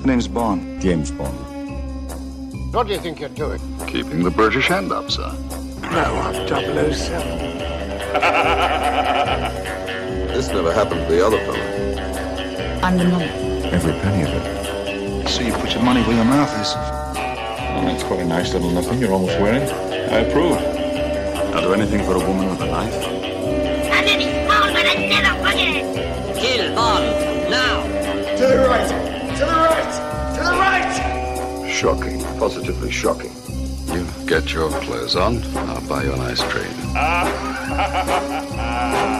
The name's Bond. James Bond. What do you think you're doing? Keeping the British hand up, sir. No, I'm 007. This never happened to the other fellow. I'm the money. Every penny of it. So you put your money where your mouth is. Well, that's quite a nice little nothing you're almost wearing. I approve. I'll do anything for a woman with a knife. I'm in small but I never forget. Kill Bond now. To the right! To the right! To the right! Shocking. Positively shocking. You get your clothes on, I'll buy you an ice cream.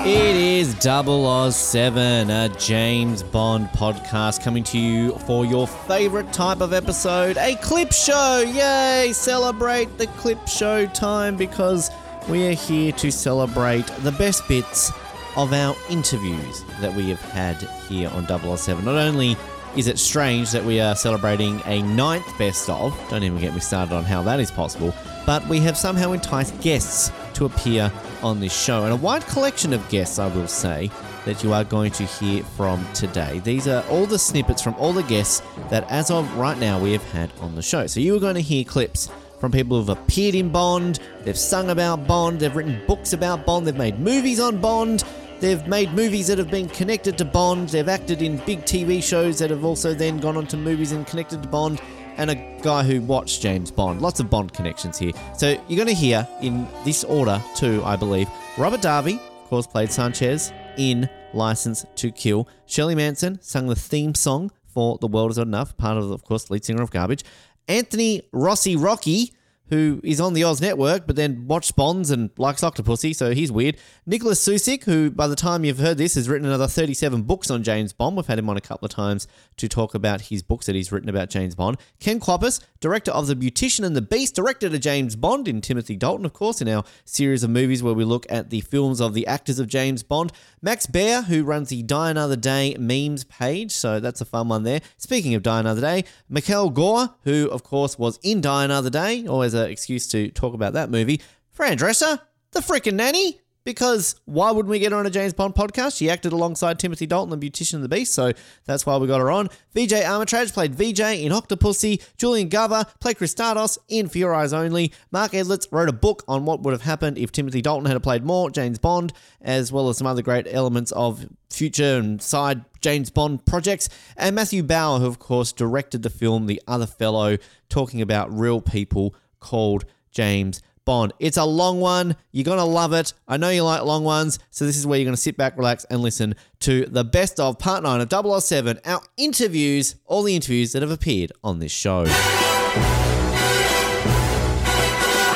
It is 007, a James Bond podcast coming to you for your favorite type of episode, a clip show. Yay! Celebrate the clip show time because we are here to celebrate the best bits of our interviews that we have had here on 007. Not only is it strange that we are celebrating a ninth best of, don't even get me started on how that is possible, but we have somehow enticed guests to appear on this show. And a wide collection of guests, I will say, that you are going to hear from today. These are all the snippets from all the guests that, as of right now, we have had on the show. So you are going to hear clips from people who've appeared in Bond, they've sung about Bond, they've written books about Bond, they've made movies on Bond. They've made movies that have been connected to Bond. They've acted in big TV shows that have also then gone on to movies and connected to Bond. And a guy who watched James Bond. Lots of Bond connections here. So you're going to hear in this order, too, I believe. Robert Davi, of course, played Sanchez in License to Kill. Shirley Manson sung the theme song for The World Is Not Enough, part of, of course, lead singer of Garbage. Anthony Rossi Rocky, who is on the Oz network, but then watched Bonds and likes Octopussy, so he's weird. Nicholas Susik, who by the time you've heard this has written another 37 books on James Bond. We've had him on a couple of times to talk about his books that he's written about James Bond. Ken Kwapis, director of The Beautician and the Beast, director to James Bond in Timothy Dalton, of course, in our series of movies where we look at the films of the actors of James Bond. Max Baer, who runs the Die Another Day memes page, so that's a fun one there. Speaking of Die Another Day, Mikhail Gore, who of course was in Die Another Day, always an excuse to talk about that movie. Fran Drescher, the freaking nanny. Because why wouldn't we get her on a James Bond podcast? She acted alongside Timothy Dalton, the Beautician and the Beast, so that's why we got her on. Vijay Amritraj played Vijay in Octopussy. Julian Glover played Kristatos in For Your Eyes Only. Mark Edlitz wrote a book on what would have happened if Timothy Dalton had played more James Bond, as well as some other great elements of future and side James Bond projects. And Matthew Bauer, who of course directed the film The Other Fellow, talking about real people called James Bond. It's a long one. You're going to love it. I know you like long ones. So, this is where you're going to sit back, relax, and listen to the best of part nine of 007, our interviews, all the interviews that have appeared on this show.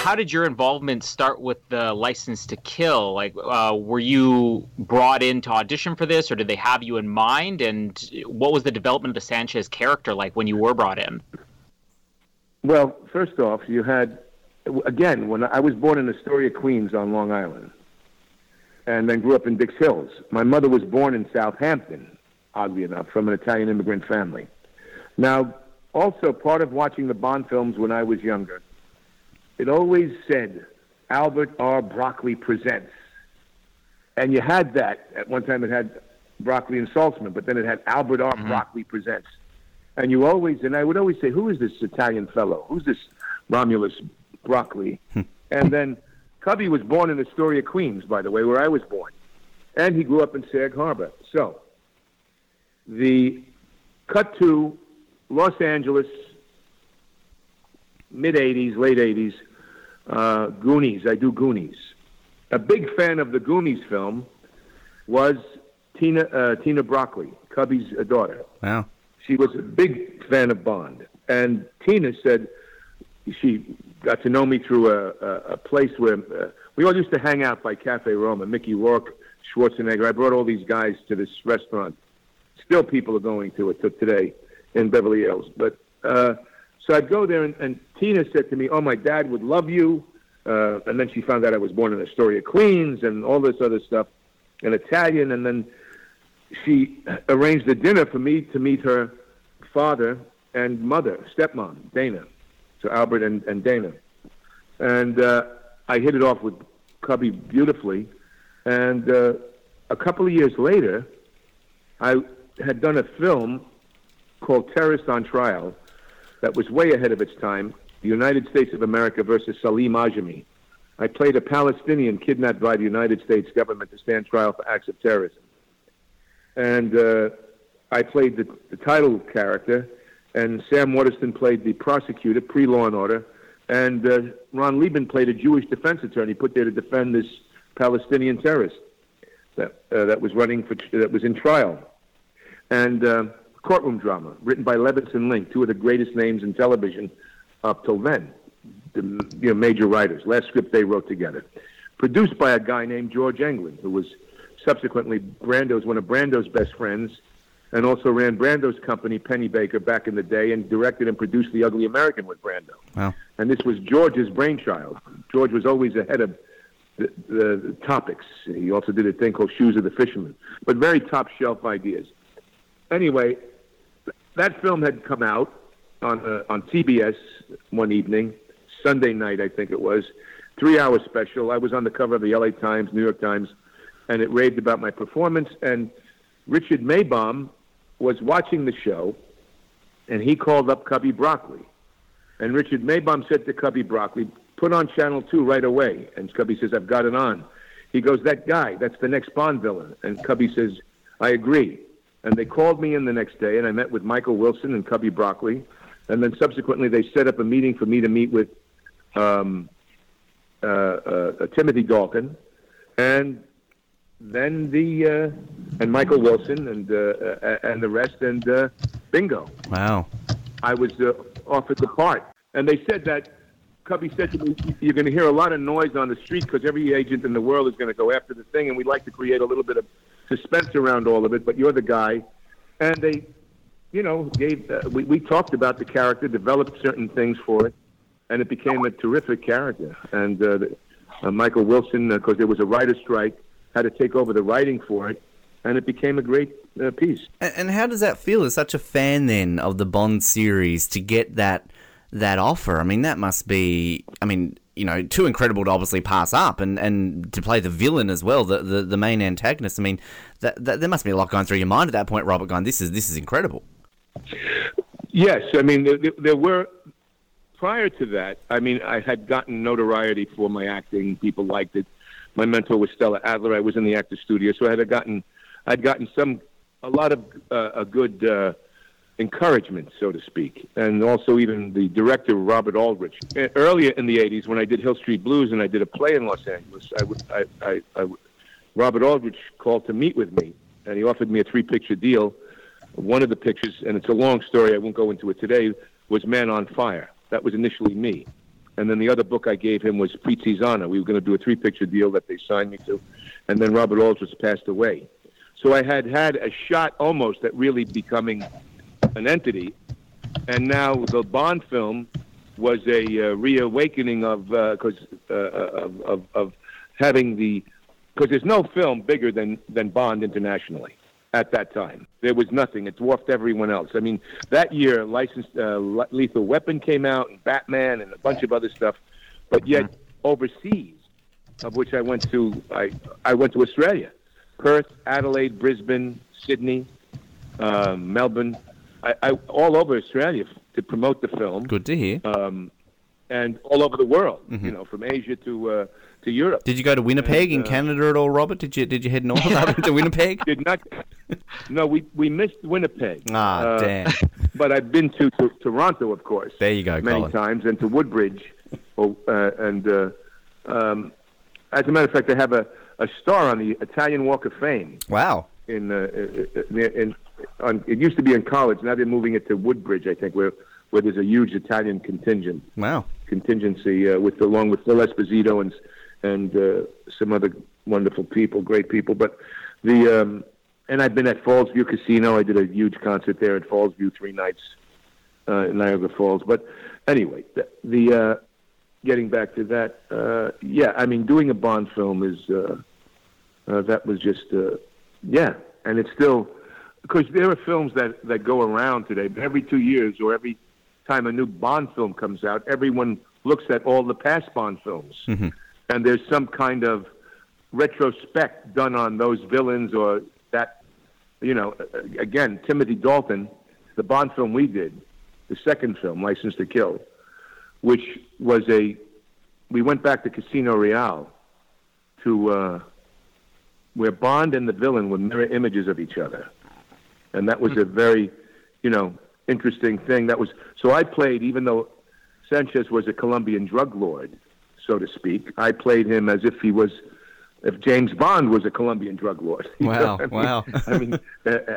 How did your involvement start with the License to Kill? Like, uh, were you brought in to audition for this, or did they have you in mind? And what was the development of the Sanchez character like when you were brought in? Well, first off, you had again when I was born in Astoria, Queens, on Long Island, and then grew up in Dix Hills. My mother was born in Southampton, oddly enough, from an Italian immigrant family. Now, also part of watching the Bond films when I was younger, it always said Albert R. Broccoli presents, and you had that at one time. It had Broccoli and Saltzman, but then it had Albert R. Mm-hmm. Broccoli presents. And you always, and I would always say, who is this Italian fellow? Who's this Romulus Broccoli? and then Cubby was born in Astoria, Queens, by the way, where I was born. And he grew up in Sag Harbor. So, the cut to Los Angeles, mid 80s, late 80s, uh, Goonies. I do Goonies. A big fan of the Goonies film was Tina, uh, Tina Broccoli, Cubby's uh, daughter Wow. she was a big fan of Bond. And Tina said she got to know me through a, a, a place where uh, we all used to hang out by Cafe Roma, Mickey Rourke, Schwarzenegger. I brought all these guys to this restaurant. Still, people are going to it to today in Beverly Hills. But uh, so I'd go there, and, and Tina said to me, "Oh, my dad would love you." Uh, and then she found out I was born in Astoria, Queens, and all this other stuff, and Italian. And then she arranged a dinner for me to meet her father and mother, stepmom, Dana. So Albert and, and Dana. And uh, I hit it off with Cubby beautifully. And uh, a couple of years later, I had done a film called Terrorist on Trial that was way ahead of its time. The United States of America versus Salim Ajami. I played a Palestinian kidnapped by the United States government to stand trial for acts of terrorism. And uh, I played the, the title character, and Sam Waterston played the prosecutor, pre Law and Order, and uh, Ron Leibman played a Jewish defense attorney put there to defend this Palestinian terrorist that uh, that was running for that was in trial, and uh, courtroom drama written by Levinson Link, two of the greatest names in television up till then, the you know, major writers. Last script they wrote together, produced by a guy named George Englund, who was subsequently Brando's one of Brando's best friends, and also ran Brando's company Pennebaker, back in the day, and directed and produced The Ugly American with Brando. Wow. And this was George's brainchild. George was always ahead of the, the, the topics. He also did a thing called Shoes of the Fisherman, but very top shelf ideas. Anyway, that film had come out on uh, on TBS one evening, Sunday night I think it was, three hour special. I was on the cover of the LA Times, New York Times, and it raved about my performance. And Richard Maibaum was watching the show, and he called up Cubby Broccoli. And Richard Maibaum said to Cubby Broccoli, put on Channel 2 right away. And Cubby says, I've got it on. He goes, that guy, that's the next Bond villain. And Cubby says, I agree. And they called me in the next day, and I met with Michael Wilson and Cubby Broccoli. And then subsequently, they set up a meeting for me to meet with um, uh, uh, Timothy Dalton, and then the uh, and Michael Wilson and uh, uh, and the rest, and uh, bingo. Wow. I was uh, offered the part, and they said that Cubby said to me, "You're going to hear a lot of noise on the street because every agent in the world is going to go after the thing, and we'd like to create a little bit of suspense around all of it. But you're the guy." And they, you know, gave uh, we we talked about the character, developed certain things for it, and it became a terrific character. And uh, the, uh, Michael Wilson, because there was a writer's strike, had to take over the writing for it, and it became a great uh, piece. And, and how does that feel as such a fan then of the Bond series to get that that offer? I mean, that must be. I mean, you know, too incredible to obviously pass up, and, and to play the villain as well, the the, the main antagonist. I mean, that, that there must be a lot going through your mind at that point, Robert. Going, this is this is incredible. Yes, I mean there, there were prior to that. I mean, I had gotten notoriety for my acting. People liked it. My mentor was Stella Adler. I was in the actor studio, so I had gotten, I'd gotten some, a lot of uh, a good uh, encouragement, so to speak, and also even the director Robert Aldrich. Earlier in the '80s, when I did Hill Street Blues and I did a play in Los Angeles, I would, I, I, I, Robert Aldrich called to meet with me, and he offered me a three-picture deal. One of the pictures, and it's a long story, I won't go into it today, was Man on Fire. That was initially me. And then the other book I gave him was Zana. We were going to do a three picture deal that they signed me to. And then Robert Aldrich passed away. So I had had a shot almost at really becoming an entity. And now the Bond film was a uh, reawakening of, because uh, uh, of, of, of having the, because there's no film bigger than, than Bond internationally at that time. There was nothing. It dwarfed everyone else. I mean, that year, licensed uh, Lethal Weapon came out, and Batman, and a bunch of other stuff. But yet, overseas, of which I went to, I I went to Australia, Perth, Adelaide, Brisbane, Sydney, um, Melbourne, I, I all over Australia to promote the film. Good to hear. Um, and all over the world, you know, from Asia to uh, to Europe. Did you go to Winnipeg in And, uh, Canada at all, Robert? Did you did you head north up to Winnipeg? Did not. No, we we missed Winnipeg. Ah, Uh, damn. But I've been to, to Toronto, of course. There you go, many Colin. times, and to Woodbridge, oh, uh, and uh, um, as a matter of fact, I have a, a star on the Italian Walk of Fame Wow. in uh, in, in on, it used to be in college. Now they're moving it to Woodbridge, I think, where where there's a huge Italian contingent Wow. contingency uh, with along with Phil Esposito and and uh, some other wonderful people, great people. But the um, and I've been at Fallsview Casino. I did a huge concert there at Fallsview three nights uh, in Niagara Falls. But anyway, the, the uh, getting back to that, uh, yeah, I mean, doing a Bond film is uh, uh, that was just uh, yeah, and it's still because there are films that that go around today. But every two years or every time a new Bond film comes out, everyone looks at all the past Bond films, and there's some kind of retrospect done on those villains or that. You know, again, Timothy Dalton the Bond film we did, the second film, License to Kill, which was a, we went back to Casino Royale to uh, where Bond and the villain were mirror images of each other, and that was a very, you know, interesting thing. That was so I played even though Sanchez was a Colombian drug lord, so to speak. I played him as if he was, if James Bond was a Colombian drug lord. Wow, I mean? wow. I mean, uh, uh,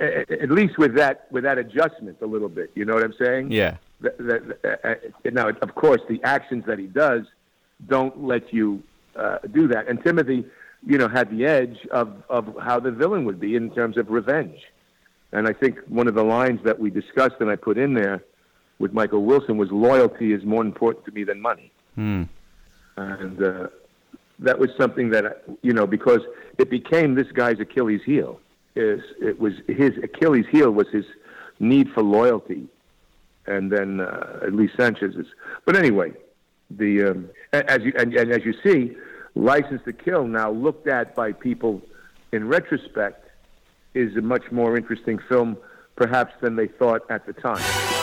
uh, at least with that with that adjustment a little bit. You know what I'm saying? Yeah. That, that, uh, uh, now, of course, the actions that he does don't let you uh, do that. And Timothy, you know, had the edge of of how the villain would be in terms of revenge. And I think one of the lines that we discussed and I put in there with Michael Wilson was loyalty is more important to me than money. Hmm. And uh, that was something that, you know, because it became this guy's Achilles heel. Is It was his Achilles heel was his need for loyalty. And then uh, at least Sanchez's. But anyway, the um, as you and, and as you see, License to Kill now looked at by people in retrospect is a much more interesting film, perhaps, than they thought at the time.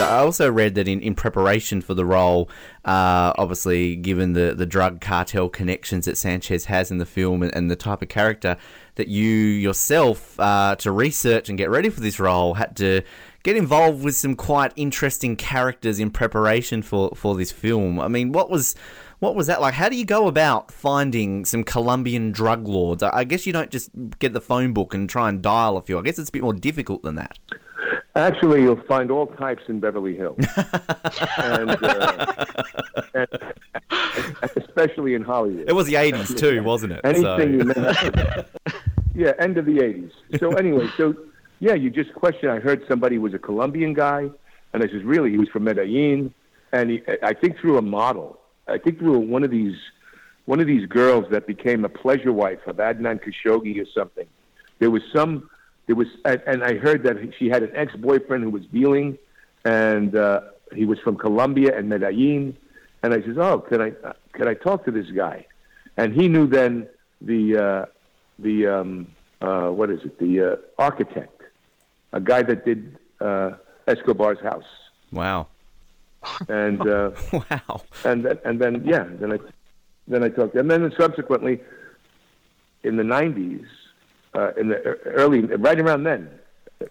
I also read that in, in preparation for the role, uh, obviously given the, the drug cartel connections that Sanchez has in the film and, and the type of character, that you yourself, uh, to research and get ready for this role, had to get involved with some quite interesting characters in preparation for, for this film. I mean, what was what was that like? How do you go about finding some Colombian drug lords? I guess you don't just get the phone book and try and dial a few. I guess it's a bit more difficult than that. Actually, you'll find all types in Beverly Hills, and, uh, and especially in Hollywood. It was the 80s too, wasn't it? Anything So- you may have. Yeah, end of the '80s. So anyway, so yeah, you just question. I heard somebody was a Colombian guy, and I says, really? He was from Medellin, and he, I think through a model. I think through one of these, one of these girls that became a pleasure wife of Adnan Khashoggi or something. There was some. There was, and, I heard that she had an ex-boyfriend who was dealing, and uh, he was from Colombia and Medellin. And I says, "Oh, can I uh, can I talk to this guy?" And he knew then the uh, the um, uh, what is it? The uh, architect, a guy that did uh, Escobar's house. Wow. And uh, wow. And then, and then yeah, then I then I talked, and then subsequently in the '90s, uh, in the early, right around then,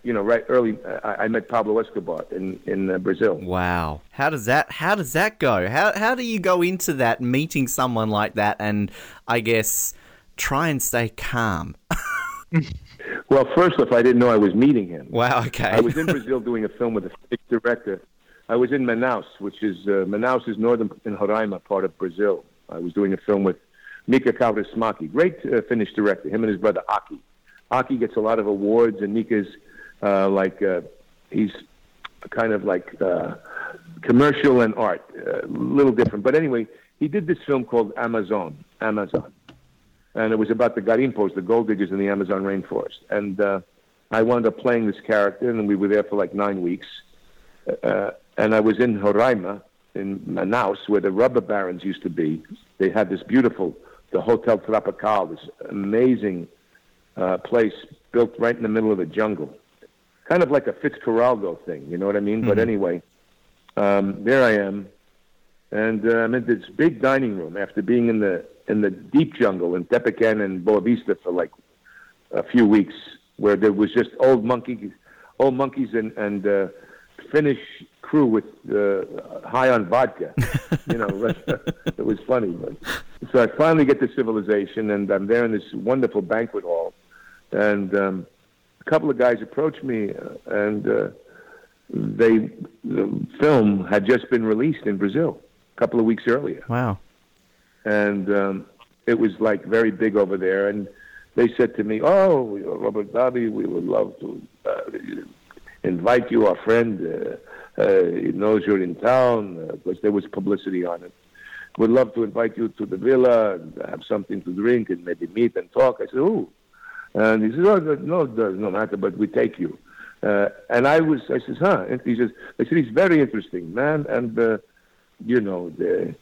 you know, right early, uh, I, I met Pablo Escobar in in uh, Brazil. Wow. How does that how does that go? How how do you go into that meeting someone like that and I guess try and stay calm? Well, first off, I didn't know I was meeting him. Wow, okay. I was in Brazil doing a film with a Finnish director. I was in Manaus, which is uh, Manaus is northern in Roraima, part of Brazil. I was doing a film with Mika Kaurismäki, great uh, Finnish director. Him and his brother Aki. Aki gets a lot of awards, and Mika's uh, like uh, he's kind of like uh, commercial and art, a little different. But anyway, he did this film called Amazon. Amazon and it was about the garimpos, the gold diggers in the Amazon rainforest. And uh, I wound up playing this character, and we were there for like nine weeks. Uh, and I was in Roraima, in Manaus, where the rubber barons used to be. They had this beautiful, the Hotel Tropical, this amazing uh, place built right in the middle of the jungle, kind of like a Fitzcarraldo thing. You know what I mean? But Mhm. anyway, um, there I am, and uh, I'm in this big dining room after being in the in the deep jungle in Tepecan and Boa Vista for like a few weeks, where there was just old monkeys, old monkeys and and uh, Finnish crew with uh, high on vodka. you know, it was funny. But, so I finally get to civilization, and I'm there in this wonderful banquet hall, and um, a couple of guys approached me, uh, and uh, they the film had just been released in Brazil a couple of weeks earlier Wow. and um, it was like very big over there. And they said to me, "Oh, Robert Bobby, we would love to uh, invite you, our friend. Uh, uh, he knows you're in town uh, because there was publicity on it. Would love to invite you to the villa and have something to drink and maybe meet and talk." I said, "Ooh," and he says, "Oh, no, it does no matter, but we take you." Uh, and I was, I says, "Huh?" And he says, "I said he's very interesting, man, and uh, you know the."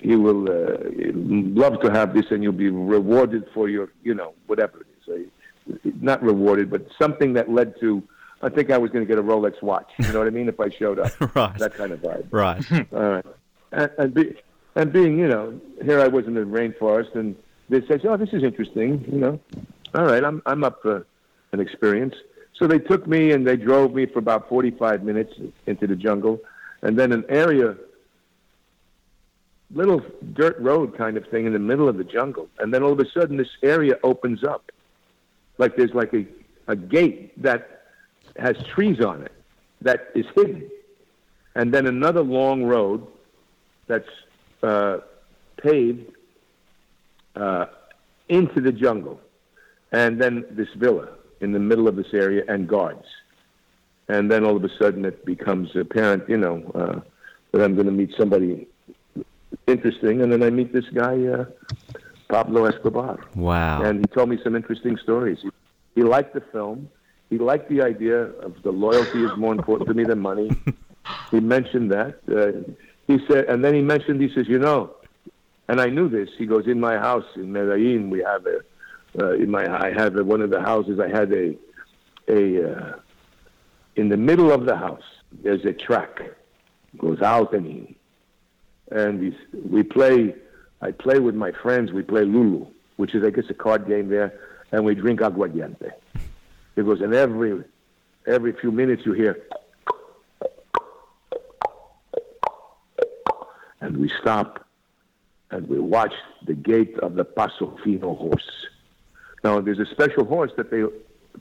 he will uh, love to have this and you'll be rewarded for your, you know, whatever it is. Uh, not rewarded, but something that led to. I think I was going to get a Rolex watch. You know what I mean? If I showed up, right? That kind of vibe. Right. All right. And, and, be, and being, you know, here I was in the rainforest, and they said, "Oh, this is interesting." You know, all right, I'm I'm up for an experience. So they took me and they drove me for about 45 minutes into the jungle, and then an area, little dirt road kind of thing in the middle of the jungle, and then all of a sudden this area opens up, like there's like a a gate that has trees on it that is hidden, and then another long road that's uh, paved uh, into the jungle, and then this villa in the middle of this area and guards. And then all of a sudden it becomes apparent, you know, uh, that I'm going to meet somebody interesting. And then I meet this guy, uh, Pablo Escobar. Wow. And he told me some interesting stories. He, he liked the film. He liked the idea of the loyalty is more important to me than money. he mentioned that. Uh, he said, and then he mentioned, he says, you know, and I knew this. He goes, in my house in Medellin, we have a, uh, in my, I have a, one of the houses, I had a, a, uh, in the middle of the house, there's a track, goes out and in. And we play, I play with my friends, we play Lulu, which is, I guess, a card game there, and we drink aguardiente. It goes, and every, every few minutes you hear, and we stop and we watch the gait of the Paso Fino horse. Now, there's a special horse that they,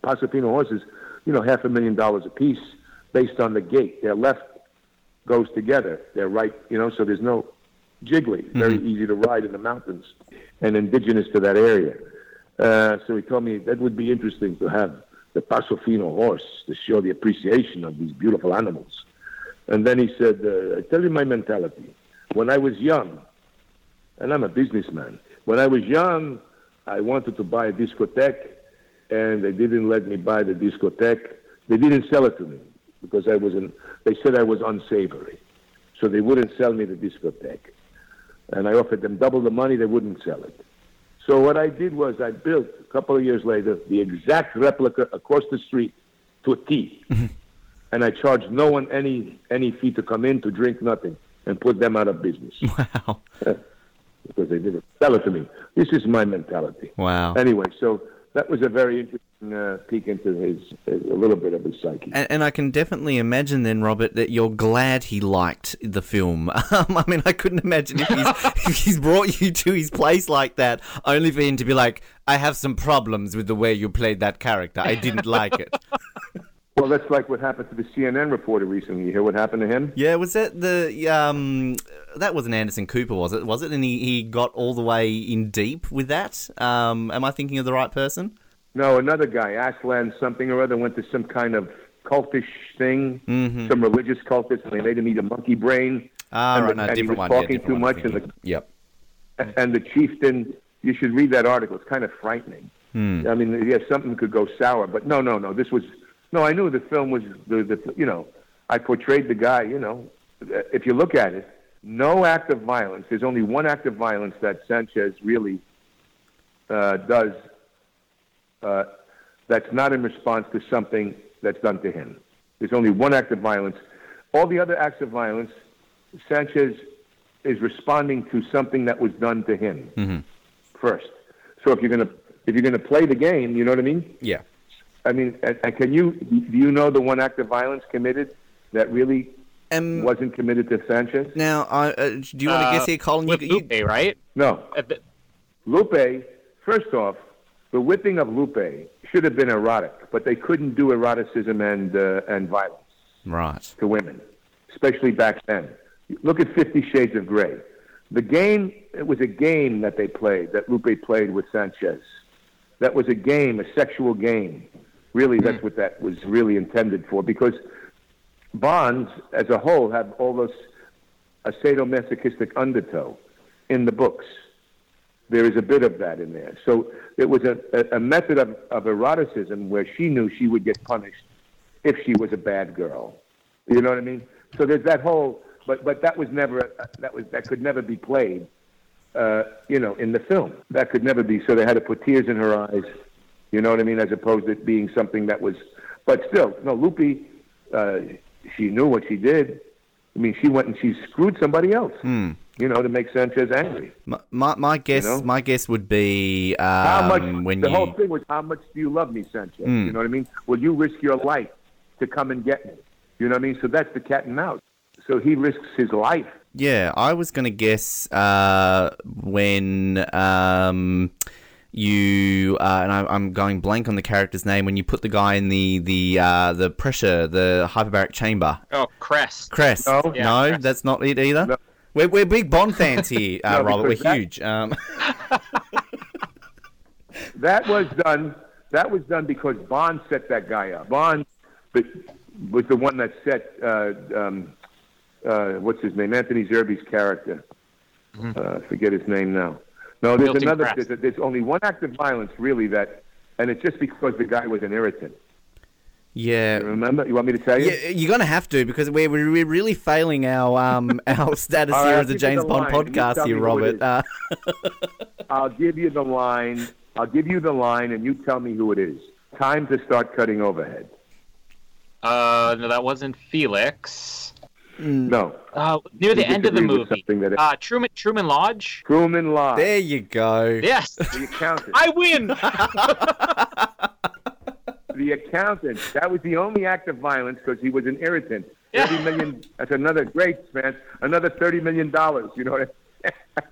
Paso Fino horses, you know, half a million dollars a piece based on the gait. Their left goes together, their right, you know, so there's no jiggly, very easy to ride in the mountains and indigenous to that area. Uh, so he told me that would be interesting to have the Paso Fino horse to show the appreciation of these beautiful animals. And then he said, uh, I tell you my mentality. When I was young, and I'm a businessman, when I was young, I wanted to buy a discotheque, and they didn't let me buy the discotheque. They didn't sell it to me because I was in, they said I was unsavory. So they wouldn't sell me the discotheque. And I offered them double the money, they wouldn't sell it. So what I did was I built, a couple of years later, the exact replica across the street to a T. Mm-hmm. and I charged no one any, any fee to come in, to drink nothing, and put them out of business. Wow. Uh, because they didn't sell it to me. This is my mentality. Wow. Anyway, so that was a very interesting uh, peek into his, a little bit of his psyche. And, and I can definitely imagine then, Robert, that you're glad he liked the film. Um, I mean, I couldn't imagine if he's, if he's brought you to his place like that, only for him to be like, I have some problems with the way you played that character. I didn't like it. Well, that's like what happened to the CNN reporter recently. You hear what happened to him? Yeah, was that the um that wasn't Anderson Cooper, was it? Was it? And he, he got all the way in deep with that. Um, am I thinking of the right person? No, another guy, Aslan something or other, went to some kind of cultish thing, Mhm. some religious cultist, and they made him eat a monkey brain. Ah, and right, the- no, and he was one. talking different too one, much, and the Yep. and the chieftain. You should read that article. It's kind of frightening. Hmm. I mean, yeah, something could go sour, but no, no, no. This was no. I knew the film was the, the you know, I portrayed the guy. You know, if you look at it, no act of violence. There's only one act of violence that Sanchez really uh, does. Uh, that's not in response to something that's done to him. There's only one act of violence. All the other acts of violence, Sanchez is responding to something that was done to him Mm-hmm. first. So if you're gonna if you're gonna play the game, you know what I mean? Yeah. I mean, and, and can you do you know the one act of violence committed that really Um, wasn't committed to Sanchez? Now, I, uh, do you want to Uh, guess here, Colin? with you, Lupe, right? No. At Lupe, first off, the whipping of Lupe should have been erotic, but they couldn't do eroticism and uh, and violence right. to women, especially back then. Look at Fifty Shades of Grey. The game, it was a game that they played, that Lupe played with Sanchez. That was a game, a sexual game. Really, that's what that was really intended for, because Bonds, as a whole, have all this a sadomasochistic undertow in the books. There is a bit of that in there. So it was a, a, a method of, of eroticism where she knew she would get punished if she was a bad girl. You know what I mean? So there's that whole, but but that was never that was that could never be played. Uh, you know, in the film, that could never be. So they had to put tears in her eyes. You know what I mean? As opposed to it being something that was, but still, no. Lupe, uh, she knew what she did. I mean, she went and she screwed somebody else. Hmm. You know, to make Sanchez angry. My, my, my guess know? my guess would be um, How much? when the you whole thing was, how much do you love me, Sanchez? Mm. You know what I mean? Will you risk your life to come and get me? You know what I mean? So that's the cat and mouse. So he risks his life. Yeah, I was going to guess uh, when um, you uh, and I, I'm going blank on the character's name when you put the guy in the the uh, the pressure the hyperbaric chamber. Oh, Krest. Krest. No. Yeah, no, Krest. that's not it either. No. We're, we're big Bond fans here, uh, No, Robert. We're that- huge. Um, That was done. That was done because Bond set that guy up. Bond was the one that set uh, um, uh, what's his name? Anthony Zerbe's character. Uh, I forget his name now. No, there's Milton another. There's, there's only one act of violence really that, and it's just because the guy was an irritant. yeah. You remember? You want me to tell you? Yeah, you're gonna have to because we're we're really failing our um our status here I'll as a James the Bond line, you podcast tell here, Robert. Uh, I'll give you the line. I'll give you the line, and you tell me who it is. Time to start cutting overhead. Uh, no, that wasn't Felix. No, Uh, near the end of the movie. something that- Uh, Truman Truman Lodge. Truman Lodge. there you go. Yes, The accountant. I win. the accountant. That was the only act of violence because he was an irritant. Yeah. Thirty million. That's another great man. Another thirty million dollars. You know what? I mean?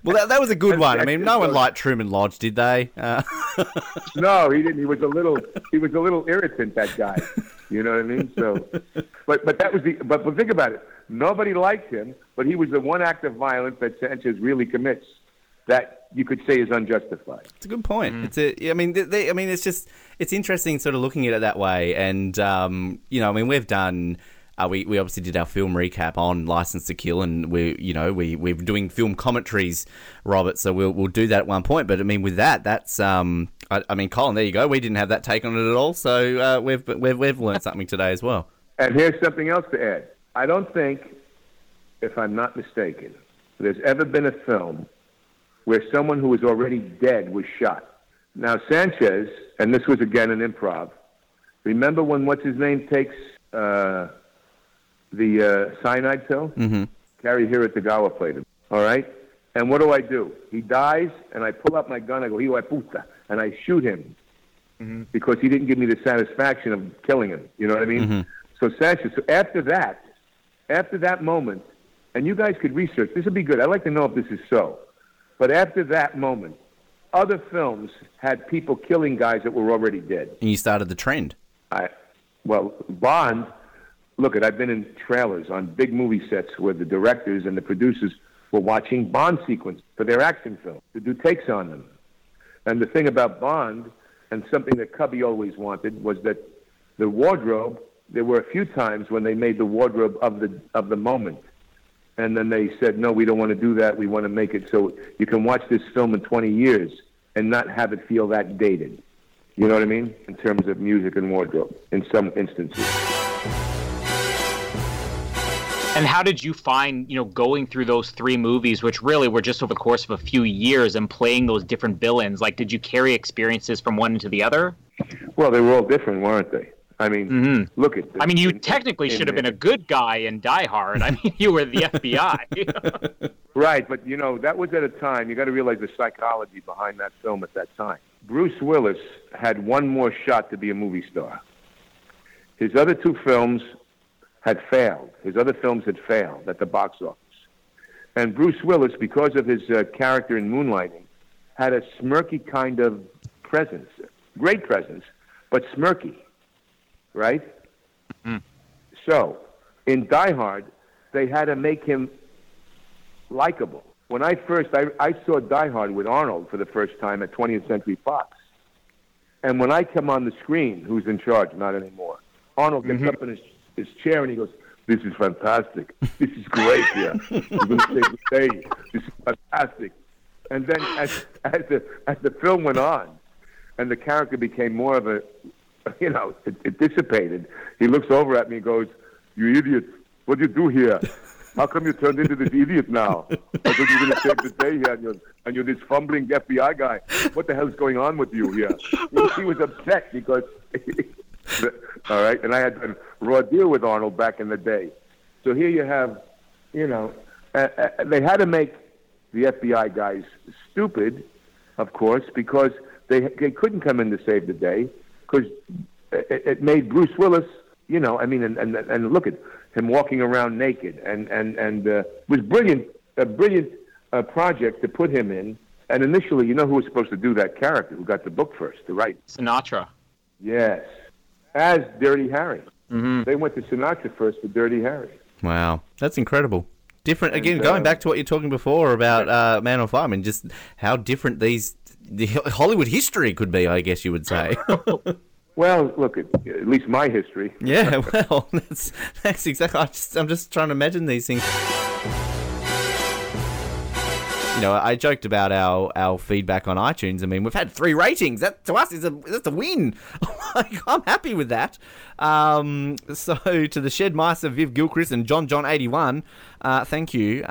Well, that, that was a good one. I mean, no one liked Truman Lodge, did they? Uh, no, he didn't. He was a little. He was a little irritant. That guy. You know what I mean? So, but but that was the. But, but think about it. Nobody liked him, but he was the one act of violence that Sanchez really commits that you could say is unjustified. It's a good point. It's a. I mean, they, they, I mean, it's just it's interesting, sort of looking at it that way. And um, you know, I mean, we've done. Uh, we, we obviously did our film recap on License to Kill, and we you know we we're doing film commentaries, Robert. So we'll we'll do that at one point. But I mean, with that, that's um, I, I mean, Colin, there you go. We didn't have that take on it at all. So uh, we've we've we've learned something today as well. And here's something else to add. I don't think, if I'm not mistaken, there's ever been a film where someone who was already dead was shot. Now, Sanchez, and this was again an improv, remember when what's his name takes uh, the uh, cyanide pill? Mm-hmm. Cary Hirotagawa played him. All right? And what do I do? He dies, and I pull out my gun. I go, hijo puta, and I shoot him because he didn't give me the satisfaction of killing him. You know what I mean? So Sanchez. So after that, after that moment, and you guys could research. This would be good. I'd like to know if this is so. But after that moment, other films had people killing guys that were already dead. And you started the trend. I, well, Bond. Look, at I've been in trailers on big movie sets where the directors and the producers were watching Bond sequence for their action film to do takes on them. And the thing about Bond, and something that Cubby always wanted, was that the wardrobe. There were a few times when they made the wardrobe of the of the moment, and then they said, "No, we don't want to do that. We want to make it so you can watch this film in 20 years and not have it feel that dated." You know what I mean? In terms of music and wardrobe, in some instances. And how did you find, you know, going through those three movies, which really were just over the course of a few years, and playing those different villains? Like, did you carry experiences from one into the other? Well, they were all different, weren't they? I mean, look at. I mean, you in- technically in- should have been a good guy in Die Hard. I mean, you were the FBI. Right, but you know that was at a time. You got to realize the psychology behind that film at that time. Bruce Willis had one more shot to be a movie star. His other two films had failed. His other films had failed at the box office. And Bruce Willis, because of his uh, character in Moonlighting, had a smirky kind of presence, great presence, but smirky, right? Mm-hmm. So, in Die Hard, they had to make him likable. When I first I, I saw Die Hard with Arnold for the first time at 20th Century Fox, and when I come on the screen, who's in charge? Not anymore. Arnold gets mm-hmm. up in his, his chair and he goes, "This is fantastic. This is great here. You're going to save the day. This is fantastic." And then as as the as the film went on, and the character became more of a, you know, it, it dissipated. He looks over at me and goes, "You idiot! What do you do here?" How come you turned into this idiot now? I thought you were going to save the day here, and you're, and you're this fumbling FBI guy. What the hell's going on with you here? He was upset because, all right, and I had done raw deal with Arnold back in the day. So here you have, you know, uh, uh, they had to make the FBI guys stupid, of course, because they they couldn't come in to save the day because it, it made Bruce Willis, you know, I mean, and and, and look at him walking around naked, and and and uh, was brilliant, a brilliant uh, project to put him in. And initially, you know who was supposed to do that character? Who got the book first to write? Sinatra. Yes, as Dirty Harry. Mm-hmm. They went to Sinatra first for Dirty Harry. Wow, that's incredible. Different again. And, going uh, back to what you're talking before about uh, Man on Fire, I mean, just how different these the Hollywood history could be. I guess you would say. Well, look at at least my history. yeah, well, that's that's exactly. I just, I'm just trying to imagine these things. You know, I joked about our, our feedback on iTunes. I mean, we've had three ratings. That to us is a that's a win. like, I'm happy with that. Um, so to the Shed Mice of Viv Gilchrist and John John eighty one, uh, thank you.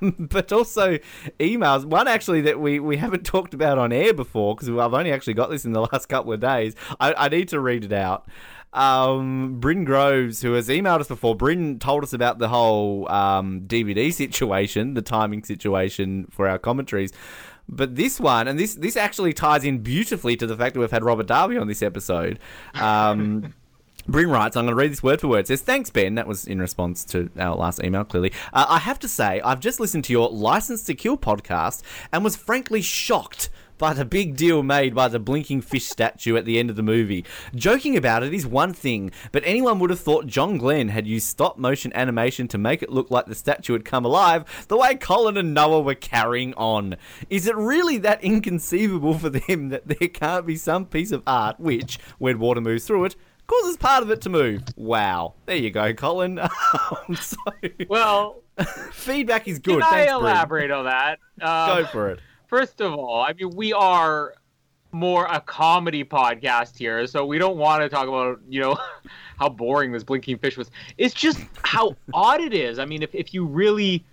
but also emails. One actually that we, we haven't talked about on air before because I've only actually got this in the last couple of days. I, I need to read it out. Um, Bryn Groves, who has emailed us before, Bryn told us about the whole um, DVD situation, the timing situation for our commentaries. But this one, and this this actually ties in beautifully to the fact that we've had Robert Davi on this episode. Um, Bryn writes, I'm going to read this word for word. It says, Thanks, Ben. That was in response to our last email, clearly. Uh, I have to say, I've just listened to your License to Kill podcast and was frankly shocked by the big deal made by the blinking fish statue at the end of the movie. Joking about it is one thing, but anyone would have thought John Glen had used stop motion animation to make it look like the statue had come alive the way Colin and Noah were carrying on. Is it really that inconceivable for them that there can't be some piece of art which, when water moves through it, causes part of it to move. Wow. There you go, Colin. Um, so, Well, feedback is good. Can I Thanks, Bryn. elaborate on that? Uh, Go for it. First of all, I mean, we are more a comedy podcast here, so we don't want to talk about, you know, how boring this blinking fish was. It's just how odd it is. I mean, if, if you really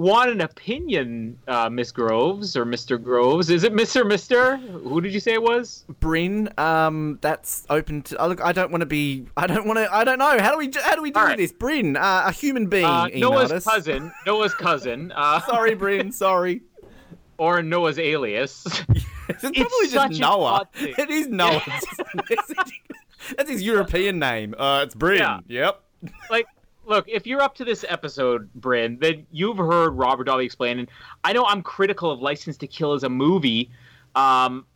want an opinion, uh, Miss Groves or Mr. Groves, is it Mr. Mister? Who did you say it was? Bryn, um, that's open to. Oh, look, I don't want to be. I don't want to. I don't know. How do we? How do we do right. this? Bryn, uh, a human being Uh, Noah's us. cousin. Noah's cousin. Uh, Sorry, Bryn. Sorry. or Noah's alias. It's probably just Noah. It is Noah. That's his European name. Uh, it's Bryn. Yeah. Yep. like look if you're up to this episode bryn then you've heard robert Davi explain and i know i'm critical of license to kill as a movie um,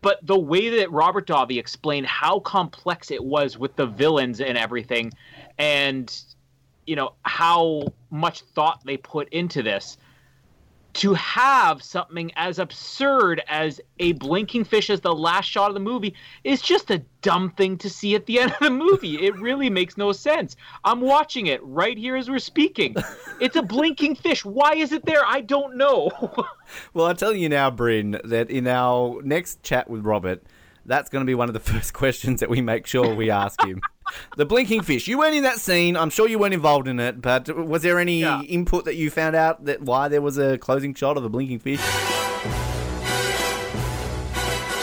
but the way that robert Davi explained how complex it was with the villains and everything and you know how much thought they put into this to have something as absurd as a blinking fish as the last shot of the movie is just a dumb thing to see at the end of the movie. It really makes no sense. I'm watching it right here as we're speaking. It's a blinking fish. Why is it there? I don't know. Well, I'll tell you now, Bryn, that in our next chat with Robert, that's going to be one of the first questions that we make sure we ask him. The blinking fish. You weren't in that scene. I'm sure you weren't involved in it, but was there any Yeah. input that you found out that why there was a closing shot of the blinking fish?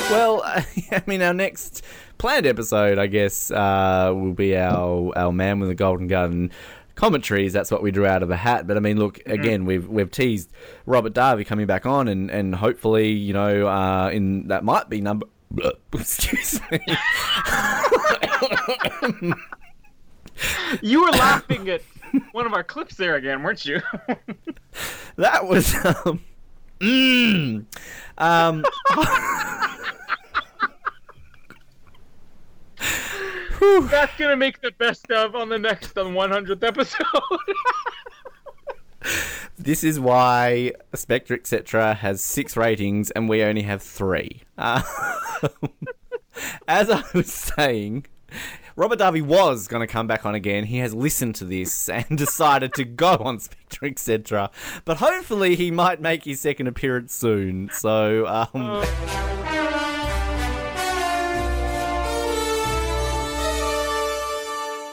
Well, I mean, our next planned episode, I guess, uh, will be our our man with the golden gun commentaries. That's what we drew out of a hat. But I mean, look, again, we've we've teased Robert Davi coming back on, and and hopefully, you know, uh, in that might be number. Excuse me. you were laughing at one of our clips there again, weren't you? That was um, mm, um That's gonna make the best of on the next on 100th episode. This is why Spectre etc. has six ratings and we only have three. Uh, as I was saying, Robert Davi was going to come back on again. He has listened to this and decided to go on Spectre etc. But hopefully he might make his second appearance soon. So, um,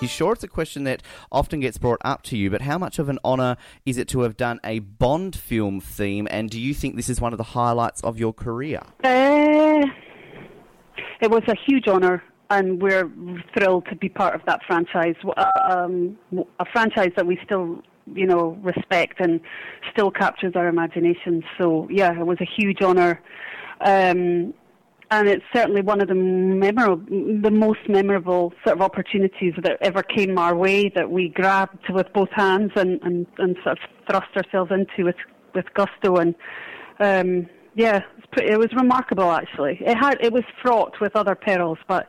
You sure it's a question that often gets brought up to you, but how much of an honour is it to have done a Bond film theme, and do you think this is one of the highlights of your career? Uh, it was a huge honour, and we're thrilled to be part of that franchise. Um, a franchise that we still, you know, respect and still captures our imaginations. So yeah, it was a huge honour. Um, and it's certainly one of the memorable, the most memorable sort of opportunities that ever came our way that we grabbed with both hands and, and, and sort of thrust ourselves into with with gusto and um, yeah, it was remarkable actually. It had it was fraught with other perils, but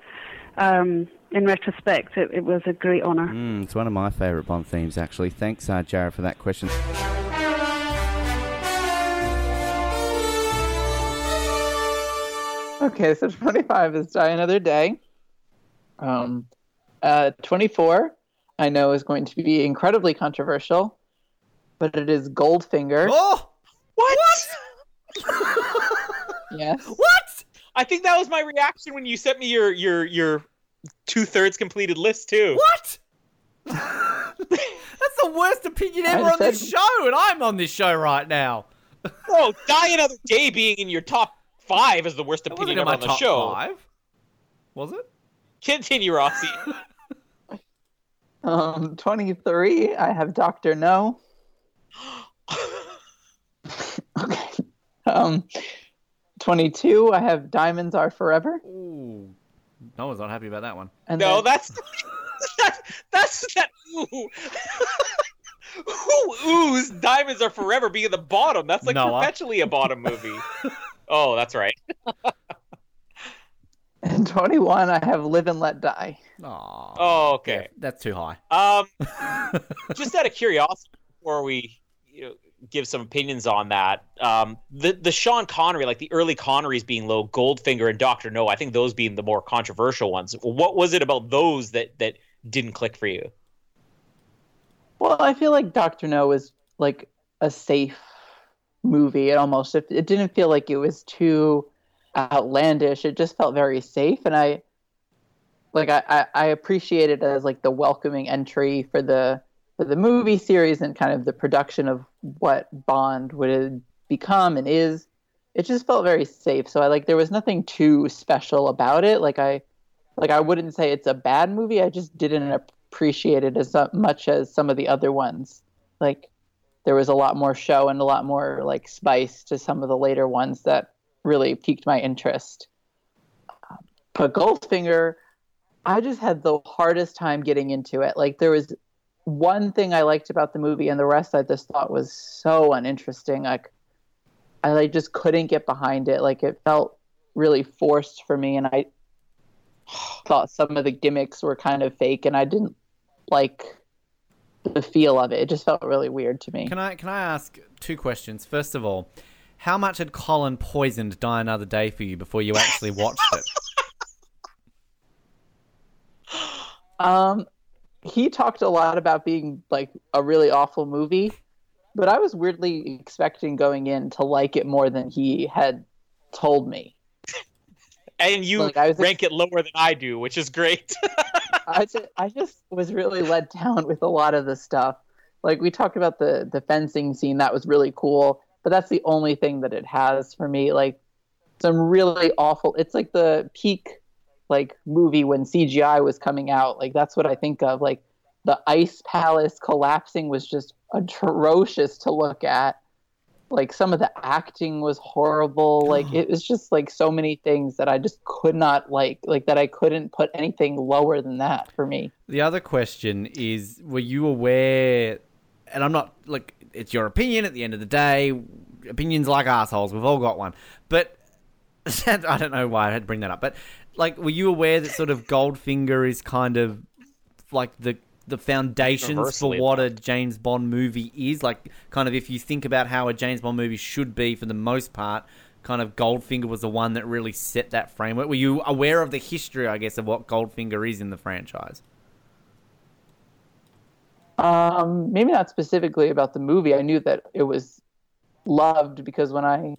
um, in retrospect, it, it was a great honour. Mm, it's one of my favourite Bond themes, actually. Thanks, uh, Jared, for that question. Okay, so 25 is Die Another Day. Um, uh, 24, I know, is going to be incredibly controversial, but it is Goldfinger. Oh! What? Yes. What? I think that was my reaction when you sent me your your your two thirds completed list too. What? That's the worst opinion ever I on this show, and I'm on this show right now. Oh, Die Another Day being in your top five is the worst wasn't opinion in ever my on the top show. five. Was it? Continue, Rossi. Um, 23, I have Doctor No. okay. Um, 22, I have Diamonds Are Forever. Ooh. No one's not happy about that one. And no, then- that's that, that's that. Ooh. Who oohs diamonds are forever being at the bottom? That's like Noah. perpetually a bottom movie. oh, that's right. And 21, I have Live and Let Die. Oh, okay. That's too high. Um, just out of curiosity, before we you know, give some opinions on that, um, the the Sean Connery, like the early Connerys being low, Goldfinger and Doctor No, I think those being the more controversial ones. What was it about those that that didn't click for you? Well, I feel like Doctor No was like a safe movie. It almost it, it didn't feel like it was too outlandish. It just felt very safe, and I like I, I, I appreciate it as like the welcoming entry for the for the movie series and kind of the production of what Bond would become and is. It just felt very safe. So I like there was nothing too special about it. Like I like I wouldn't say it's a bad movie. I just didn't appreciate it as much as some of the other ones. Like there was a lot more show and a lot more like spice to some of the later ones that really piqued my interest. But Goldfinger, I just had the hardest time getting into it. Like there was one thing I liked about the movie, and the rest I just thought was so uninteresting. Like I like just couldn't get behind it. Like it felt really forced for me, and I thought some of the gimmicks were kind of fake, and I didn't like the feel of it. It just felt really weird to me. Can I can I ask two questions? First of all, how much had Colin poisoned Die Another Day for you before you actually watched it? Um, he talked a lot about being like a really awful movie, but I was weirdly expecting going in to like it more than he had told me. And you Like, rank it lower than I do, which is great. I just, I just was really let down with a lot of the stuff. Like we talked about the the fencing scene, that was really cool, but that's the only thing that it has for me. Like some really awful. It's like the peak like movie when CGI was coming out. Like that's what I think of. Like the ice palace collapsing was just atrocious to look at. Like some of the acting was horrible. Like it was just like so many things that I just could not like. Like that I couldn't put anything lower than that for me. The other question is: Were you aware? And I'm not like it's your opinion. At the end of the day, opinions like assholes. We've all got one. But I don't know why I had to bring that up. But like, were you aware that sort of Goldfinger is kind of like the the foundations for what a James Bond movie is? Like, kind of if you think about how a James Bond movie should be for the most part. Kind of Goldfinger was the one that really set that framework. Were you aware of the history, I guess, of what Goldfinger is in the franchise? Um, maybe not specifically about the movie. I knew that it was loved because when I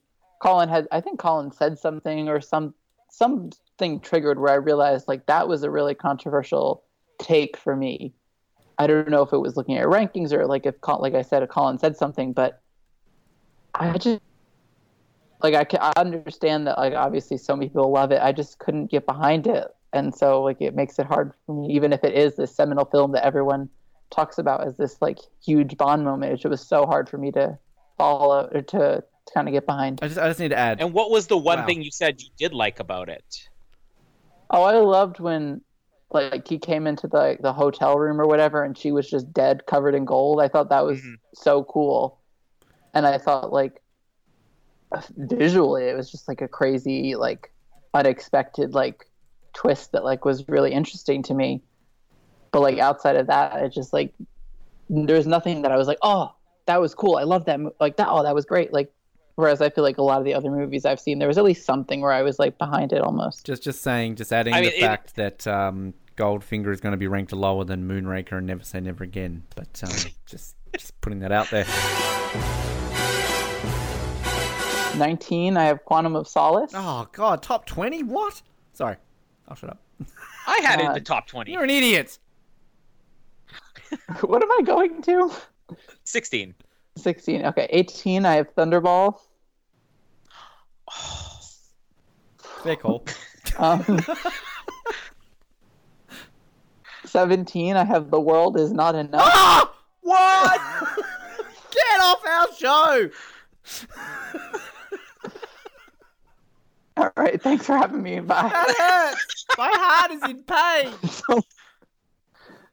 Colin had, I think Colin said something or some something triggered where I realized like that was a really controversial take for me. I don't know if it was looking at rankings or like if like I said, if Colin said something, but I just like I can I understand that like obviously so many people love it. I just couldn't get behind it, and so like it makes it hard for me, even if it is this seminal film that everyone talks about as this like huge Bond moment. It was so hard for me to follow or to, to kind of get behind. I just I just need to add. And what was the one Wow. thing you said you did like about it? Oh, I loved when like he came into the the hotel room or whatever, and she was just dead, covered in gold. I thought that was mm-hmm. so cool, and I thought like visually, it was just like a crazy, like unexpected like twist that like was really interesting to me. But like outside of that, it just like there's nothing that I was like, oh, that was cool. I love that. mo- Like that. Oh, that was great. Like whereas I feel like a lot of the other movies I've seen, there was at least something where I was like behind it almost. Just just saying, just adding I the mean, it- fact that um, Goldfinger is going to be ranked lower than Moonraker and Never Say Never Again. But um, just just putting that out there. 19, I have Quantum of Solace. Oh God, top twenty? What? Sorry, I'll shut up. I had it in Uh, the top 20. You're an idiot. what am I going to? 16. 16. Okay, 18, I have Thunderball. Fair call. Um, 17, I have The World Is Not Enough. Ah! What? Get off our show! All right, thanks for having me. Bye. That hurts. My heart is in pain.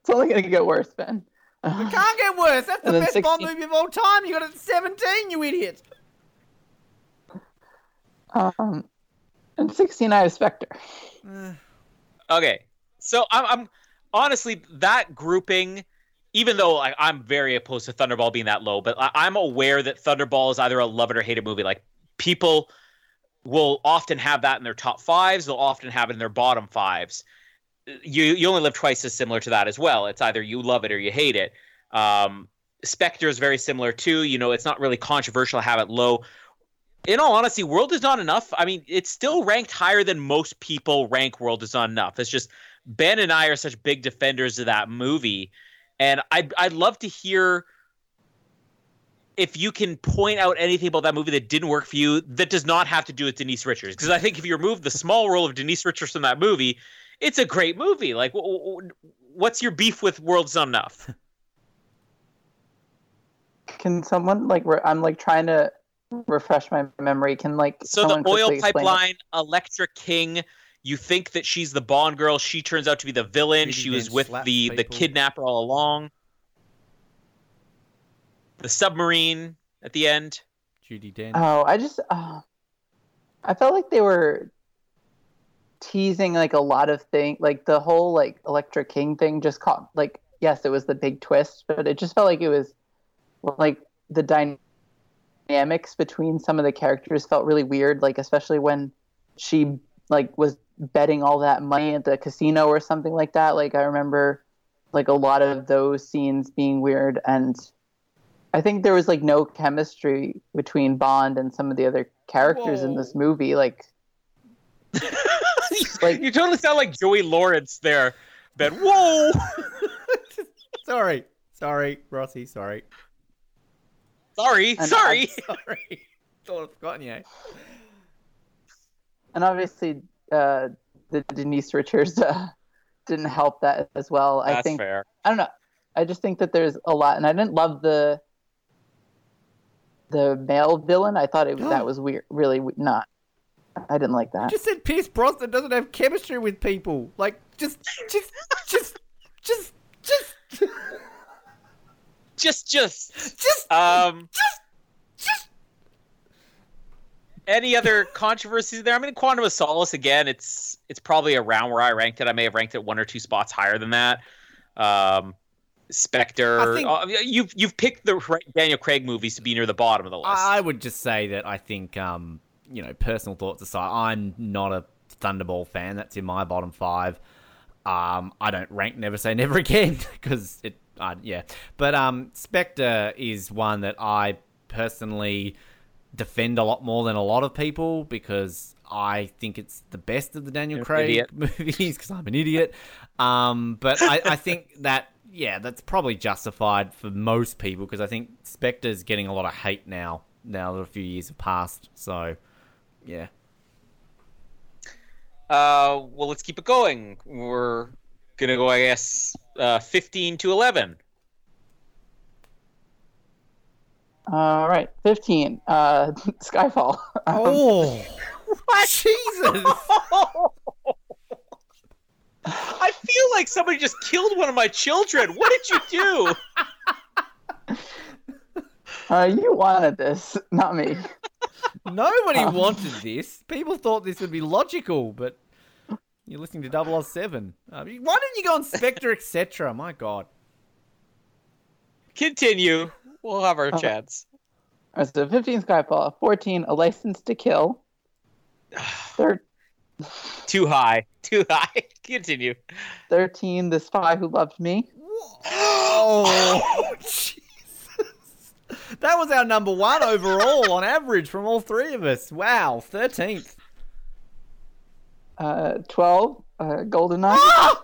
It's only going to get worse, Ben. It can't get worse. That's the And then best Bond movie of all time. You got it at 17, you idiot. Um, and 16, I have Spectre. Okay, so I'm, I'm honestly that grouping. Even though I, I'm very opposed to Thunderball being that low, but I, I'm aware that Thunderball is either a love it or hate it movie. Like people will often have that in their top fives. They'll often have it in their bottom fives. You you only live twice is similar to that as well. It's either you love it or you hate it. Um, Spectre is very similar too. You know, it's not really controversial to have it low. In all honesty, World is not enough. I mean, it's still ranked higher than most people rank World is not enough. It's just Ben and I are such big defenders of that movie, and I'd I'd love to hear if you can point out anything about that movie that didn't work for you that does not have to do with Denise Richards. Because I think if you remove the small role of Denise Richards from that movie, it's a great movie. Like, wh- wh- what's your beef with World's Not Enough? Can someone, like, I'm like trying to refresh my memory. Can, like, So the oil quickly explain it? pipeline, Electra King. You think that she's the Bond girl. She turns out to be the villain. Judy she was with slaps the the kidnapper all along. The submarine at the end. Judi Dench. Oh, I just, uh, I felt like they were teasing like a lot of things, like the whole like Electra King thing. Just caught like, yes, it was the big twist, but it just felt like it was like the dynamics between some of the characters felt really weird. Like especially when she like was betting all that money at the casino or something like that. Like I remember like a lot of those scenes being weird and I think there was like no chemistry between Bond and some of the other characters in this movie. Like, you totally sound like Joey Lawrence there, Ben. Whoa! sorry, sorry, Rossi. Sorry, sorry, And sorry. sorry. Thought I'd forgotten you. and obviously, uh, the Denise Richards uh, didn't help that as well. I That's think fair. I don't know. I just think that there's a lot, and I didn't love the the male villain. I thought it that was weird, really not. I didn't like that. Just said Pierce Brosnan doesn't have chemistry with people. Like, just, just, just, just, just, just, just, just, um, just, Any other controversies there? I mean, Quantum of Solace again. It's it's probably around where I ranked it. I may have ranked it one or two spots higher than that. Um, Spectre. Think- uh, you've you've picked the right Daniel Craig movies to be near the bottom of the list. I would just say that I think, um, you know, personal thoughts aside, I'm not a Thunderball fan. That's in my bottom five. Um, I don't rank Never Say Never Again because it, uh, yeah. But um, Spectre is one that I personally defend a lot more than a lot of people because I think it's the best of the Daniel You're Craig idiot. movies because I'm an idiot. Um, but I, I think that yeah, that's probably justified for most people because I think Spectre's getting a lot of hate now. Now that a few years have passed, so yeah. Uh, well, let's keep it going. We're gonna go, I guess, uh, fifteen to eleven. All right, fifteen. Uh, Skyfall. Oh, what? Jesus! I feel like somebody just killed one of my children. What did you do? Uh, you wanted this, not me. Nobody Um, wanted this. People thought this would be logical, but you're listening to 007. Uh, why didn't you go on Spectre, etc.? My God. Continue. We'll have our Uh, chance. All right, so 15 Skyfall, 14 A License to Kill, Thir- Too high. Too high. Continue. 13 The Spy Who Loved Me, Oh, Jesus. That was our number one overall on average from all three of us. Wow, 13th. Uh, 12 uh, GoldenEye,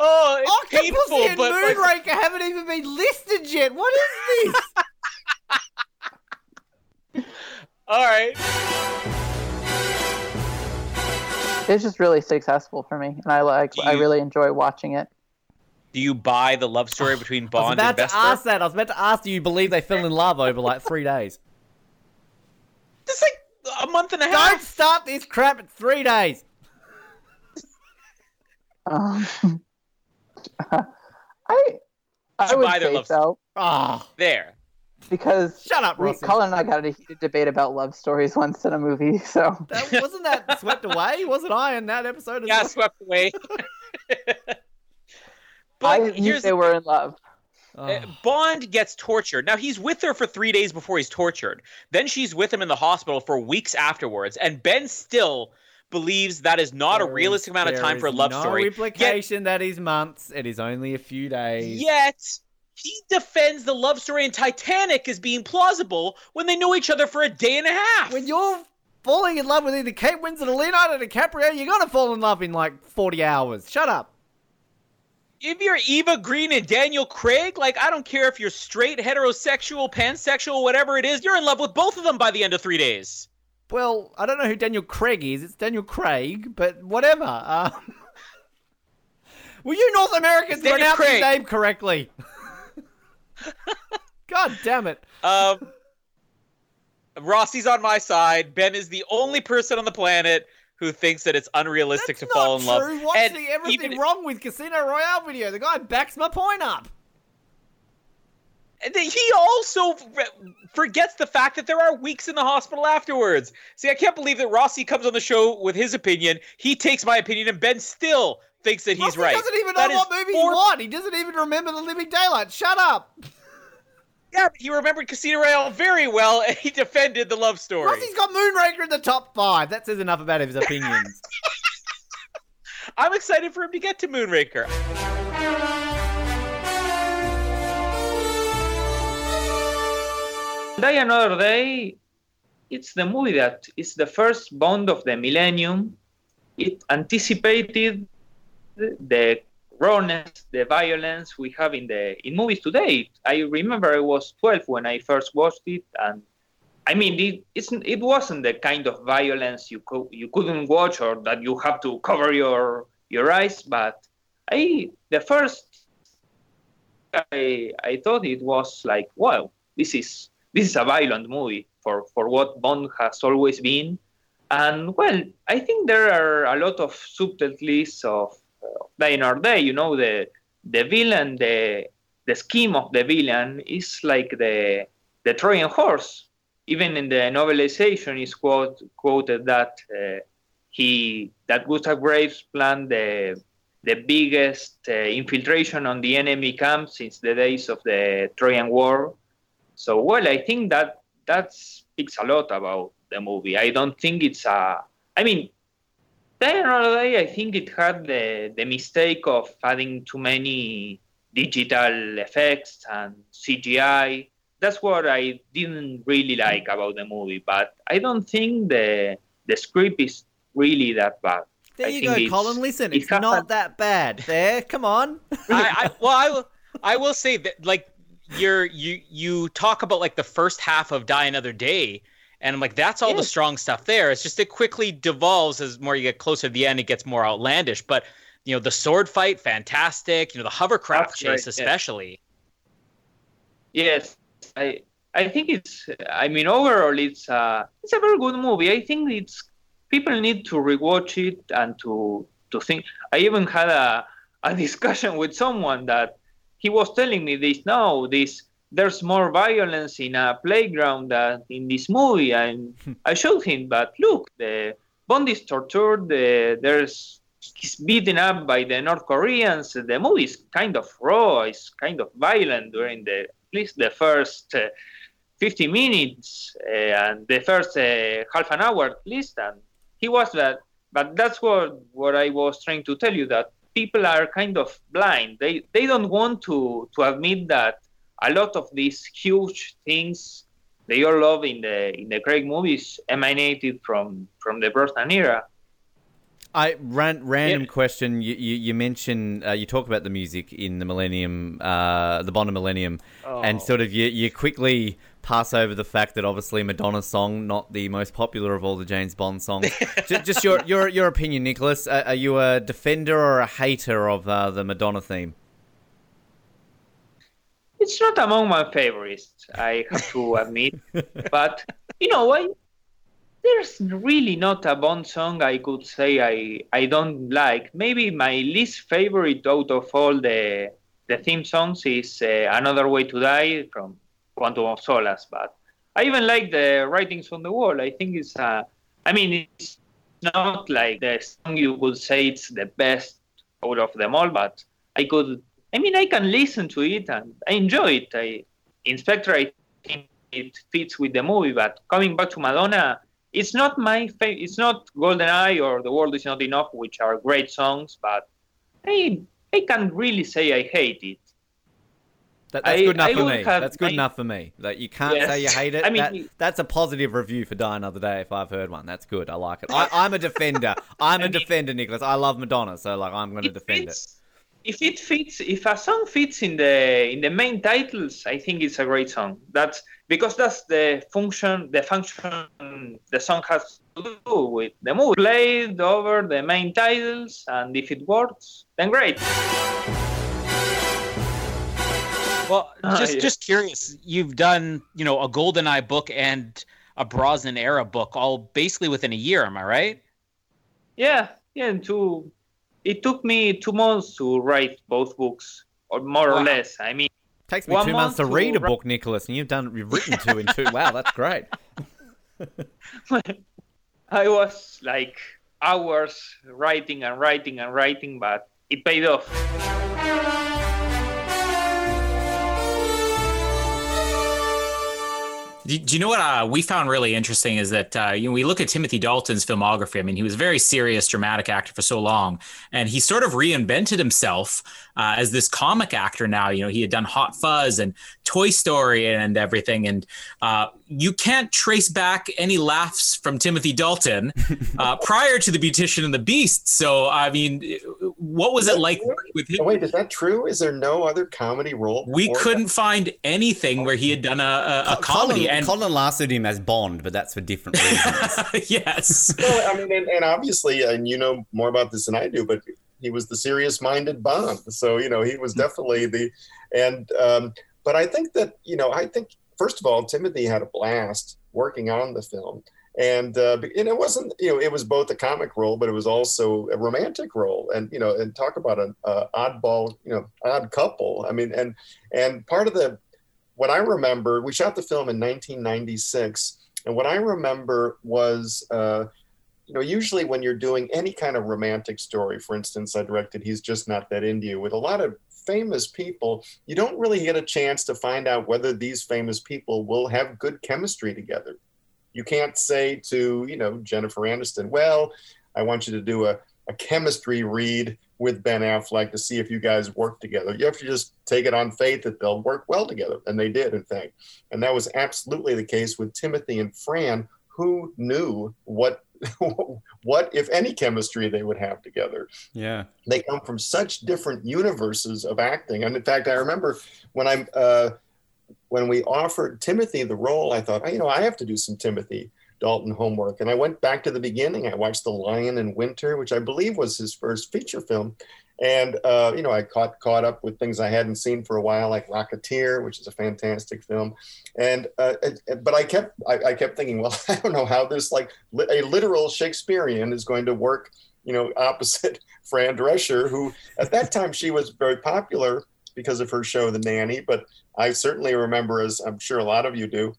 Oh, it's Octopussy painful, and but like, Moonraker haven't even been listed yet. What is this? all right. it's just really successful for me, and I like. Do I really enjoy watching it. Do you buy the love story between Bond I was Bond about and to Vesper? ask that. I was about to ask do you believe they fell in love over like three days? It's like a month and a half. Don't start this crap at three days. Um, I I should would buy their say love so Ah, There. because shut up, we, Rossi. Colin and I got a heated debate about love stories once in a movie. So That, wasn't that swept away? Wasn't I in that episode as Yeah, well? swept away. I but knew here's they were in love. Uh, Bond gets tortured. Now he's with her for three days before he's tortured. Then she's with him in the hospital for weeks afterwards. And Ben still believes that is not a realistic is- amount of time for a love no story. Yet, implication that is months. It is only a few days. yet he defends the love story in Titanic as being plausible when they know each other for a day and a half. When you're falling in love with either Kate Winslet or Leonardo DiCaprio, you're gonna fall in love in like 40 hours. Shut up. If you're Eva Green and Daniel Craig, like I don't care if you're straight, heterosexual, pansexual, whatever it is, you're in love with both of them by the end of three days. Well, I don't know who Daniel Craig is. It's Daniel Craig, but whatever. Um, will you North Americans pronounce his name correctly? God damn it. Um, Rossi's on my side. Ben is the only person on the planet who thinks that it's unrealistic That's to fall in love. true. What's And the everything even- wrong with Casino Royale video? The guy backs my point up. And then he also forgets the fact that there are weeks in the hospital afterwards. See, I can't believe that Rossi comes on the show with his opinion. He takes my opinion, and Ben still thinks that he's Rossi right. doesn't even know That is what movie four- he won. He doesn't even remember The Living Daylight. Shut up. Yeah, but he remembered Casino Royale very well, and he defended the love story. Plus, he's got Moonraker in the top five. That says enough about his opinions. I'm excited for him to get to Moonraker. Die Another Day, it's the movie that is the first Bond of the millennium. It anticipated the, the rawness, the violence we have in the in movies today. I remember I was 12 when I first watched it, and I mean it, it wasn't the kind of violence you could you couldn't watch or that you have to cover your your eyes. But I the first I I thought it was like wow this is this is a violent movie for, for what Bond has always been. And well, I think there are a lot of subtleties of uh, Die Another Day. You know, the the villain, the the scheme of the villain is like the the Trojan horse. Even in the novelization, is quote, quoted that uh, he that Gustav Graves planned the the biggest uh, infiltration on the enemy camp since the days of the Trojan War. So well, I think that that speaks a lot about the movie. I don't think it's a. I mean, Die Another Day. I think it had the the mistake of adding too many digital effects and CGI. That's what I didn't really like about the movie. But I don't think the the script is really that bad. There I you go, Colin. Listen, it it's has not that bad. There, come on. I, I well, I will. I will say that like you're you you talk about like the first half of Die Another Day, and I'm like that's all the strong stuff there. It's just it quickly devolves as more you get closer to the end. It gets more outlandish, but you know the sword fight, fantastic. You know the hovercraft That's chase, right, especially. Yes, I I think it's. I mean, overall, it's a it's a very good movie. I think it's people need to rewatch it and to to think. I even had a a discussion with someone that he was telling me this. now this there's more violence in a playground than in this movie, and I showed him. But look, the Bond is tortured. The, there's he's beaten up by the North Koreans. The movie is kind of raw. It's kind of violent during the at least the first uh, 50 minutes uh, and the first uh, half an hour at least. And he was that. But that's what what I was trying to tell you that people are kind of blind. They they don't want to to admit that a lot of these huge things they all love in the in the Craig movies emanated from from the Brosnan era. I ran, random question. You you, you mentioned uh, you talk about the music in the Millennium, uh, the Bond of Millennium, and Oh. sort of you you quickly pass over the fact that obviously Madonna's song not the most popular of all the James Bond songs. just, just your your your opinion, Nicholas. Are, are you a defender or a hater of uh, the Madonna theme? It's not among my favorites, I have to admit. but you know, I, there's really not a Bond song I could say I I don't like. Maybe my least favorite out of all the the theme songs is uh, Another Way to Die from Quantum of Solace. But I even like the Writings on the Wall. I think it's uh, I mean it's not like the song you could say it's the best out of them all, but I could I mean I can listen to it and I enjoy it. I Inspector I think it fits with the movie, but coming back to Madonna, it's not my favorite. it's not Golden Eye or The World Is Not Enough, which are great songs, but I I can't really say I hate it. That, that's I- good enough I for me. have That's good made- enough for me. That you can't Yes. say you hate it. I mean, that, that's a positive review for Die Another Day if I've heard one. That's good. I like it. I, I'm a defender. I'm a defender, Nicholas. I love Madonna, so like I'm going to defend it. If it fits, if a song fits in the in the main titles, I think it's a great song. That's because that's the function the function the song has to do with the movie. Played over the main titles, and if it works, then great. Well, Ah, just yeah. just curious. You've done you know a GoldenEye book and a Brosnan era book all basically within a year. Am I right? Yeah, yeah. And two, it took me two months to write both books, or more or less. I mean, it Takes me one two months to month read a write- book, Nicholas, and you've done you've written two in two. Wow, that's great. I was like hours writing and writing and writing, but it paid off. Do, you know what uh, we found really interesting is that uh, you know we look at Timothy Dalton's filmography. I mean, he was a very serious dramatic actor for so long, and he sort of reinvented himself uh, as this comic actor. Now, you know, he had done Hot Fuzz and Toy Story and everything, and uh, you can't trace back any laughs from Timothy Dalton uh, prior to the Beautician and the Beast. So, I mean, what was it like with him? Oh, wait, is that true? Is there no other comedy role? We couldn't find anything where he had done a, a, a comedy. Colin, and Colin lasted him as Bond, but that's for different reasons. yes. well, I mean, and, and obviously, and you know more about this than I do, but he was the serious-minded Bond. So you know, he was definitely the, and um, but I think that you know, I think first of all, Timothy had a blast working on the film, and uh, and it wasn't you know, it was both a comic role, but it was also a romantic role, and you know, and talk about an uh, oddball, you know, odd couple. I mean, and and part of the what I remember, we shot the film in 1996, and what I remember was, uh, you know, usually when you're doing any kind of romantic story, for instance, I directed He's Just Not That Into You with a lot of famous people, you don't really get a chance to find out whether these famous people will have good chemistry together. You can't say to, you know, Jennifer Aniston, well, I want you to do a, a chemistry read with Ben Affleck to see if you guys work together. You have to just take it on faith that they'll work well together. And they did, in fact. And that was absolutely the case with Timothy and Fran, who knew what what if any chemistry they would have together? Yeah. they come from such different universes of acting. And in fact i remember when i uh, when we offered timothy the role i thought oh, you know i have to do some timothy dalton homework. And i went back to the beginning. I watched the lion in winter which i believe was his first feature film and uh, you know i caught caught up with things i hadn't seen for a while like rocketeer which is a fantastic film. And uh, but i kept I, I kept thinking well i don't know how this like li- a literal shakespearean is going to work you know opposite fran drescher who at that time she was very popular because of her show the nanny. But i certainly remember as i'm sure a lot of you do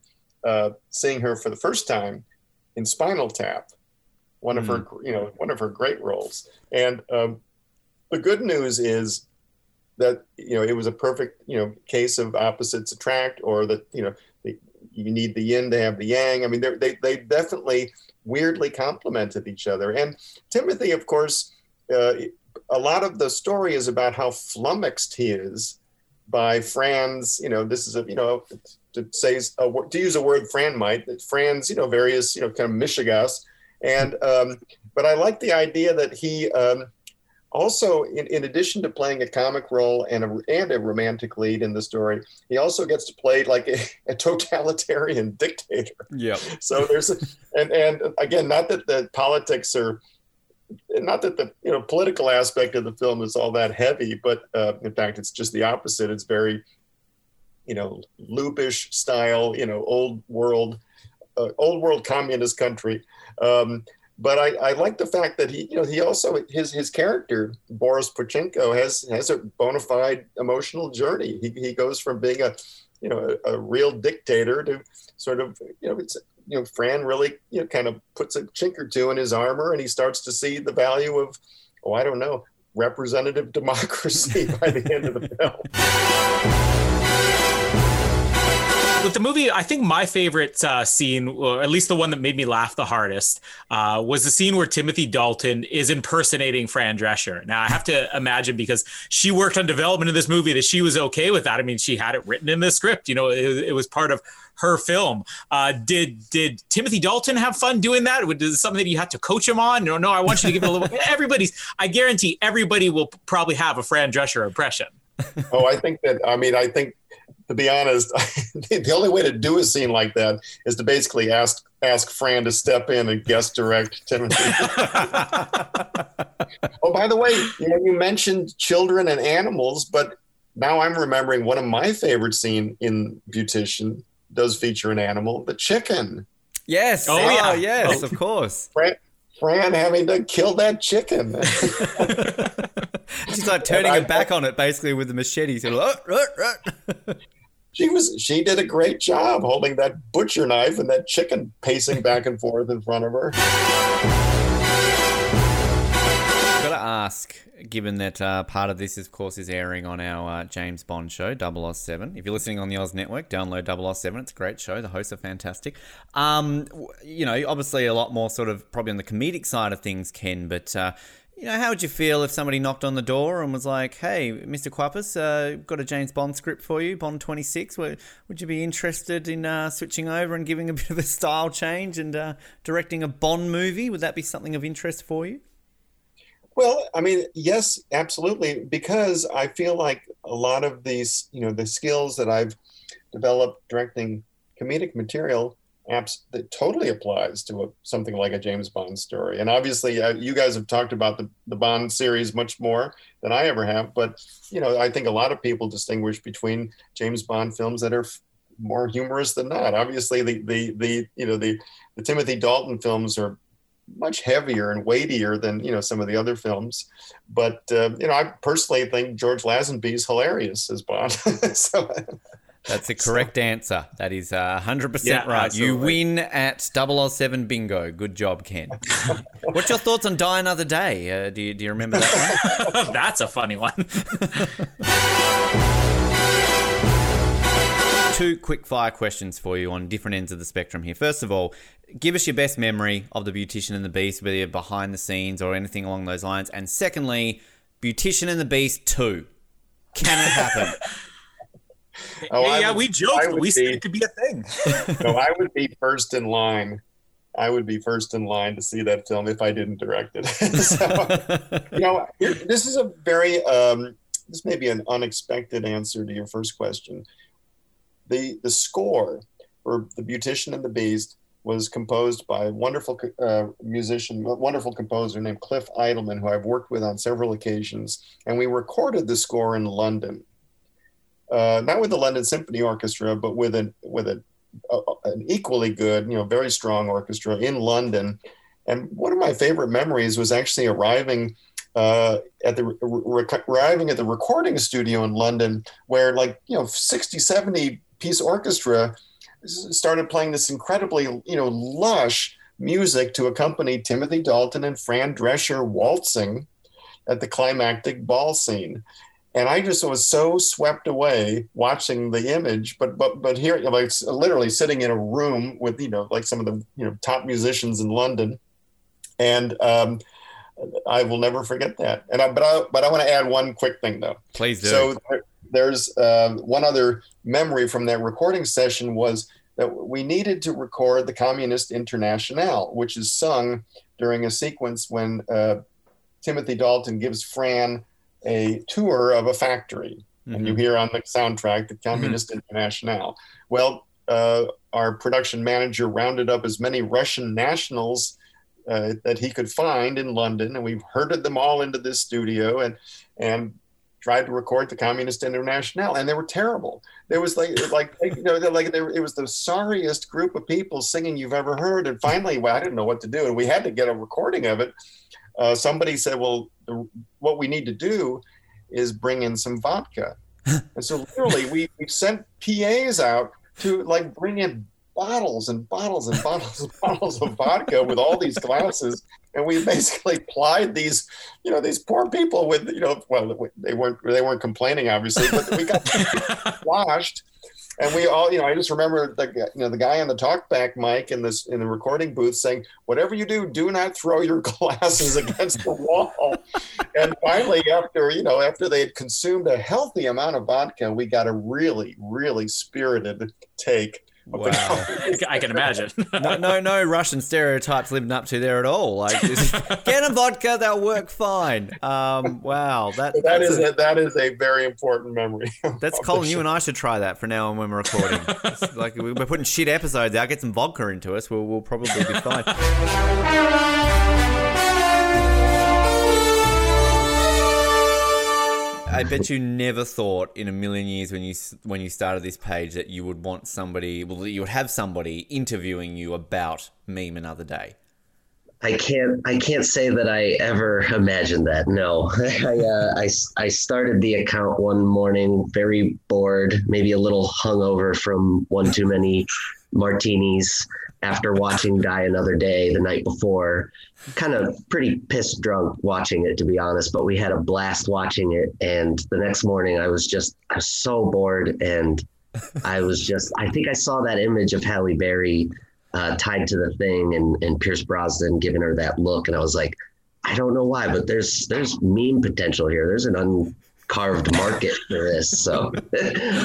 uh, seeing her for the first time in spinal tap one of her you know one of her great roles. And um, the good news is that you know it was a perfect you know case of opposites attract or that you know the, you need the yin to have the yang. I mean they they definitely weirdly complemented each other. And timothy of course uh, a lot of the story is about how flummoxed he is by fran's you know this is a you know to say a, to use a word fran might that fran's you know various you know kind of mishigas. And um, but i like the idea that he um, also in, in addition to playing a comic role and a, and a romantic lead in the story he also gets to play like a, a totalitarian dictator. Yeah. so there's a, and and again not that the politics are not that the you know political aspect of the film is all that heavy but uh, in fact it's just the opposite. It's very you know Lubitsch style you know old world uh, old world communist country. Um, but I, I like the fact that he, you know, he also his his character Boris Pochenko has has a bona fide emotional journey. He, he goes from being a, you know, a, a real dictator to sort of, you know, it's you know, Fran really, you know, kind of puts a chink or two in his armor, and he starts to see the value of, oh, I don't know, representative democracy by the end of the film. with the movie, I think my favorite uh, scene, or at least the one that made me laugh the hardest, uh, was the scene where Timothy Dalton is impersonating Fran Drescher. Now, I have to imagine because she worked on development of this movie that she was okay with that. I mean, she had it written in the script. You know, it, it was part of her film. Uh, did did Timothy Dalton have fun doing that? Was something that you had to coach him on? No, no, I want you to give it a little. Everybody's. I guarantee everybody will probably have a Fran Drescher impression. oh, I think that. I mean, I think to be honest, the only way to do a scene like that is to basically ask ask Fran to step in and guest direct Timothy. oh, by the way, you know, you mentioned children and animals, but now I'm remembering one of my favorite scene in Beautician does feature an animal, the chicken. Yes. Oh, Oh, yeah. yes, Oh. of course. Fran, Fran having to kill that chicken. She's like turning her back on it basically with the machete. She's like, "Oh, oh, oh." she was she did a great job holding that butcher knife and that chicken pacing back and forth in front of her. Got to ask, given that uh, part of this, of course, is airing on our uh, James Bond show, 007. If you're listening on the Oz Network, download 007. It's a great show. The hosts are fantastic. Um, you know, obviously a lot more sort of probably on the comedic side of things, Ken, but. Uh, you know, how would you feel if somebody knocked on the door and was like, "Hey, Mr. Kwapis, uh, got a James Bond script for you, Bond 26. Would, would you be interested in uh, switching over and giving a bit of a style change and uh, directing a Bond movie? Would that be something of interest for you?" Well, I mean, yes, absolutely, because I feel like a lot of these, you know, the skills that I've developed directing comedic material apps that totally applies to a, something like a James Bond story. And obviously, uh, you guys have talked about the, the Bond series much more than I ever have. But, you know, I think a lot of people distinguish between James Bond films that are f- more humorous than not. Obviously, the, the, the, you know, the, the Timothy Dalton films are much heavier and weightier than you know some of the other films but uh, you know i personally think george lazenby is hilarious as bond so That's the correct answer. That is uh, 100% Yeah, right. You win at 007 bingo. Good job, Ken. What's your thoughts on Die Another Day? Uh, do, you, do you remember that one? That's a funny one. Two quick fire questions for you on different ends of the spectrum here. First of all, give us your best memory of The Beautician and the Beast, whether you're behind the scenes or anything along those lines. And secondly, Beautician and the Beast 2. Can it happen? Oh, I yeah, would- we joked, we said it could be a thing. no, I would be first in line. I would be first in line to see that film if I didn't direct it. so, you know, this is a very um, this may be an unexpected answer to your first question. The the score for The Beautician and the Beast was composed by a wonderful uh, musician, a wonderful composer named Cliff Eidelman, who I've worked with on several occasions, and we recorded the score in London. Uh, not with the London Symphony Orchestra, but with an with a a, an equally good, you know, very strong orchestra in London. And one of my favorite memories was actually arriving uh, at the arriving at the recording studio in London, where like you know 60, 70 piece orchestra started playing this incredibly you know lush music to accompany Timothy Dalton and Fran Drescher waltzing at the climactic ball scene and I just was so swept away watching the image. But but but here, like literally sitting in a room with you know like some of the you know top musicians in London, and um, I will never forget that. And I, but I but I want to add one quick thing though. Please do. So there- there's um, one other memory from that recording session was that we needed to record the Communist Internationale, which is sung during a sequence when uh, Timothy Dalton gives Fran a tour of a factory. And you hear on the soundtrack the Communist International. Well, uh, our production manager rounded up as many Russian nationals uh, that he could find in London, and we herded them all into this studio and and tried to record the Communist International, and they were terrible. There was like like you know like they were, it was the sorriest group of people singing you've ever heard. And finally, well, I didn't know what to do, and we had to get a recording of it. Uh, somebody said, "Well, the, what we need to do is bring in some vodka," and so literally we, we sent PAs out to like bring in bottles and bottles and bottles and bottles of vodka with all these glasses. And we basically plied these you know these poor people with you know well they weren't they weren't complaining obviously but we got washed and we all you know i just remember the you know the guy on the talkback mic in this in the recording booth saying whatever you do do not throw your glasses against the wall. And finally after you know after they had consumed a healthy amount of vodka we got a really really spirited take Wow. I can imagine. no, no, no Russian stereotypes living up to there at all. Like, just get a vodka, they'll work fine. Um, wow, that that that is a, a, that is a very important memory. That's of Colin. You and I should try that for now on when we're recording. It's like we're putting shit episodes out. Get some vodka into us. We'll, we'll probably be fine. I bet you never thought in a million years when you when you started this page that you would want somebody, well, that you would have somebody interviewing you about meme another day. I can't. I can't say that I ever imagined that. No, I, uh, I I started the account one morning, very bored, maybe a little hungover from one too many martinis after watching Die Another Day the night before. Kind of pretty pissed drunk watching it, to be honest. But we had a blast watching it, and the next morning I was just I was so bored, and I was just I think I saw that image of Halle Berry uh, tied to the thing and, and Pierce Brosnan giving her that look. And I was like, I don't know why, but there's there's meme potential here. There's an uncarved market for this. So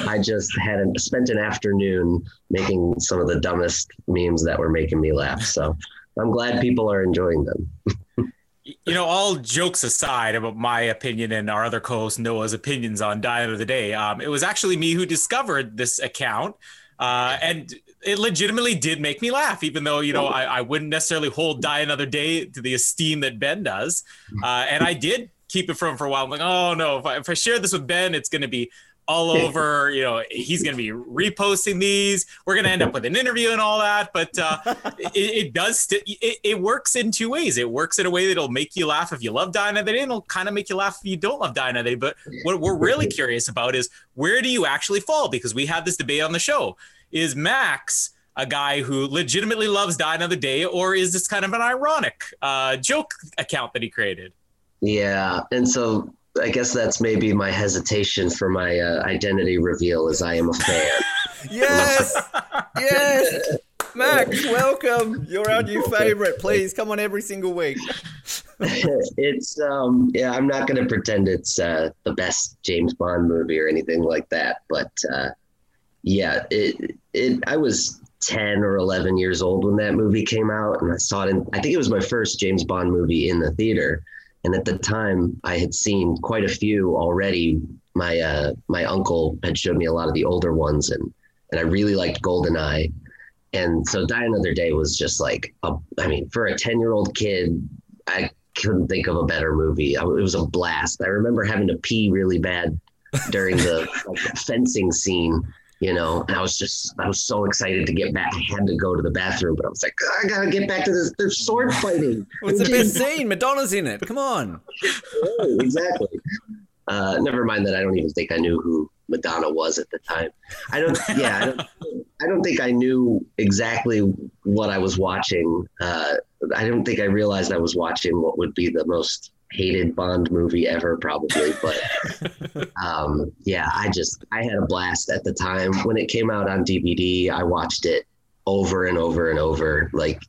I just had a, spent an afternoon making some of the dumbest memes that were making me laugh. So I'm glad people are enjoying them. you know, all jokes aside about my opinion and our other co-host Noah's opinions on Die of the Day, um, it was actually me who discovered this account, uh, and it legitimately did make me laugh. Even though you know I, I wouldn't necessarily hold Die Another Day to the esteem that Ben does, uh, and I did keep it from for a while. I'm like, oh no, if I, if I share this with Ben, it's going to be all over. You know, he's going to be reposting these. We're going to end up with an interview and all that. But uh, it, it does. St- it, it works in two ways. It works in a way that'll make you laugh if you love Die Another Day, and it'll kind of make you laugh if you don't love Die Another Day. But what we're really curious about is where do you actually fall? Because we had this debate on the show. Is Max a guy who legitimately loves Die Another Day, or is this kind of an ironic uh, joke account that he created? Yeah, and so I guess that's maybe my hesitation for my uh, identity reveal, as I am a fan. Yes, yes, Max, welcome. You're our new favorite. Please come on every single week. it's um yeah i'm not going to pretend it's uh the best james bond movie or anything like that but uh yeah it it i was 10 or 11 years old when that movie came out and i saw it in i think it was my first james bond movie in the theater and at the time i had seen quite a few already my uh my uncle had showed me a lot of the older ones and and i really liked goldeneye and so die another day was just like a, i mean for a 10 year old kid i couldn't think of a better movie. It was a blast. I remember having to pee really bad during the like, fencing scene, you know, and I was just, I was so excited to get back. I had to go to the bathroom, but I was like, I gotta get back to this. There's sword fighting. What's the best scene? Madonna's in it. Come on. exactly. Uh, never mind that I don't even think I knew who Madonna was at the time. I don't. Yeah, I don't, I don't think I knew exactly what I was watching. Uh, I don't think I realized I was watching what would be the most hated Bond movie ever, probably. But um, yeah, I just I had a blast at the time when it came out on DVD. I watched it over and over and over, like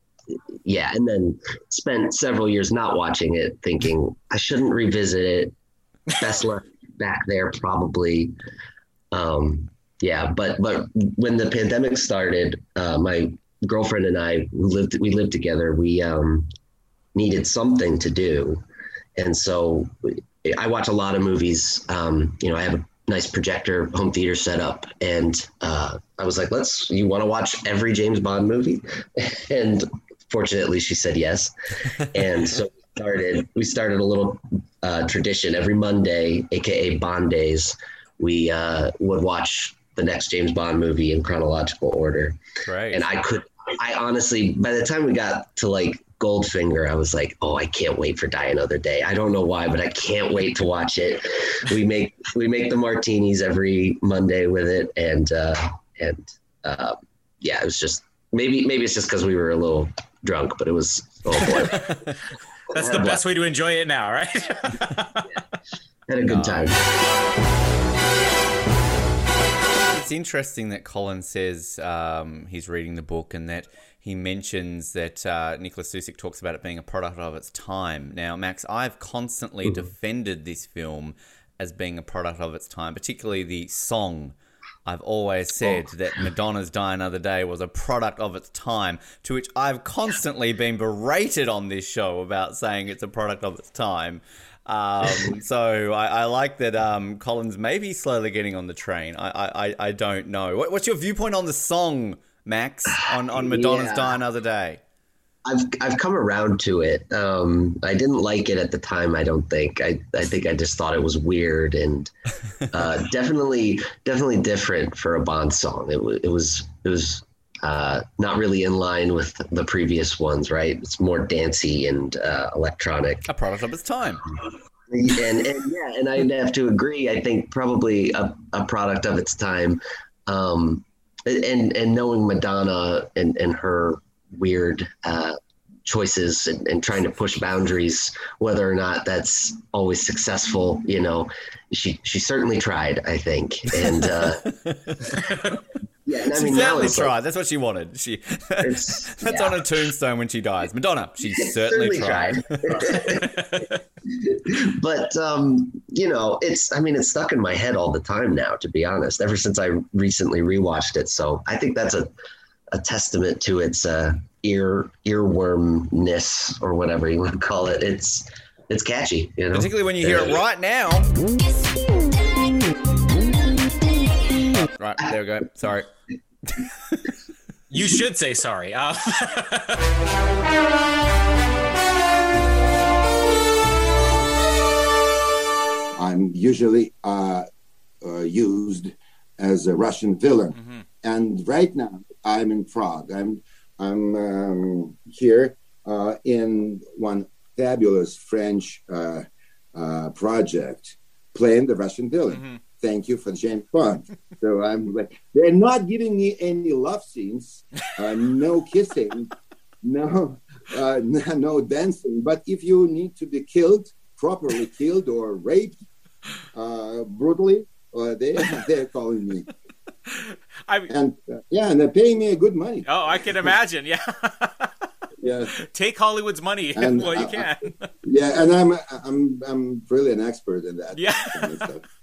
yeah, and then spent several years not watching it, thinking I shouldn't revisit it. Best left back there, probably. Um, yeah, but but when the pandemic started, uh, my girlfriend and I lived we lived together. We um, needed something to do, and so I watch a lot of movies. Um, you know, I have a nice projector home theater set up, and uh, I was like, "Let's. You want to watch every James Bond movie?" and fortunately, she said yes, and so we started. We started a little uh, tradition every Monday, aka Bond Days. We uh, would watch the next James Bond movie in chronological order. Right. And I could, I honestly, by the time we got to like Goldfinger, I was like, oh, I can't wait for Die Another Day. I don't know why, but I can't wait to watch it. We make we make the martinis every Monday with it, and uh, and uh, yeah, it was just maybe maybe it's just because we were a little drunk, but it was oh boy. That's the best way to enjoy it now, right? Had a good time. It's interesting that Colin says um, he's reading the book and that he mentions that uh, Nicholas Suszczyk talks about it being a product of its time. Now, Max, I've constantly defended this film as being a product of its time, particularly the song. I've always said that Madonna's Die Another Day was a product of its time, to which I've constantly been berated on this show about saying it's a product of its time. Um, so I, I, like that um, Colin's maybe slowly getting on the train. I, I, I don't know. What, what's your viewpoint on the song, Max, on, on Madonna's Yeah. Die Another Day? I've I've come around to it. Um, I didn't like it at the time. I don't think. I, I think I just thought it was weird and uh, definitely definitely different for a Bond song. It was it was it was uh, not really in line with the previous ones. Right? It's more dancey and uh, electronic. A product of its time. And, and yeah, and I'd have to agree. I think probably a, a product of its time. Um, and and knowing Madonna and, and her weird uh, choices and, and trying to push boundaries, whether or not that's always successful, you know, she she certainly tried, I think, and uh, yeah, and I she mean, now certainly it's like- tried. That's what she wanted. She that's on her tombstone when she dies. Madonna, she certainly, Certainly tried. but um, you know, it's I mean, it's stuck in my head all the time now, to be honest. Ever since I recently rewatched it, so I think that's a a testament to its uh, ear earwormness or whatever you want to call it. It's it's catchy, you know. Particularly when you hear it right now. Right, there we go. Sorry. You should say sorry. Uh, I'm usually uh, uh, used as a Russian villain, and right now I'm in Prague. I'm I'm um, here uh, in one fabulous French uh, uh, project, playing the Russian villain. Thank you for James Bond. so I'm like, they're not giving me any love scenes, uh, no kissing, no, uh, no dancing. But if you need to be killed, properly killed or raped uh, brutally, uh, they they're calling me. I and uh, yeah, and they're paying me a good money. oh, I can imagine. Yeah. yeah. Take Hollywood's money And, while you uh, can. Yeah, and I'm I'm I'm really an expert in that. Yeah.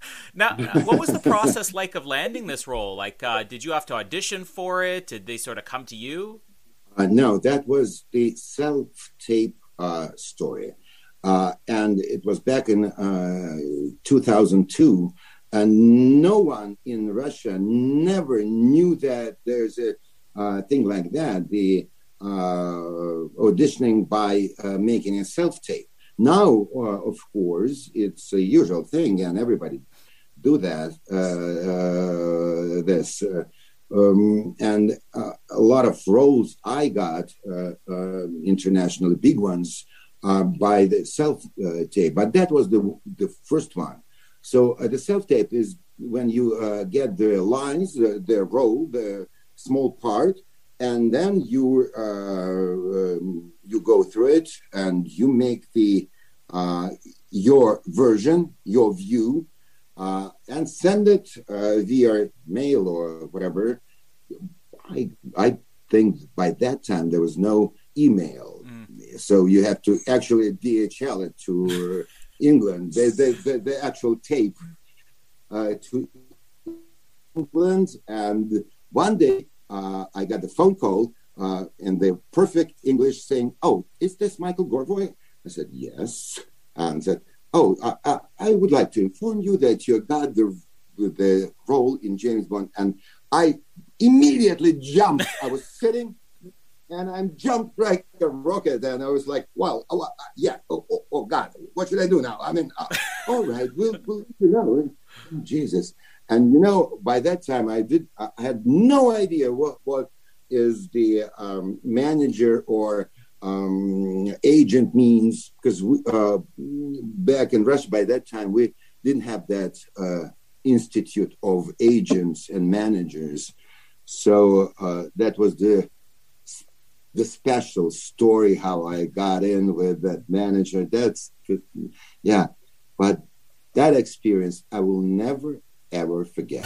now, what was the process like of landing this role? Like, uh, did you have to audition for it? Did they sort of come to you? Uh, no, that was the self-tape uh, story, uh, and it was back in uh, 2002, and no one in Russia never knew that there's a uh, thing like that. The auditioning by uh, making a self-tape. Now, uh, of course, it's a usual thing, and everybody do that. Uh, uh, this. Uh, um, and uh, a lot of roles I got uh, uh, internationally, big ones, uh, by the self uh, tape. But that was the the first one. So uh, the self tape is when you uh, get the lines, the, the role, the small part, and then you uh, um, you go through it and you make the uh, your version, your view, uh, and send it uh, via mail or whatever. I I think by that time there was no email, so you have to actually DHL it to England. The the, the, the actual tape uh, to England, and one day I got the phone call uh, in the perfect English saying, "Oh, is this Michael Gorevoy?" I said, "Yes," and said, "Oh, I, I, I would like to inform you that you got the the role in James Bond," and I immediately jumped. I was sitting. And I jumped like a rocket, and I was like, "Well, oh, uh, yeah, oh, oh, oh, God, what should I do now?" I mean, uh, all right, we'll, we'll, you know, Jesus. And you know, by that time, I did, I had no idea what what is the um, manager or um, agent means because uh, back in Russia by that time we didn't have that uh, institute of agents and managers, so uh, that was the the special story how I got in with that manager. That's yeah, but that experience I will never ever forget.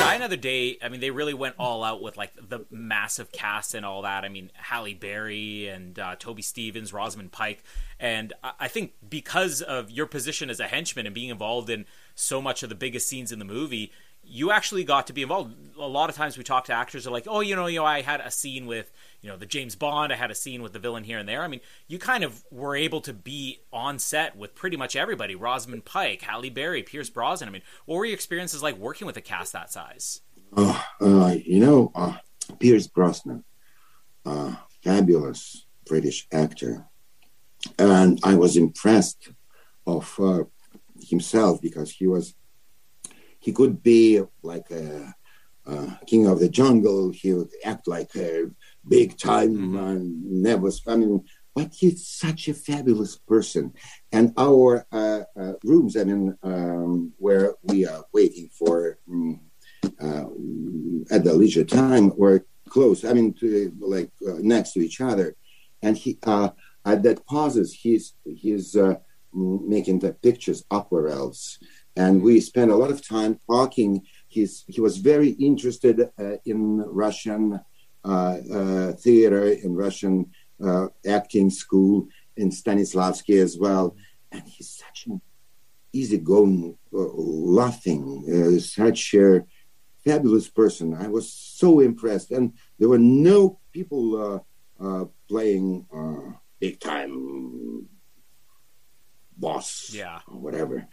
Die Another Day, I mean, they really went all out with like the massive cast and all that. I mean, Halle Berry and uh, Toby Stephens, Rosamund Pike, and I-, I think because of your position as a henchman and being involved in so much of the biggest scenes in the movie, you actually got to be involved. A lot of times we talk to actors are like, oh, you know, you know, I had a scene with, you know, the James Bond. I had a scene with the villain here and there. I mean, you kind of were able to be on set with pretty much everybody: Rosamund Pike, Halle Berry, Pierce Brosnan. I mean, what were your experiences like working with a cast that size? Uh, uh, you know, uh, Pierce Brosnan, uh, fabulous British actor, and I was impressed of uh, himself because he was he could be like a, a king of the jungle. He would act like a big time and never. I mean, but he's such a fabulous person. And our uh, uh, rooms, I mean, um, where we are waiting for um, uh, at the leisure time, were close. I mean, to, like uh, next to each other. And he uh, at that pauses, he's he's uh, making the pictures aquarels and we spent a lot of time talking. He's, he was very interested uh, in Russian uh, uh, theater, in Russian uh, acting school, in Stanislavski as well. And he's such an easygoing, uh, laughing, uh, such a fabulous person. I was so impressed. And there were no people playing big time boss yeah. or whatever.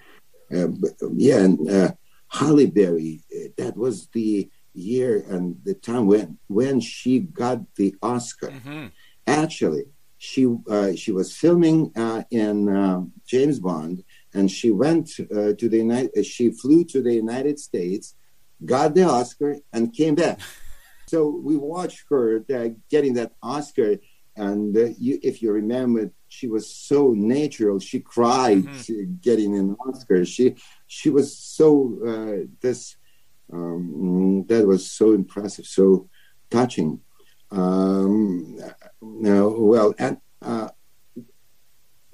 Uh, yeah, and uh, Halle Berry, uh, that was the year and the time when when she got the Oscar. Mm-hmm. Actually, she uh, she was filming uh, in uh, James Bond, and she went to the United. She flew to the United States, got the Oscar, and came back. so we watched her getting that Oscar, and you, if you remember, she was so natural. She cried mm-hmm. getting an Oscar. She she was so uh, this um, that was so impressive, so touching. Um, now, well, and uh,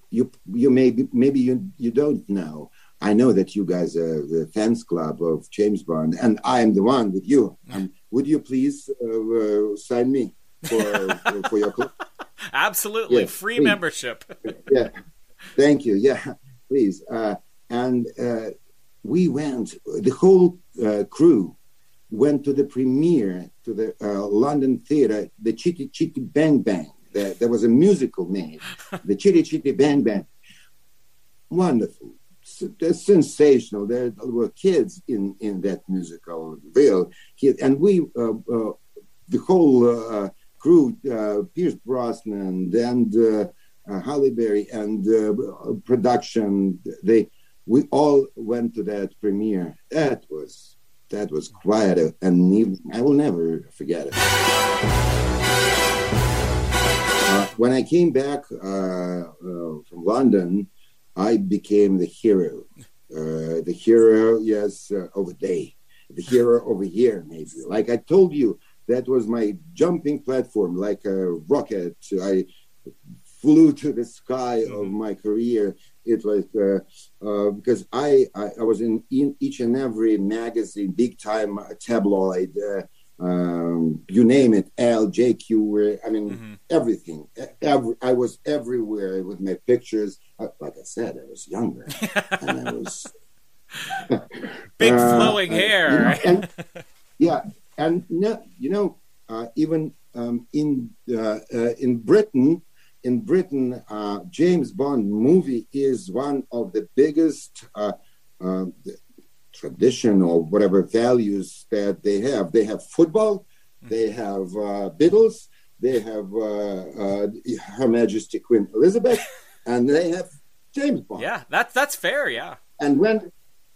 you you maybe maybe you you don't know. I know that you guys are the fans club of James Bond, and I'm the one with you. Um, would you please uh, uh, sign me for for your club? Absolutely, Yes, free please. membership. yeah, thank you. Yeah, please. Uh, and uh, we went. The whole uh, crew went to the premiere to the uh, London theater, the Chitty Chitty Bang Bang. There, there was a musical made, the Chitty Chitty Bang Bang. Wonderful, they're sensational. There were kids in in that musical, real kids, and we, uh, uh, the whole uh, crew, uh, Pierce Brosnan and uh, uh, Halle Berry and uh, production. They, we all went to that premiere. That was that was quite a, an evening. I will never forget it. Uh, when I came back from London, I became the hero. The hero, yes, of a day. The hero over here, maybe. Like I told you, that was my jumping platform, like a rocket. I flew to the sky of my career. It was uh, uh, because I, I I was in, in each and every magazine, big time tabloid, uh, um, you name it, Elle, GQ. I mean everything. Every, I was everywhere with my pictures. Uh, Like I said, I was younger, and I was Big uh, flowing uh, hair. you know, and- yeah, and no, you know, uh, even um, in uh, uh, in Britain, in Britain, uh, James Bond movie is one of the biggest uh, uh, tradition or whatever values that they have. They have football, they have uh, Beatles, they have uh, uh, Her Majesty Queen Elizabeth, and they have James Bond. Yeah, that's that's fair. Yeah. And when,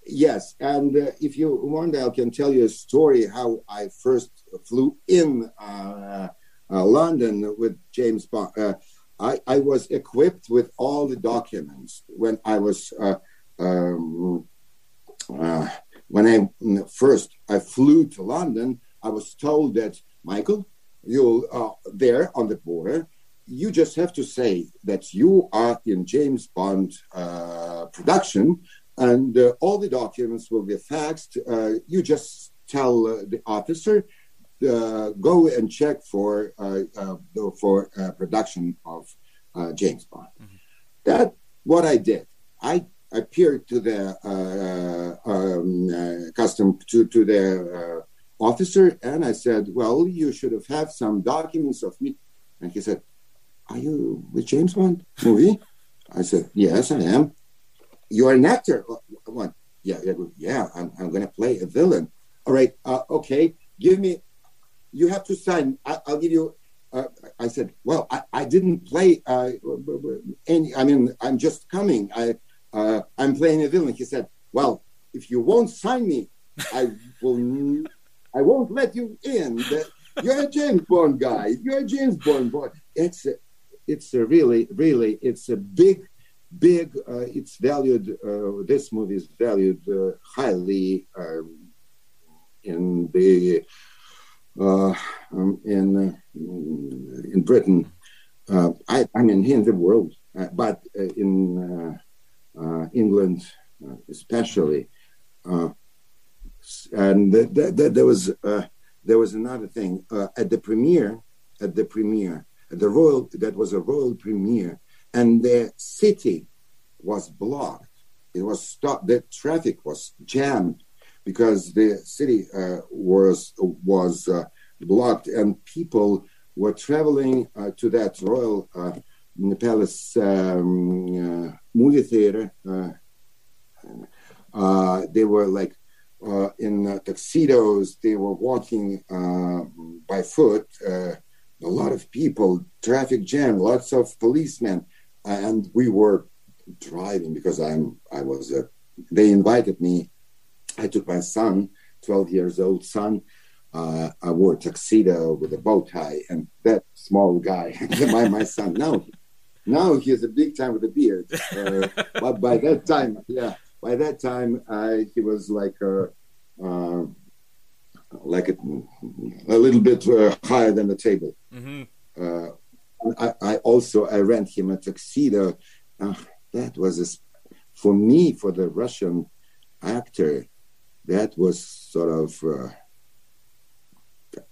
yes, and uh, if you want, I can tell you a story how I first flew in uh, uh, London with James Bond. Uh, I, I was equipped with all the documents when I was uh, um, uh, when I first I flew to London. I was told that Michael, you uh, there on the border. You just have to say that you are in James Bond production, and uh, all the documents will be faxed. Uh, you just tell uh, the officer, uh, go and check for uh, uh, for uh, production of uh, James Bond. That what I did. I appeared to the uh, um, uh, custom to to the uh, officer, and I said, "Well, you should have had some documents of me." And he said, "Are you with James Bond movie?" I said, "Yes, I am." You're an actor. "Oh, What? Yeah, yeah. I'm, I'm to play a villain. All right. Uh, okay. Give me. You have to sign. I, I'll give you. Uh, I said, well, I, I didn't play uh, any. I mean, I'm just coming. I uh, I'm playing a villain. He said, well, if you won't sign me, I will. I won't let you in. You're a James Bond guy. You're a James Bond boy. It's a, it's a really, really, it's a big, big. Uh, it's valued. Uh, this movie is valued uh, highly um, in the uh, um, in uh, in Britain. Uh, I, I mean, in the world, but in England especially. And th- th- th- there was there was another thing at the premiere. At the premiere, at the royal that was a royal premiere, and the city was blocked. It was stopped. The traffic was jammed because the city uh, was was uh, blocked, and people were traveling uh, to that royal uh, palace um, uh, movie theater. Uh, they were like in tuxedos. They were walking by foot. A lot of people, traffic jam, lots of policemen, and we were driving because I'm I was. Uh, they invited me. I took my son, twelve years old son. Uh, I wore a tuxedo with a bow tie, and that small guy, my my son. Now, now he is a big time with a beard. Uh, but by that time, yeah, by that time, I, he was like a, uh, like a, a little bit uh, higher than the table. Mm-hmm. I, I also I rent him a tuxedo. Uh, that was a, for me, for the Russian actor, that was sort of. Uh,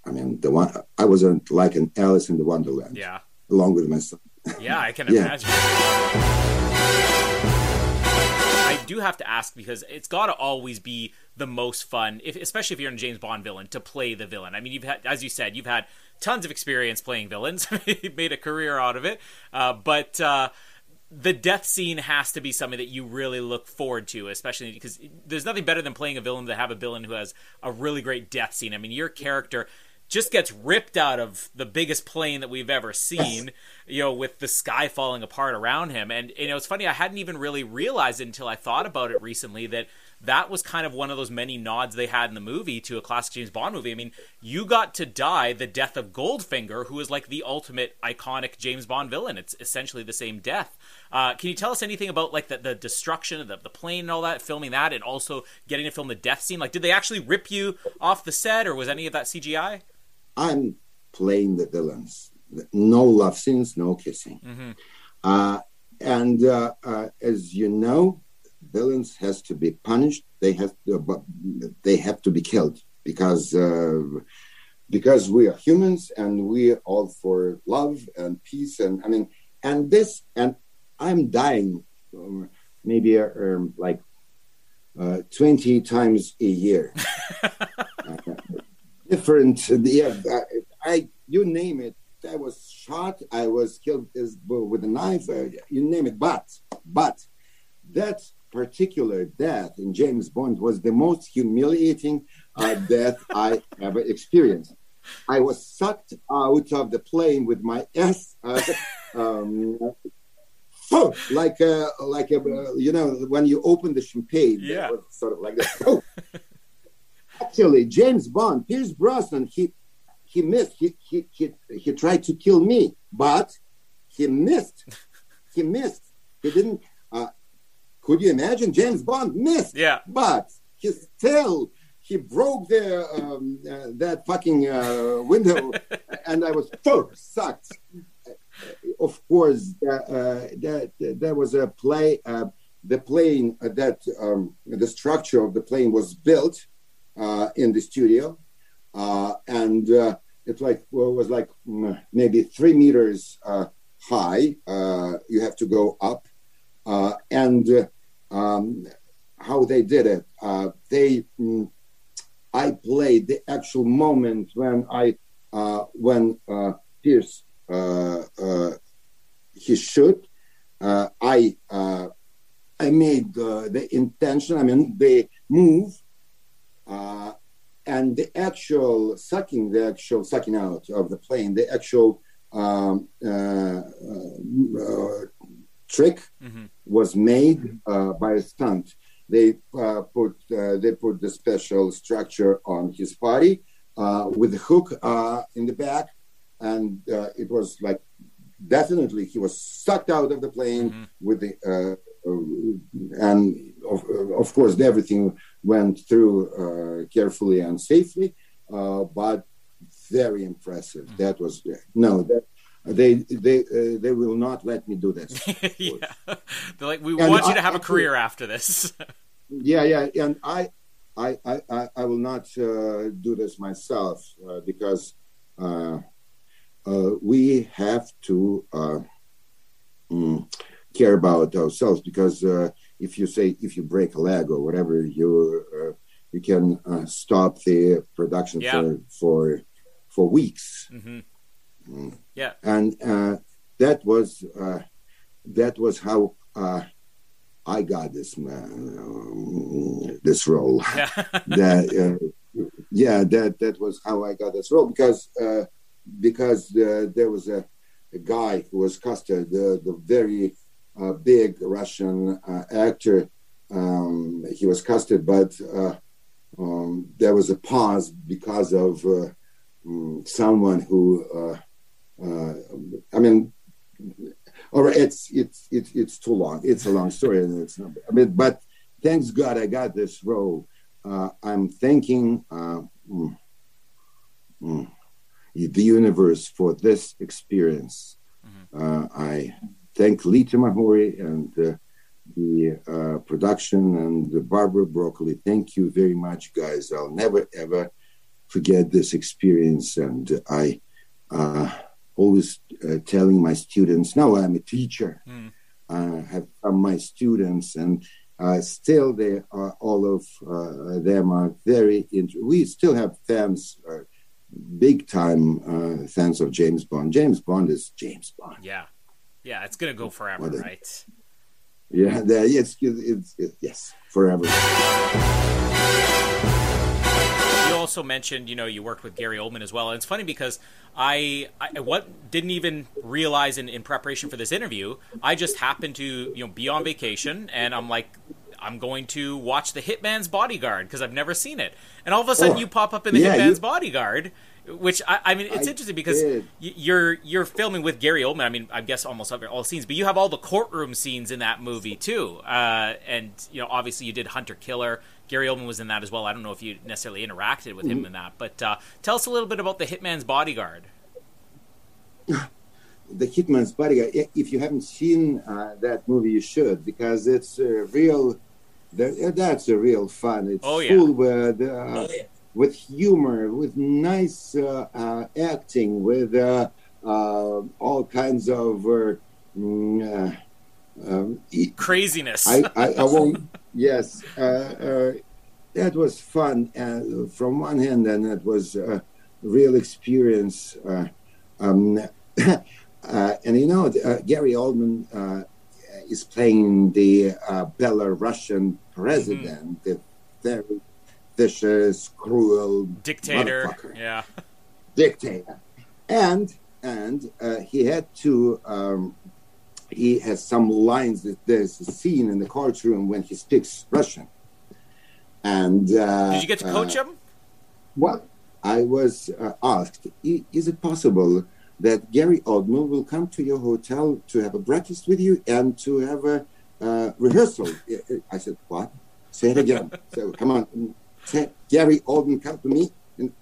I mean, the one I wasn't like an Alice in the Wonderland. Yeah. Along with my son. Yeah, I can Yeah. imagine. Do have to ask because it's got to always be the most fun, if, especially if you're in a James Bond villain, to play the villain. I mean, you've had, as you said, you've had tons of experience playing villains. you've made a career out of it, uh, but. Uh, the death scene has to be something that you really look forward to, especially because there's nothing better than playing a villain to have a villain who has a really great death scene. I mean, your character just gets ripped out of the biggest plane that we've ever seen, you know, with the sky falling apart around him. And you know, it's funny, I hadn't even really realized until I thought about it recently that that was kind of one of those many nods they had in the movie to a classic James Bond movie. I mean, you got to die the death of Goldfinger, who is like the ultimate iconic James Bond villain. It's essentially the same death. Uh, can you tell us anything about like the, the destruction of the, the plane and all that, filming that, and also getting to film the death scene? Like, did they actually rip you off the set, or was any of that CGI? I'm playing the villains. No love scenes, no kissing. Mm-hmm. Uh, and uh, uh, as you know, villains has to be punished. They have to, but they have to be killed because uh, because we are humans and we are all for love and peace. And I mean, and this and I'm dying um, maybe uh, um, like uh, twenty times a year. Uh, different, yeah. I, I you name it. I was shot. I was killed with a knife. Uh, you name it. But but that particular death in James Bond was the most humiliating uh, death I ever experienced. I was sucked out of the plane with my ass, uh, um, oh, like a, like a, uh, you know when you open the champagne, Yeah. sort of like that. Oh. Actually, James Bond, Pierce Brosnan, he he missed. He he he, he tried to kill me, but he missed. He missed. He didn't. Uh, could you imagine? James Bond missed. Yeah. But he still he broke the um, uh, that fucking uh, window, and I was sucked. Of course, uh, uh, that that was a play. Uh, the plane uh, that um, the structure of the plane was built in the studio, uh, and uh, it like well, was like mm, maybe three meters uh, high. Uh, you have to go up, uh, and uh, um, how they did it, uh, they mm, I played the actual moment when I uh, when uh, Pierce uh, uh, he shoot. Uh, I uh, I made uh, the intention. I mean the move, uh, and the actual sucking, the actual sucking out of the plane, the actual um, uh, uh, trick Mhm. was made uh, by a stunt. They uh, put uh, they put the special structure on his body uh, with the hook uh, in the back, and uh, it was like definitely he was sucked out of the plane with the uh, and of, of course everything went through uh, carefully and safely, uh, but very impressive. That was no that. They they uh, they will not let me do this. yeah. They're like, we And want you to have a actually- career after this. yeah yeah and i i i i, I will not uh, do this myself uh, because uh, uh, we have to uh, mm, care about ourselves because uh, if you say if you break a leg or whatever you uh, you can uh, stop the production Yeah. for for for weeks hmm Mm. Yeah. and uh, that was uh, that was how uh, I got this um, this role. Yeah. that uh, yeah, that that was how I got this role because uh, because uh, there was a, a guy who was casted, the the very uh, big Russian uh, actor. Um, he was casted, but uh, um, there was a pause because of uh, mm, someone who. Uh, uh, I mean, all right, it's it's it's it's too long. It's a long story, and it's not. I mean, but thanks God I got this role. Uh, I'm thanking uh, mm, mm, the universe for this experience. Uh, I thank Lee Tamahori and uh, the uh, production and Barbara Broccoli. Thank you very much, guys. I'll never ever forget this experience, and I uh, always uh, telling my students. Now I'm a teacher. Mm. I have some my students, and uh, still they are all of uh, them are very. Int- we still have fans. Uh, big time uh, fans of James Bond. James Bond is James Bond. Yeah, yeah, it's gonna go forever, What a- right? Yeah, the, it's, it's, it's yes, forever. You also mentioned, you know, you worked with Gary Oldman as well, and it's funny because I, I what didn't even realize in, in preparation for this interview, I just happened to, you know, be on vacation, and I'm like, I'm going to watch The Hitman's Bodyguard because I've never seen it, and all of a sudden Oh, you pop up in The yeah, Hitman's you- Bodyguard. Which I, I mean, it's I interesting because did. y- you're you're filming with Gary Oldman. I mean, I guess almost all all scenes, but you have all the courtroom scenes in that movie too. Uh, and you know, obviously, you did Hunter Killer. Gary Oldman was in that as well. I don't know if you necessarily interacted with him Mhm. in that, but uh, tell us a little bit about the Hitman's Bodyguard. The Hitman's Bodyguard. If you haven't seen uh, that movie, you should because it's a real. That's a real fun. It's Oh, yeah. full with uh, with humor, with nice uh, uh, acting, with uh, uh, all kinds of. Uh, mm, uh, um, Craziness. I, I, I won't. Yes, uh, uh, that was fun. Uh, from one hand, and it was a real experience. Uh, um, uh, and you know, uh, Gary Oldman uh, is playing the uh, Belarusian president, the very vicious, cruel Dictator. Yeah. dictator. And and uh, he had to. Um, he has some lines. That there's a scene in the courtroom when he speaks Russian. And uh, Did you get to coach uh, him? Well, I was uh, asked, is it possible that Gary Oldman will come to your hotel to have a breakfast with you and to have a uh, rehearsal? I said, what? Say it again. so come on, Gary Oldman come to me. And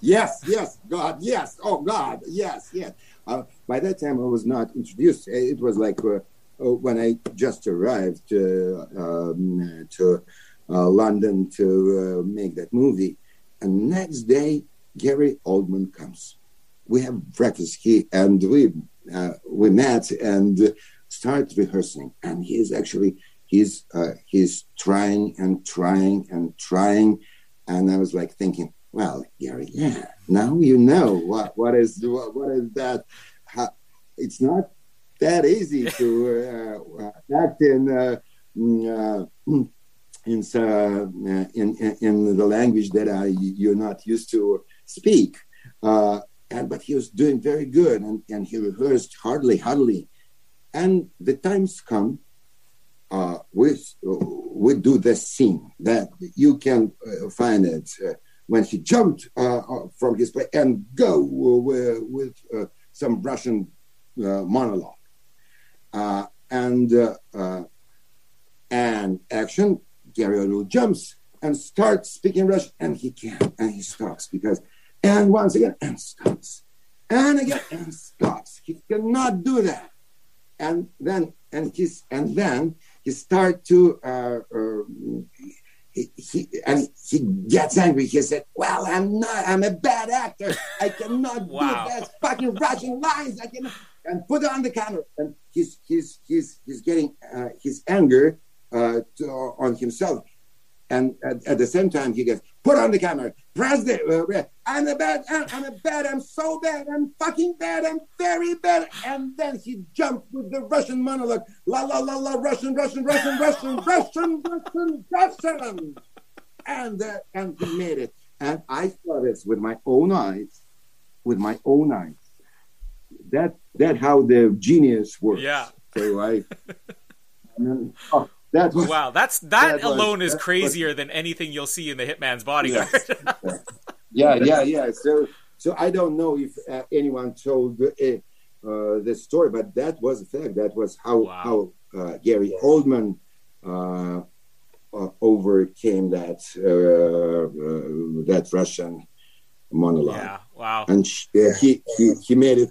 yes, yes, God, yes, oh God, yes, yes. Uh, by that time, I was not introduced. It was like uh, uh, when I just arrived uh, um, to uh, London to uh, make that movie. And next day, Gary Oldman comes. We have breakfast. He and we uh, we met and start rehearsing. And he's actually he's he's trying and trying and trying. And I was like thinking, well, Gary, yeah, now you know what what is what, what is that? How, it's not that easy to uh, act in. Uh, mm, uh, in, uh, in in in the language that I you're not used to speak. Uh, and but he was doing very good, and, and he rehearsed hardly, hardly. And the times come, uh, we we do this scene that you can uh, find it uh, when he jumped uh, uh, from his place and go with, uh, some Russian monologue, and and action. Gary jumps and starts speaking Russian, and he can't, and he stops because, and once again, and stops, and again, and stops. He cannot do that, and then, and he's, and then he start to, uh, uh, he, he, and he gets angry. He said, "Well, I'm not. I'm a bad actor. I cannot Wow. do that fucking Russian lines. I cannot." And put it on the camera. And he's he's he's he's getting uh, his anger uh, to, on himself. And at, at the same time, he goes, put on the camera, press the, uh, I'm a bad, I'm, I'm a bad, I'm so bad, I'm fucking bad, I'm very bad. And then he jumped with the Russian monologue, la la la la, Russian, Russian, Russian, Russian, Russian, Russian, Russian. And, uh, and he made it. And I saw this with my own eyes, with my own eyes. That, that how the genius works. Yeah. So I, and then, oh, that was, Wow, that's that, that was- alone is that was- crazier than anything you'll see in the Hitman's Bodyguard. yeah, yeah, yeah. So, so I don't know if uh, anyone told uh, uh, this story, but that was a fact. That was how how uh, Gary Oldman uh, uh, overcame that uh, uh, that Russian monologue. Yeah, wow. And sh- uh, he, he he made it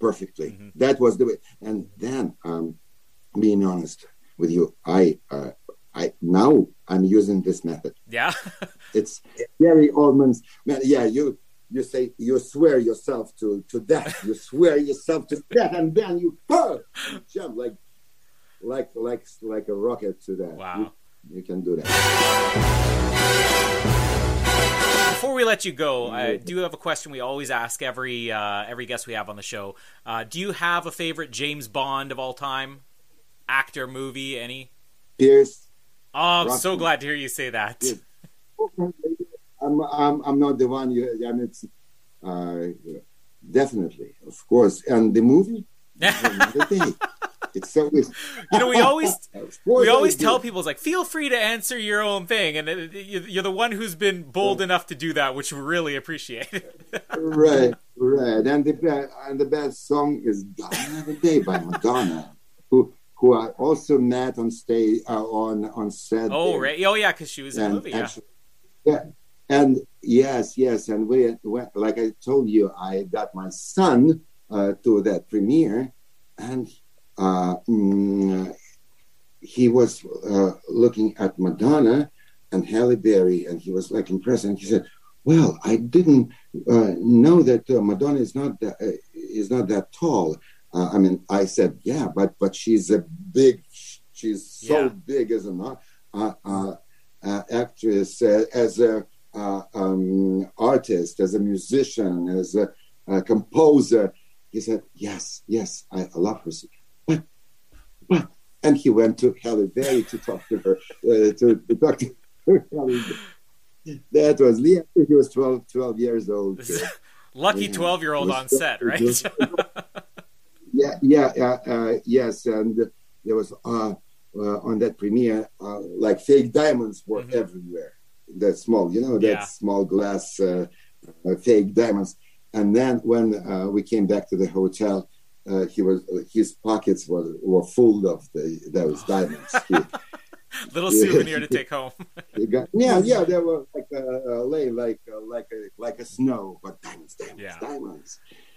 perfectly. Mm-hmm. That was the way. And then, um, being honest, with you. I, uh, I now I'm using this method. Yeah. it's Gary Oldman's man. Yeah, you you say you swear yourself to to death. You swear yourself to death, and then you, jump like like like like a rocket to that. Wow. You, you can do that. Before we let you go, I do have a question we always ask every uh, every guest we have on the show. Uh, do you have a favorite James Bond of all time? Actor, movie, any? Pierce. Oh, I'm Rocky. so glad to hear you say that. I'm, I'm, I'm not the one you. I mean, it's uh, definitely, of course, and the movie. it's always you know we always we always tell people it's like feel free to answer your own thing and you're the one who's been bold enough to do that which we really appreciate right right and the and the best song is "Gone Another Day" by Madonna who who I also met on stage uh, on on set oh there. right oh yeah because she was in and the movie actually, yeah. yeah and yes yes and we, we like I told you I got my son uh, to that premiere and uh, mm, he was uh, looking at Madonna and Halle Berry, and he was like impressed. And he said, "Well, I didn't uh, know that uh, Madonna is not that, uh, is not that tall." Uh, I mean, I said, "Yeah, but but she's a big, she's so Yeah. big as an actress, as a um, artist, as a musician, as a, a composer." He said, "Yes, yes, I, I love her." But, but, and he went to Halle Berry to talk to her, uh, to, to talk to her. That was. He was 12, 12 years old. lucky 12 year old on set right yeah, yeah, uh, uh, yes, and there was uh, uh, on that premiere uh, like fake diamonds were everywhere. That small, you know, that Yeah. small glass uh, uh, fake diamonds. And then when uh, we came back to the hotel, uh, he was his pockets were, were full of the, those diamonds. He, little souvenir to take home got, yeah, yeah, they were like uh, lay like uh, like a like a snow, but diamonds, diamonds, Yeah. diamonds.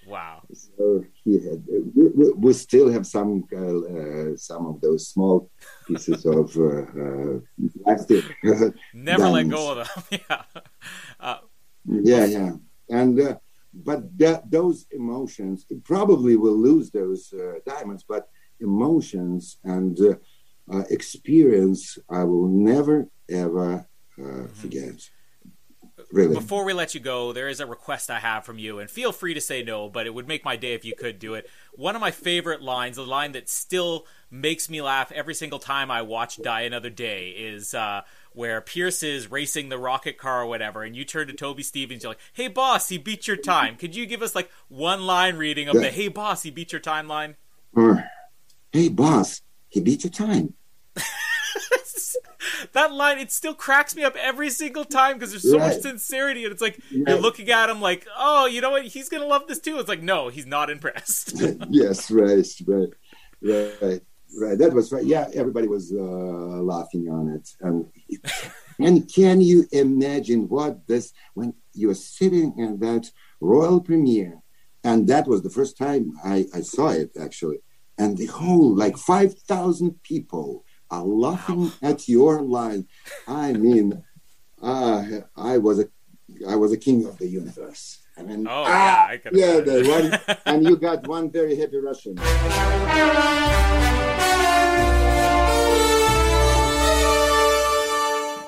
Wow So he had. We, we, we still have some uh, uh, some of those small pieces of uh, uh, plastic. never let go of them yeah uh, Yeah, yeah, and uh, but that, those emotions probably will lose those uh, diamonds, but emotions and uh, uh, experience I will never ever uh, forget. Really. Before we let you go, there is a request I have from you, and feel free to say no, but it would make my day if you could do it. One of my favorite lines, the line that still makes me laugh every single time I watch Die Another Day, is uh, where Pierce is racing the rocket car or whatever, and you turn to Toby Stephens, you're like, "Hey boss, he beat your time." Could you give us like one line reading of the "Hey boss, he beat your time" line? Or, hey boss, he beat your time. that line it still cracks me up every single time because there's so much sincerity and it's like Right. you're looking at him like oh you know what he's gonna love this too it's like no he's not impressed yes, right, right, right, right. That was right. Yeah, everybody was uh, laughing on it, and and can you imagine what this when you're sitting in that royal premiere, and that was the first time I, I saw it actually, and the whole like five thousand people are laughing at your line. I mean, uh, I was a I was a king of the universe. I mean, Oh, ah, yeah, I yeah, the one, and you got one very happy Russian.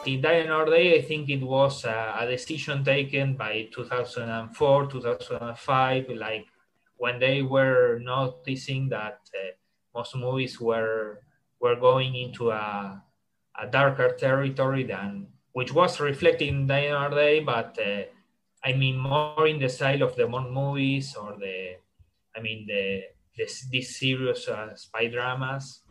The Die Another Day, I think it was uh, a decision taken by 2004, 2005, like when they were noticing that uh, most movies were were going into a, a darker territory than which was reflected in Die Another Day, but uh, I mean more in the style of the Bond movies or the, I mean the, these serious uh, spy dramas.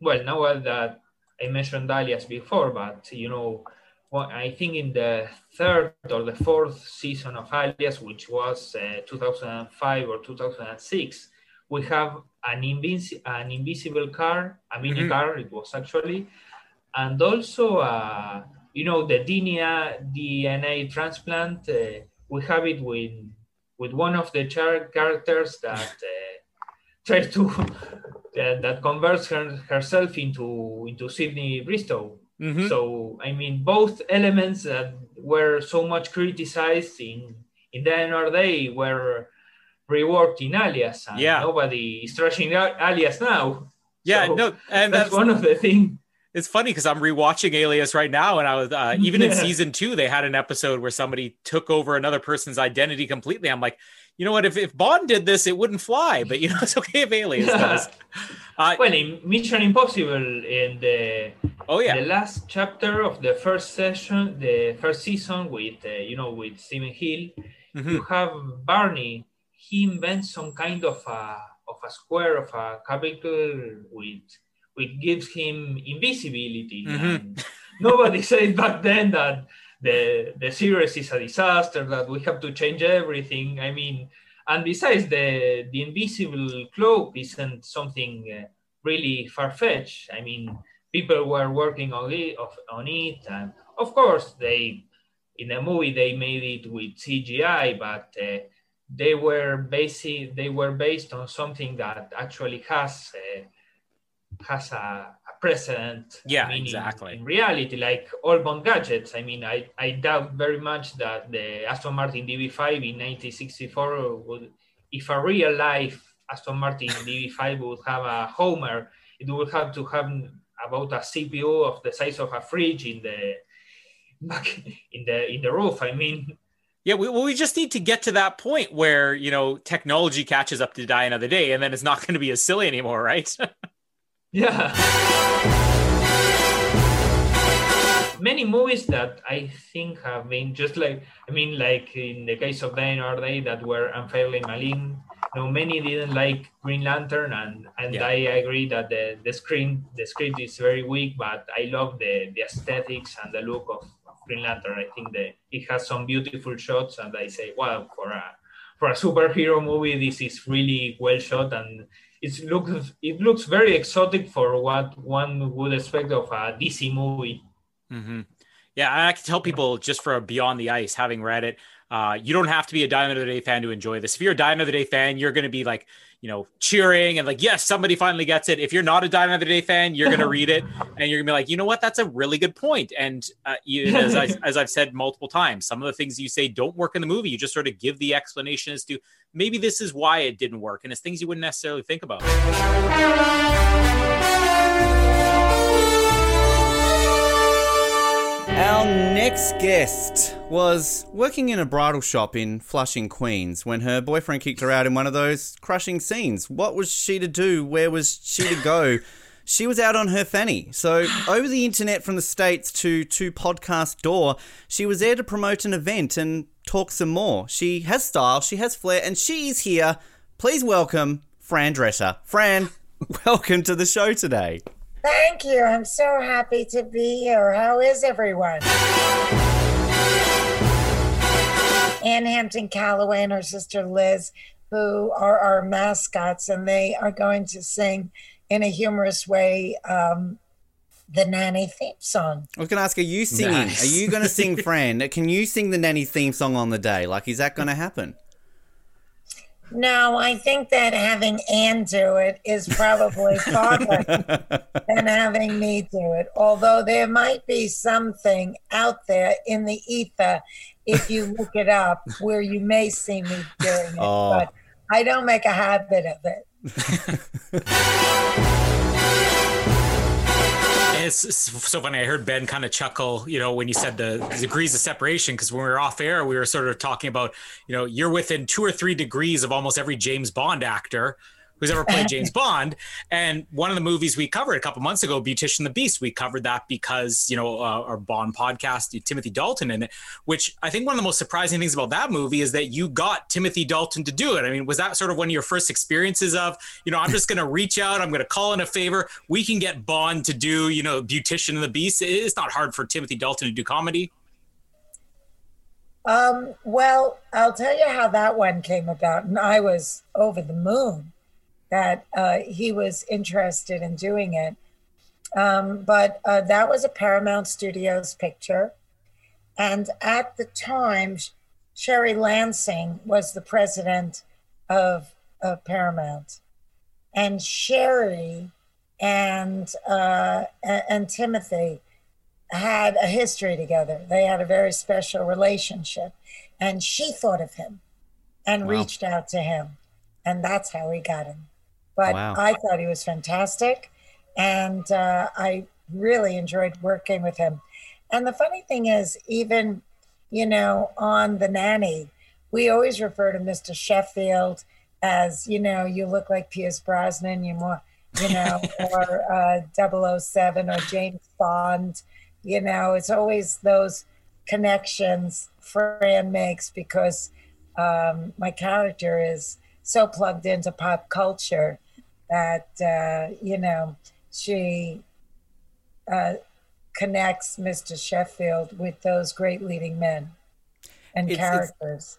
Well, now that I mentioned Alias before, but you know, well, I think in the third or the fourth season of Alias, which was uh, 2005 or 2006, we have an, invinci- an invisible car, a mini Mhm. car, it was actually, and also, uh, you know, the DNA, DNA transplant. Uh, we have it with with one of the char- characters that uh, try to that, that converts her, herself into into Sydney Bristow. Mhm. So I mean, both elements that were so much criticized in in the Day were reworked in Alias, and Yeah. nobody is trashing out Alias now. Yeah, So no, and that's, one of the things. It's funny because I'm rewatching Alias right now, and I was uh, even in season two they had an episode where somebody took over another person's identity completely. I'm like, you know what? If, if Bond did this, it wouldn't fly, but you know it's okay if Alias does. Uh, well, in Mission Impossible, in the oh yeah, the last chapter of the first session, the first season with uh, you know with Steven Hill, Mm-hmm. you have Barney. He invents some kind of a of a square of a capital with which gives him invisibility. Mhm. And nobody said back then that the the series is a disaster that we have to change everything. I mean, and besides the the invisible cloak isn't something uh, really far fetched. I mean, people were working on it of, on it, and of course they in the movie they made it with CGI, but uh, they were basic they were based on something that actually has uh, has a, a precedent. Yeah, I mean, in- exactly. In, reality, like all Bond gadgets, I mean, I, I doubt very much that the Aston Martin DB5 in 1964 would, if a real life Aston Martin DB5 would have a Homer, it would have to have about a CPU of the size of a fridge in the back in the in the roof. I mean, Yeah, we, well, we just need to get to that point where you know technology catches up to die another day, and then it's not going to be as silly anymore, right? Yeah. Many movies that I think have been just like I mean, like in the case of Die Another Day that were unfairly malign. You know, many didn't like Green Lantern, and and Yeah. I agree that the the screen the script is very weak, but I love the the aesthetics and the look of Green Lantern. I think that it has some beautiful shots, and I say, wow, for a for a superhero movie, this is really well shot and it looks it looks very exotic for what one would expect of a DC movie. hmm Yeah, I can tell people just for Beyond the Ice, having read it, uh, you don't have to be a Die Another Day fan to enjoy this. If you're a Die Another Day fan, you're going to be like, you know, cheering and like, yes, somebody finally gets it. If you're not a Die Another Day fan, you're going to read it and you're going to be like, you know what, that's a really good point. And uh, you, as, I, as I've said multiple times, some of the things you say don't work in the movie. You just sort of give the explanation as to maybe this is why it didn't work, and it's things you wouldn't necessarily think about. Our next guest was working in a bridal shop in Flushing, Queens, when her boyfriend kicked her out in one of those crushing scenes. What was she to do? Where was she to go? She was out on her fanny. So, over the internet from the States to, to Podcast Door, she was there to promote an event and talk some more. She has style, she has flair, and she's here. Please welcome Fran Drescher. Fran, welcome to the show today. Thank you. I'm so happy to be here. How is everyone? Ann Hampton Callaway and her sister Liz, who are our mascots, and they are going to sing in a humorous way um, the nanny theme song. I was going to ask, are you singing? Nice. Are you going to sing Fran? Can you sing the nanny theme song on the day? Like, is that going to happen? No, I think that having Ann do it is probably farther than having me do it. Although there might be something out there in the ether, if you look it up, where you may see me doing it. Oh. But I don't make a habit of it. It's, so funny. I heard Ben kind of chuckle, you know, when you said the degrees of separation, because when we were off air, we were sort of talking about, you know, you're within two or three degrees of almost every James Bond actor who's ever played James Bond. And one of the movies we covered a couple months ago, Beautician the Beast, we covered that because, you know, uh, our Bond podcast, Timothy Dalton in it, which I think one of the most surprising things about that movie is that you got Timothy Dalton to do it. I mean, was that sort of one of your first experiences of, you know, I'm just going to reach out, I'm going to call in a favor. We can get Bond to do, you know, Beautician and the Beast. It's not hard for Timothy Dalton to do comedy. Um, well, I'll tell you how that one came about. And I was over the moon that uh, he was interested in doing it. Um, but uh, that was a Paramount Studios picture. And at the time, Sherry Lansing was the president of, of Paramount. and Sherry and uh, and Timothy had a history together. They had a very special relationship, and she thought of him and Wow. reached out to him, and that's how he got him. But Wow. I thought he was fantastic, and uh, I really enjoyed working with him. And the funny thing is, even you know, on the nanny, we always refer to Mr. Sheffield as, you know, you look like Pierce Brosnan, you more, you know, or uh, 007 or James Bond. You know, it's always those connections Fran makes because um, my character is so plugged into pop culture that, uh, you know, she uh, connects Mr. Sheffield with those great leading men and It's- characters. it's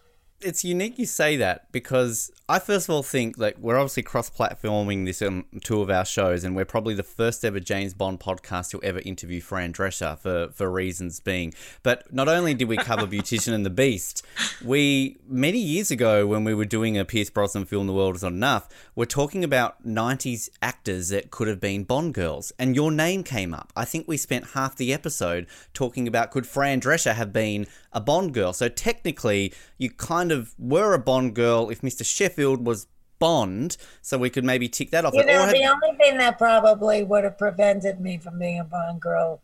unique you say that because I first of all think like we're obviously cross-platforming this on two of our shows, and we're probably the first ever James Bond podcast to ever interview Fran Drescher for for reasons being. But not only did we cover Beautician and the Beast, we many years ago when we were doing a Pierce Brosnan film, The World Is Not Enough, we're talking about '90s actors that could have been Bond girls, and your name came up. I think we spent half the episode talking about could Fran Drescher have been a Bond girl. So technically, you kind of were a Bond girl if Mr. Sheffield was Bond, so we could maybe tick that off. You know, had- the only thing that probably would have prevented me from being a Bond girl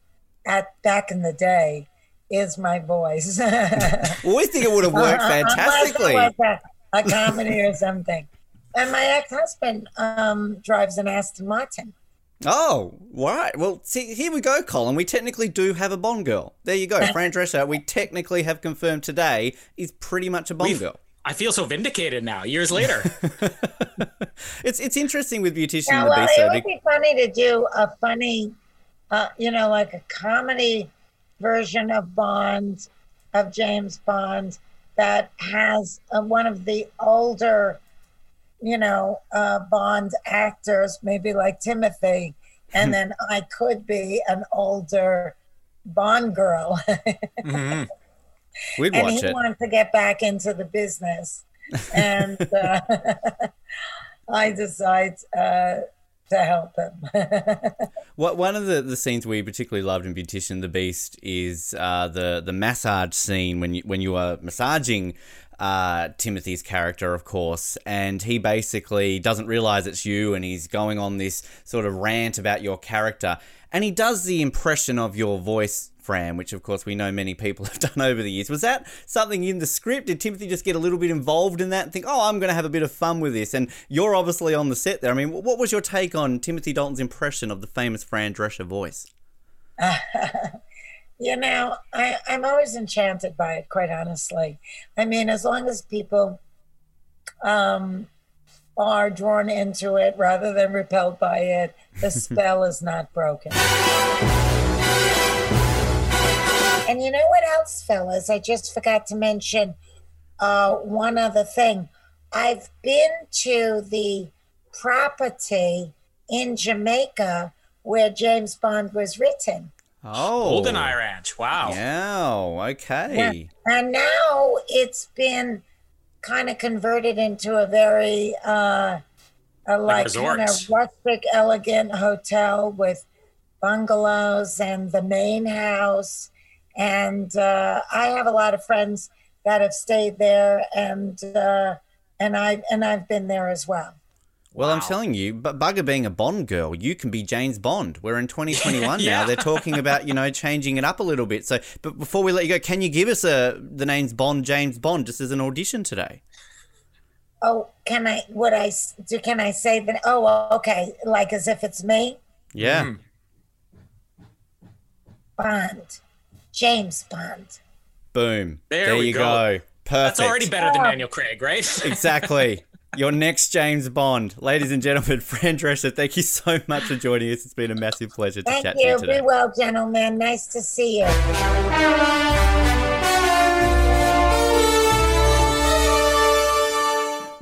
at back in the day is my voice. always think it would have worked Uh, fantastically. a, a comedy or something. And my ex-husband um, drives an Aston Martin. Oh, right. Well, see, here we go, Colin. We technically do have a Bond girl. There you go. Fran Drescher, we technically have confirmed today, is pretty much a Bond We've- girl. I feel so vindicated now, years later. It's it's interesting with Beautician Yeah, and the well, Beast. it would be- be funny to do a funny, uh, you know, like a comedy version of Bond, of James Bond, that has uh, one of the older, you know, uh, Bond actors, maybe like Timothy, and then I could be an older Bond girl. We'd and watch he it. wants to get back into the business, and uh, I decide uh, to help him. What one of the, the scenes we particularly loved in Beautician and the Beast is uh, the the massage scene when you when you are massaging uh, Timothy's character, of course, and he basically doesn't realize it's you, and he's going on this sort of rant about your character, and he does the impression of your voice. Fran, which of course we know many people have done over the years. Was that something in the script? Did Timothy just get a little bit involved in that and think, oh, I'm going to have a bit of fun with this? And you're obviously on the set there. I mean, what was your take on Timothy Dalton's impression of the famous Fran Drescher voice? you know, I, I'm always enchanted by it, quite honestly. I mean, as long as people um, are drawn into it rather than repelled by it, the spell is not broken. And you know what else, fellas? I just forgot to mention uh, one other thing. I've been to the property in Jamaica where James Bond was written. Oh, GoldenEye Ranch. Wow. Yeah, okay. And now it's been kind of converted into a very uh, a like kind of rustic, elegant hotel with bungalows and the main house. And uh, I have a lot of friends that have stayed there, and uh, and I and I've been there as well. Well, I'm telling you, but bugger being a Bond girl, you can be James Bond. We're in 2021 Yeah. now. They're talking about you know changing it up a little bit. So, but before we let you go, can you give us a the name's Bond, James Bond, just as an audition today? Oh, can I? Would I? Do can I say that? Oh, okay. Like as if it's me. Yeah. Hmm. Bond, James Bond. Boom. There we you go. go. Perfect. That's already better than oh. Daniel Craig, right? exactly. Your next James Bond. Ladies and gentlemen, Fran Drescher, thank you so much for joining us. It's been a massive pleasure to Thank chat to you you. today. Be well, gentlemen. Nice to see you.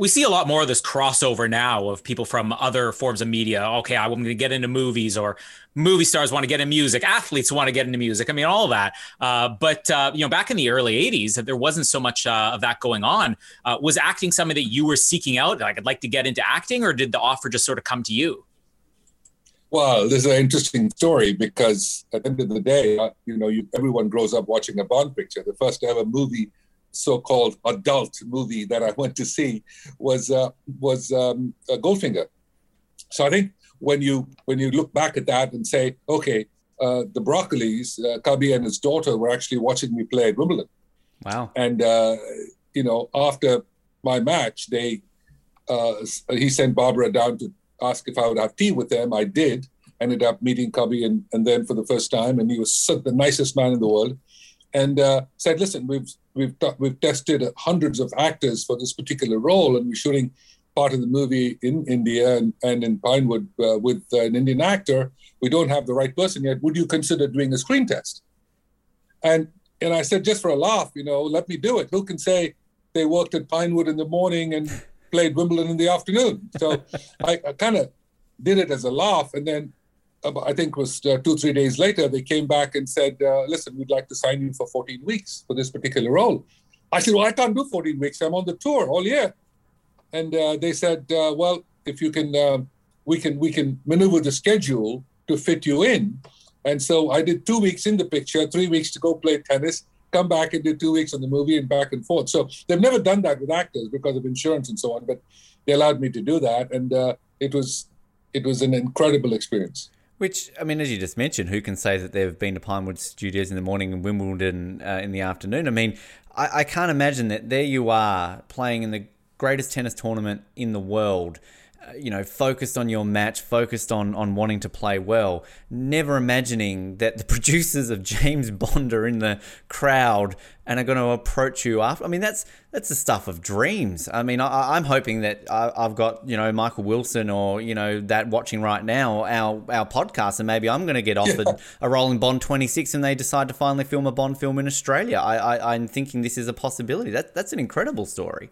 We see a lot more of this crossover now of people from other forms of media. Okay, I'm going to get into movies, or movie stars want to get into music, athletes want to get into music. I mean, all that. Uh, but uh, you know, back in the early '80s, there wasn't so much uh, of that going on. Uh, was acting something that you were seeking out? Like, I'd like to get into acting, or did the offer just sort of come to you? Well, this is an interesting story because at the end of the day, uh, you know, you, everyone grows up watching a Bond picture. The first ever movie, so-called adult movie that I went to see, was uh, was um, Goldfinger. So I think when you when you look back at that and say, okay, uh, the Broccolis, uh, Cubby and his daughter were actually watching me play at Wimbledon. Wow. And uh, you know, after my match, they uh, he sent Barbara down to ask if I would have tea with them. I did. Ended up meeting Cubby and, and then for the first time, and he was the nicest man in the world. And uh, said, "Listen, we've we've we've tested hundreds of actors for this particular role, and we're shooting part of the movie in India and, and in Pinewood uh, with an Indian actor. We don't have the right person yet. Would you consider doing a screen test?" And and I said, just for a laugh, you know, let me do it. Who can say they worked at Pinewood in the morning and played Wimbledon in the afternoon. So I, I kind of did it as a laugh. And then I think it was uh, two, three days later, they came back and said, uh, listen, we'd like to sign you for 14 weeks for this particular role. I said, well, I can't do 14 weeks. I'm on the tour all year. And uh, they said, well, if you can, uh, we can, we can maneuver the schedule to fit you in. And so I did two weeks in the picture, three weeks to go play tennis, come back and do two weeks on the movie and back and forth. So they've never done that with actors because of insurance and so on, but they allowed me to do that, and uh, it was it was an incredible experience. Which I mean, as you just mentioned, who can say that they've been to Pinewood Studios in the morning and Wimbledon uh, in the afternoon? I mean, I, I can't imagine that there you are playing in the greatest tennis tournament in the world you know, focused on your match, focused on on wanting to play well, never imagining that the producers of James Bond are in the crowd and are going to approach you after. I mean, that's that's the stuff of dreams. I mean, I, am hoping that I, have got you know Michael Wilson or you know that watching right now our our podcast, and maybe I'm going to get offered yeah. a role in Bond 26, and they decide to finally film a Bond film in Australia. I, I I'm thinking this is a possibility. That that's an incredible story.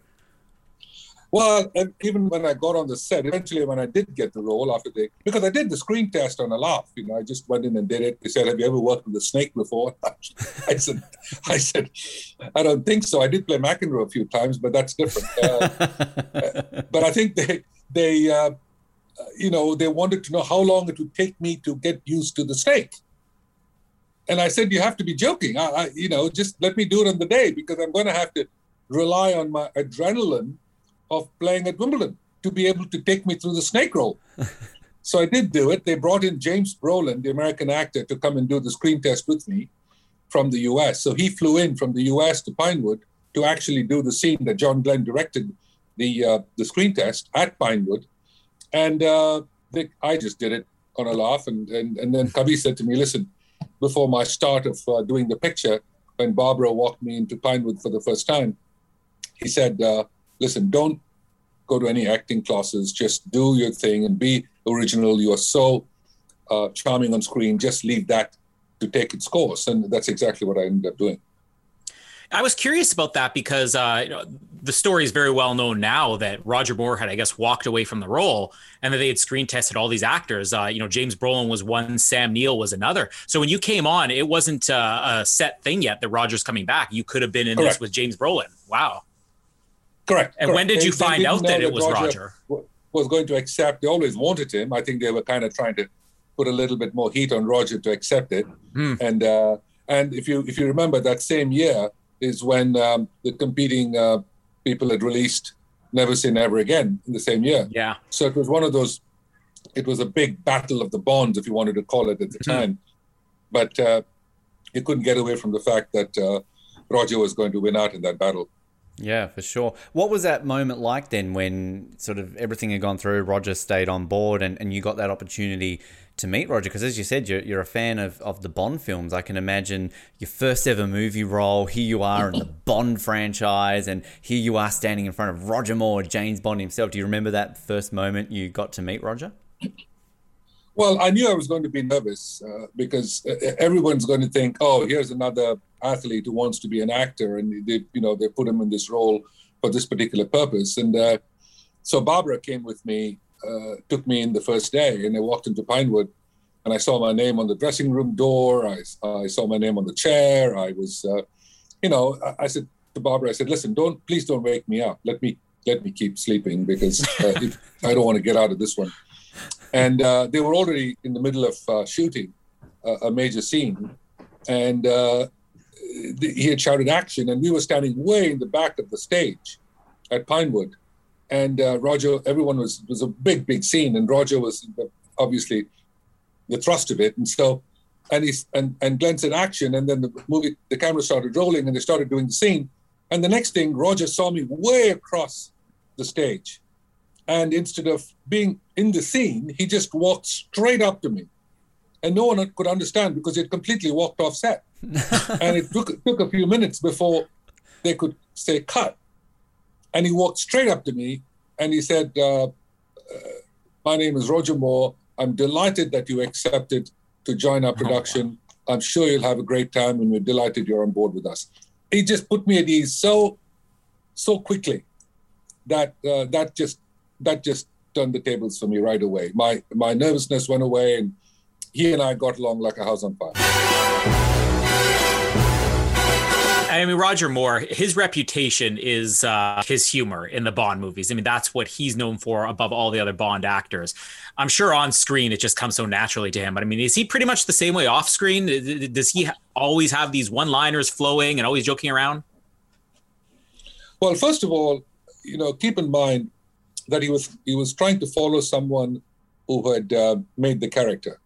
Well, and even when I got on the set, eventually when I did get the role after they, because I did the screen test on a laugh, you know, I just went in and did it. They said, "Have you ever worked with a snake before?" I said, "I said, I don't think so. I did play McEnroe a few times, but that's different." Uh, but I think they, they, uh, you know, they wanted to know how long it would take me to get used to the snake. And I said, "You have to be joking. I, I you know, just let me do it on the day because I'm going to have to rely on my adrenaline." Of playing at Wimbledon to be able to take me through the snake roll. so I did do it. They brought in James Brolin, the American actor, to come and do the screen test with me from the US. So he flew in from the US to Pinewood to actually do the scene that John Glen directed the uh, the screen test at Pinewood. And uh, they, I just did it on a laugh. And, and, and then Cubby said to me, listen, before my start of uh, doing the picture, when Barbara walked me into Pinewood for the first time, he said, uh, listen, don't go to any acting classes. Just do your thing and be original. You are so uh, charming on screen. Just leave that to take its course. And that's exactly what I ended up doing. I was curious about that because uh, you know, the story is very well known now that Roger Moore had, I guess, walked away from the role and that they had screen tested all these actors. Uh, you know, James Brolin was one, Sam Neill was another. So when you came on, it wasn't uh, a set thing yet that Roger's coming back. You could have been in Correct. this with James Brolin. Wow. Correct. And correct. when did you they, find they out that, that it was Roger, Roger? Was going to accept. They always wanted him. I think they were kind of trying to put a little bit more heat on Roger to accept it. Hmm. And uh, and if you if you remember that same year is when um, the competing uh, people had released Never Say Never Again in the same year. Yeah. So it was one of those. It was a big battle of the bonds, if you wanted to call it at the mm-hmm. time. But uh, you couldn't get away from the fact that uh, Roger was going to win out in that battle. Yeah, for sure. What was that moment like then when sort of everything had gone through, Roger stayed on board and, and you got that opportunity to meet Roger? Because as you said, you're, you're a fan of, of the Bond films. I can imagine your first ever movie role. Here you are in the Bond franchise, and here you are standing in front of Roger Moore, James Bond himself. Do you remember that first moment you got to meet Roger? Well, I knew I was going to be nervous uh, because uh, everyone's going to think, "Oh, here's another athlete who wants to be an actor," and they, you know, they put him in this role for this particular purpose. And uh, so Barbara came with me, uh, took me in the first day, and I walked into Pinewood, and I saw my name on the dressing room door. I, I saw my name on the chair. I was, uh, you know, I, I, said to Barbara, I said, "Listen, don't please don't wake me up. Let me let me keep sleeping because uh, I don't want to get out of this one." And uh, they were already in the middle of uh, shooting a major scene, and uh, he had shouted action, and we were standing way in the back of the stage at Pinewood and uh, Roger, everyone was was a big, big scene, and Roger was obviously the thrust of it. And so, and he's and and Glenn said action, and then the movie, the camera started rolling, and they started doing the scene. And the next thing, Roger saw me way across the stage, and instead of being in the scene, he just walked straight up to me, and no one could understand because it completely walked off set, and it took took a few minutes before they could say cut and he walked straight up to me and he said, uh, uh, My name is Roger Moore. I'm delighted that you accepted to join our production. I'm sure you'll have a great time and we're delighted you're on board with us. He just put me at ease so, so quickly that uh, that just that just turned the tables for me right away. My my nervousness went away, and he and I got along like a house on fire. I mean, Roger Moore, his reputation is uh, his humor in the Bond movies. I mean, that's what he's known for above all the other Bond actors. I'm sure on screen it just comes so naturally to him. But I mean, is he pretty much the same way off screen? Does he always have these one liners flowing and always joking around? Well, first of all, you know, keep in mind that he was he was trying to follow someone who had uh, made the character,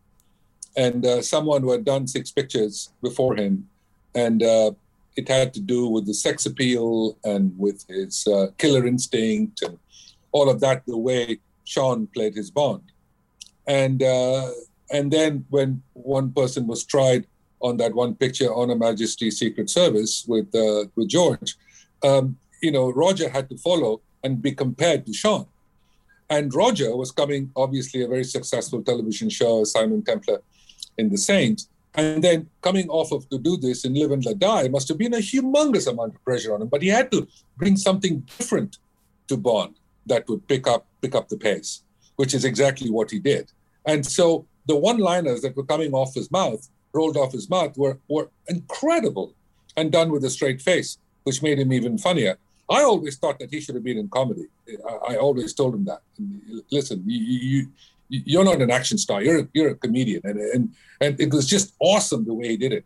and uh, someone who had done six pictures before him, and uh, it had to do with the sex appeal and with his uh, killer instinct and all of that, the way Sean played his Bond. And uh, and then when one person was tried on that one picture on Her Majesty's Secret Service with uh, with George, um, you know, Roger had to follow and be compared to Sean. And Roger was coming, obviously, a very successful television show, Simon Templar in The saints. and then coming off of to do this in Live and Let Die must have been a humongous amount of pressure on him. But he had to bring something different to Bond that would pick up pick up the pace, which is exactly what he did. And so the one-liners that were coming off his mouth, rolled off his mouth, were were incredible and done with a straight face, which made him even funnier. I always thought that he should have been in comedy. I, I always told him that. Listen, you, you you're not an action star. You're a, you're a comedian, and and and it was just awesome the way he did it.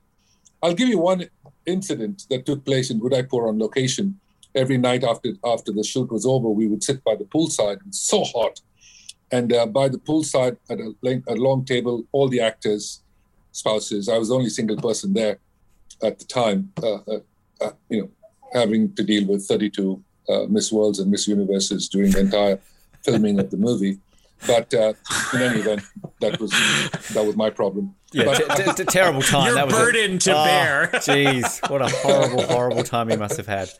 I'll give you one incident that took place in Udaipur on location. Every night after after the shoot was over, we would sit by the poolside. It was so hot, and uh, by the poolside at a, a long table, all the actors, spouses. I was the only single person there at the time. Uh, uh, uh you know, having to deal with 32 uh, Miss Worlds and Miss Universes during the entire filming of the movie. But uh, in any event, that was that was my problem. Yeah, but, t- t- t- terrible time. Your that was burden a, to oh, bear. Jeez, what a horrible, horrible time he must have had.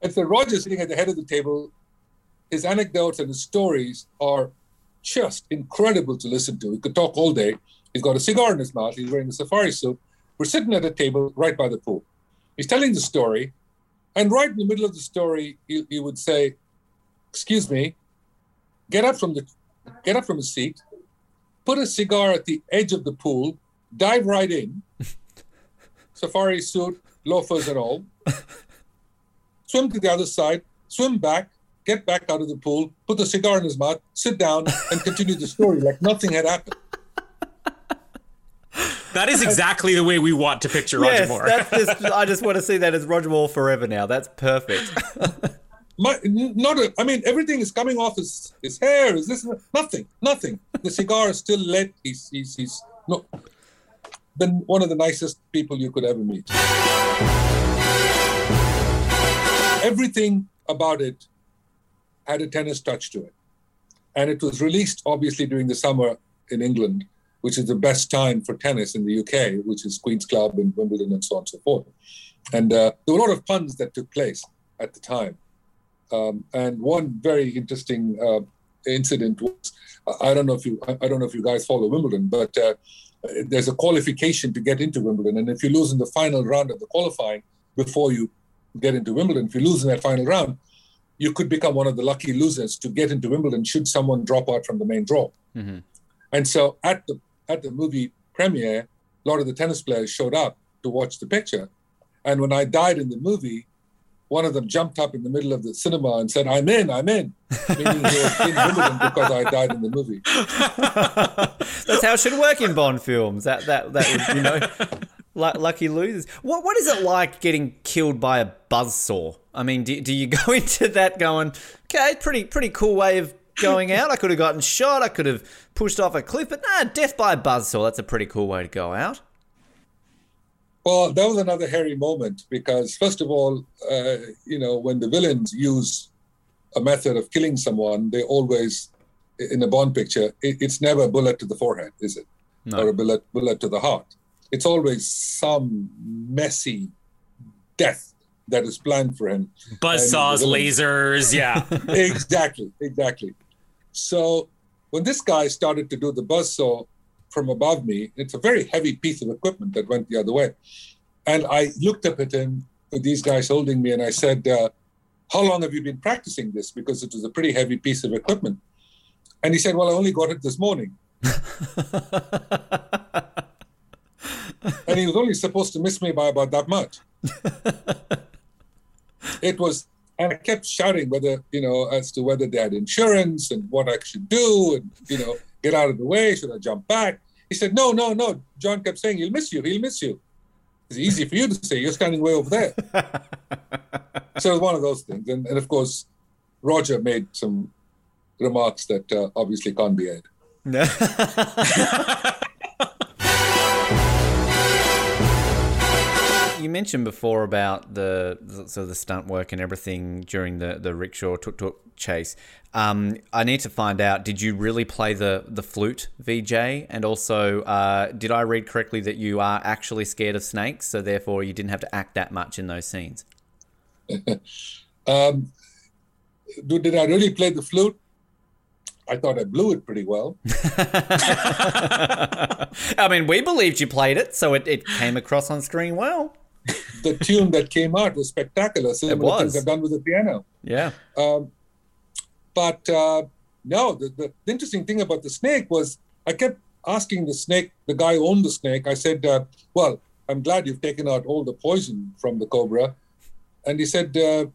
and so Roger sitting at the head of the table, his anecdotes and his stories are just incredible to listen to. He could talk all day. He's got a cigar in his mouth. He's wearing a safari suit. We're sitting at a table right by the pool. He's telling the story, and right in the middle of the story, he, he would say, "Excuse me, get up from the get up from his seat, put a cigar at the edge of the pool, dive right in, safari suit, loafers and all, swim to the other side, swim back, get back out of the pool, put the cigar in his mouth, sit down, and continue the story like nothing had happened. That is exactly the way we want to picture Roger yes, Moore. That's just, I just want to see that as Roger Moore forever now. That's perfect. My, not a, I mean, everything is coming off his, his hair. Is this nothing? Nothing. The cigar is still lit. He's he's he's no, been one of the nicest people you could ever meet. Everything about it had a tennis touch to it, and it was released obviously during the summer in England, which is the best time for tennis in the UK, which is Queen's Club and Wimbledon and so on and so forth. And uh, there were a lot of puns that took place at the time um, and one very interesting uh, incident was I don't know if you I don't know if you guys follow Wimbledon, but uh, there's a qualification to get into Wimbledon, and if you lose in the final round of the qualifying before you get into Wimbledon, if you lose in that final round, you could become one of the lucky losers to get into Wimbledon should someone drop out from the main draw. Mm-hmm. And so at the at the movie premiere, a lot of the tennis players showed up to watch the picture. And when I died in the movie, one of them jumped up in the middle of the cinema and said, "I'm in, I'm in," meaning he was in Wimbledon because I died in the movie. That's how it should work in Bond films. That that that would, you know, lu- lucky losers. What what is it like getting killed by a buzzsaw? I mean, do, do you go into that going, okay, pretty pretty cool way of going out. I could have gotten shot. I could have pushed off a cliff, but nah, death by a buzzsaw. That's a pretty cool way to go out. Well, that was another hairy moment because, first of all, uh, you know, when the villains use a method of killing someone, they always, in a Bond picture, it, it's never a bullet to the forehead, is it? No. Or a bullet, bullet to the heart. It's always some messy death that is planned for him. The villains- lasers, yeah. exactly, exactly. So when this guy started to do the buzzsaw from above me, it's a very heavy piece of equipment that went the other way. And I looked up at him with these guys holding me and I said, uh, How long have you been practicing this? Because it was a pretty heavy piece of equipment. And he said, Well, I only got it this morning. and he was only supposed to miss me by about that much. it was, and I kept shouting whether, you know, as to whether they had insurance and what I should do and, you know, get out of the way. Should I jump back? He said, No, no, no. John kept saying, He'll miss you. He'll miss you. It's easy for you to say. You're standing way over there. so it was one of those things. And, and of course, Roger made some remarks that uh, obviously can't be aired. You mentioned before about the, of the stunt work and everything during the the rickshaw tuk tuk chase. Um, I need to find out. Did you really play the the flute, Vijay? And also, uh, did I read correctly that you are actually scared of snakes, so therefore you didn't have to act that much in those scenes? Um, did I really play the flute? I thought I blew it pretty well. I mean, we believed you played it, so it, it came across on screen well. The tune that came out was spectacular. Similar It was. things I've done with the piano. Yeah. Um, but uh, no, the, the, the interesting thing about the snake was I kept asking the snake, the guy who owned the snake, I said, uh, Well, I'm glad you've taken out all the poison from the cobra. And he said, uh,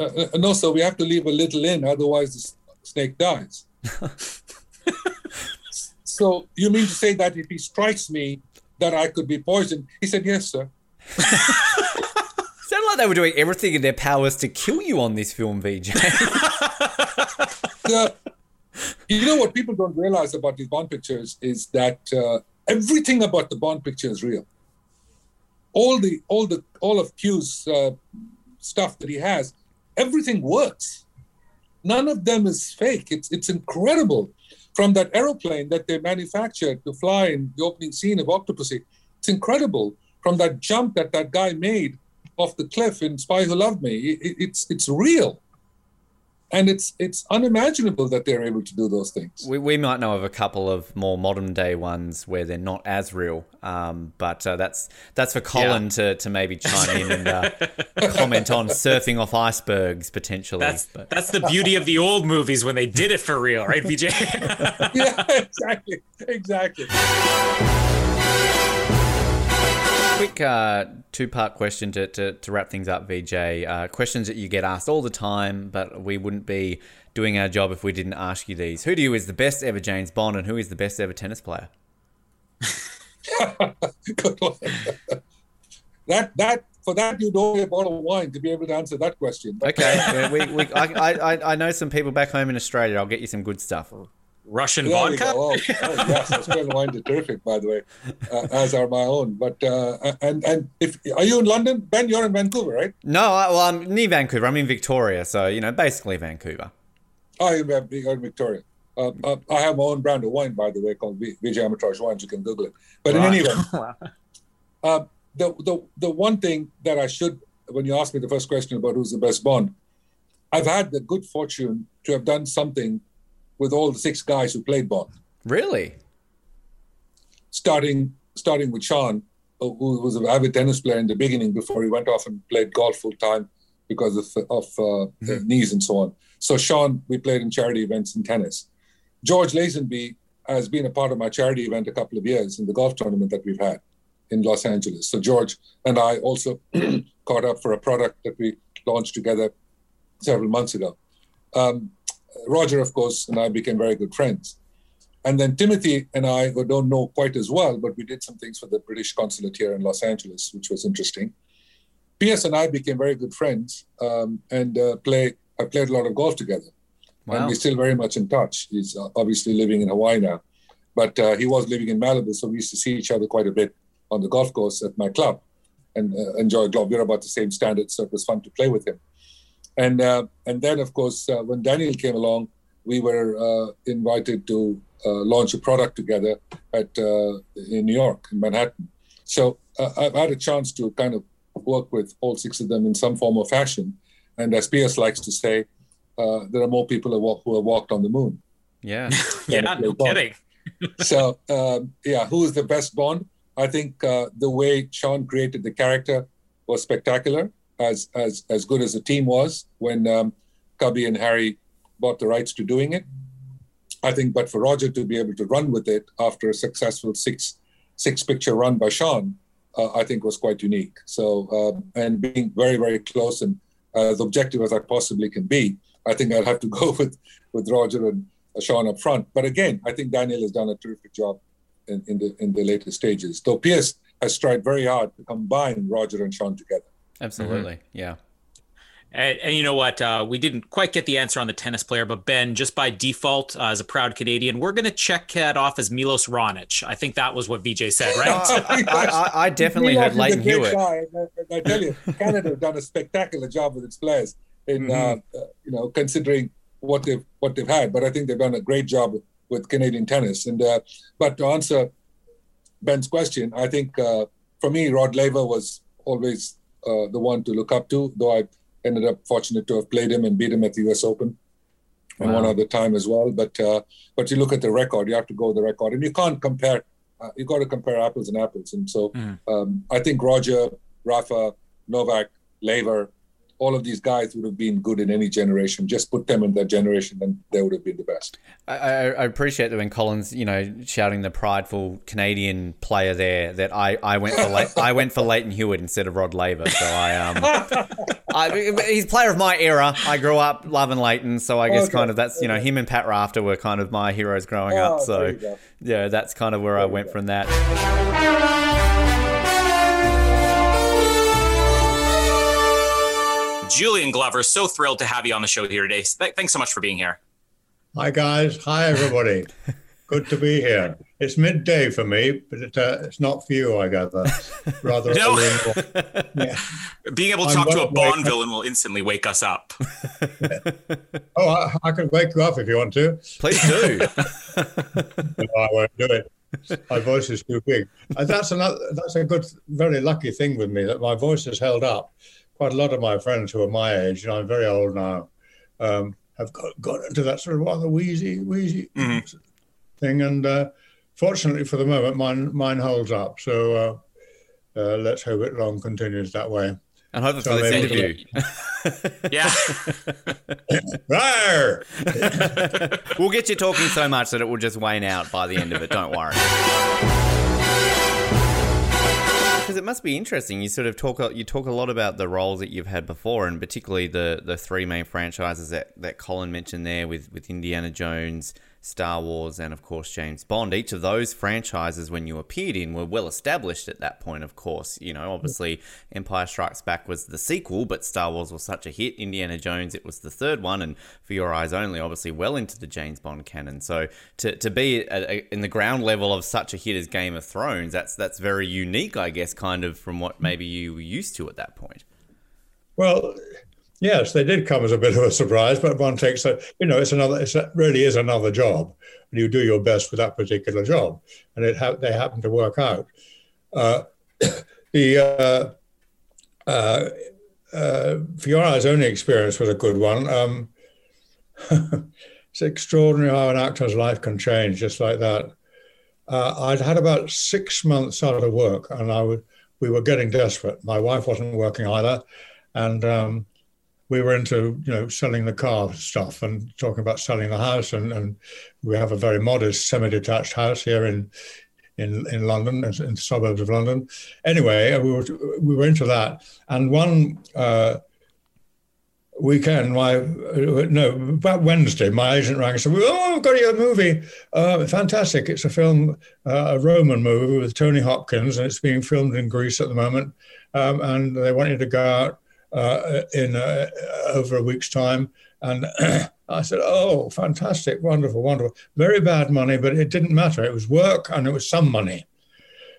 uh, uh, No, sir, we have to leave a little in, otherwise the snake dies. so you mean to say that if he strikes me, that I could be poisoned? He said, Yes, sir. Sounded like they were doing everything in their powers to kill you on this film, Vijay. the, you know what people don't realize about these Bond pictures is that uh, everything about the Bond picture is real. All the all the all of Q's uh, stuff that he has, everything works. None of them is fake. It's it's incredible. From that aeroplane that they manufactured to fly in the opening scene of Octopussy, it's incredible. From that jump that that guy made off the cliff in Spy Who Loved Me, it- it- it's it's real and it's it's unimaginable that they're able to do those things. we, we might know of a couple of more modern day ones where they're not as real, um, but uh, that's that's for Colin to, to maybe chime in and uh, comment on surfing off icebergs potentially. That's but. that's the beauty of the old movies when they did it for real, right, Vijay? yeah, exactly, exactly. Quick uh, two part question to, to, to wrap things up, Vijay. Uh, questions that you get asked all the time, but we wouldn't be doing our job if we didn't ask you these. Who do you is the best ever James Bond, and who is the best ever tennis player? Good one. that that for that you'd owe a bottle of wine to be able to answer that question. Okay, we, we, I, I, I know some people back home in Australia. I'll get you some good stuff. Russian There we go. Oh, oh, yes, Australian wines are terrific, by the way, uh, as are my own. But uh, and and if are you in London, Ben? You're in Vancouver, right? No, I, well, I'm near Vancouver. I'm in Victoria, so you know, basically Vancouver. Oh, you're in Victoria. Uh, uh, I have my own brand of wine, by the way, called V- Vijay Amritraj Wines. You can Google it. But in any event, uh, the, the the one thing that I should, when you ask me the first question about who's the best Bond, I've had the good fortune to have done something with all the six guys who played Bond. Really? Starting starting with Sean, who who was an avid tennis player in the beginning before he went off and played golf full time because of, of uh, knees and so on. So Sean, we played in charity events in tennis. George Lazenby has been a part of my charity event a couple of years in the golf tournament that we've had in Los Angeles. So George and I also caught up for a product that we launched together several months ago. Um, Roger, of course, and I became very good friends. And then Timothy and I, who don't know quite as well, but we did some things for the British consulate here in Los Angeles, which was interesting. P.S. and I became very good friends um, and uh, play. I played a lot of golf together, Wow. and we're still very much in touch. He's uh, obviously living in Hawaii now, but uh, he was living in Malibu, so we used to see each other quite a bit on the golf course at my club, and uh, enjoy golf. We're about the same standard, so it was fun to play with him. And uh, and then, of course, uh, when Daniel came along, we were uh, invited to uh, launch a product together at uh, in New York, in Manhattan. So uh, I've had a chance to kind of work with all six of them in some form or fashion. And as Pierce likes to say, uh, there are more people who, walk, who have walked on the moon. Yeah. yeah, no kidding. so um, yeah, who is the best Bond? I think uh, the way Sean created the character was spectacular. As as as good as the team was when um, Cubby and Harry bought the rights to doing it. I think, but for Roger to be able to run with it after a successful six six picture run by Sean, uh, I think was quite unique. So uh, and being very very close and uh, as objective as I possibly can be, I think I'll have to go with with Roger and uh, Sean up front. But again, I think Daniel has done a terrific job in, in the in the later stages. Though Pierce has tried very hard to combine Roger and Sean together. Absolutely. Yeah. And, and you know what? Uh, we didn't quite get the answer on the tennis player, but Ben, just by default, uh, as a proud Canadian, we're going to check that off as Milos Raonic. I think that was what Vijay said, right? I, I, I definitely heard Milos is a Leighton Hewitt. guy, and I, I tell you, Canada have done a spectacular job with its players in uh, uh, you know considering what they've what they've had. But I think they've done a great job with Canadian tennis. And uh, but to answer Ben's question, I think uh, for me, Rod Laver was always uh, the one to look up to. Though I ended up fortunate to have played him and beat him at the U.S. Open. And one other time as well, but uh, but you look at the record, you have to go with the record, and you can't compare. Uh, you got to compare apples and apples, and so um, I think Roger, Rafa, Novak, Laver, all of these guys would have been good in any generation. Just put them in that generation, and they would have been the best. I, I appreciate that when Colin's, you know, shouting the prideful Canadian player there that I, I went for Le- I went for Leighton Hewitt instead of Rod Laver. So I um I, he's player of my era. I grew up loving Leighton, so I guess Okay, kind of that's you know him and Pat Rafter were kind of my heroes growing Oh, up. So yeah, that's kind of where I went from that. Julian Glover, so thrilled to have you on the show here today. Thanks so much for being here. Hi, guys. Hi, everybody. Good to be here. It's midday for me, but it, uh, it's not for you, I gather. Rather No. early yeah. Being able to I'm talk to a Bond awake. villain will instantly wake us up. Oh, I, I can wake you up if you want to. Please do. no, I won't do it. My voice is too big. And that's another. That's a good, very lucky thing with me that my voice has held up. Quite a lot of my friends who are my age, and I'm very old now, um, have got, got into that sort of rather wheezy, wheezy thing. And uh, fortunately for the moment, mine mine holds up. So uh, uh, let's hope it long continues that way. And hopefully So for this maybe- interview. Yeah. we'll get you talking so much that it will just wane out by the end of it. Don't worry. Because it must be interesting. You sort of talk you talk a lot about the roles that you've had before, and particularly the the three main franchises that, that Colin mentioned there with with Indiana Jones, Star Wars, and of course James Bond. Each of those franchises, when you appeared in, were well established at that point. Of course, you know, obviously Empire Strikes Back was the sequel, but Star Wars was such a hit. Indiana Jones, it was the third one, and For Your Eyes Only, obviously well into the James Bond canon. So to, to be at a, in the ground level of such a hit as Game of Thrones, that's that's very unique, I guess, kind of from what maybe you were used to at that point. Well, yes, they did come as a bit of a surprise, but one takes a, you know, it's another, it's a, really is another job, and you do your best with that particular job, and it ha- they happen to work out. Uh, the uh, uh, uh, Eyes Only experience was a good one. Um, it's extraordinary how an actor's life can change just like that. Uh, I'd had about six months out of work, and I would, we were getting desperate. My wife wasn't working either, and um, we were into you know selling the car stuff and talking about selling the house and, and we have a very modest semi-detached house here in in in London in the suburbs of London. Anyway, we were we were into that and one. Uh, weekend, my no, about Wednesday, my agent rang and said, "Oh, I've got your movie, uh, fantastic! It's a film, uh, a Roman movie with Tony Hopkins, and it's being filmed in Greece at the moment, um, and they want you to go out uh, in uh, over a week's time." And I said, "Oh, fantastic, wonderful, wonderful! Very bad money, but it didn't matter. It was work, and it was some money."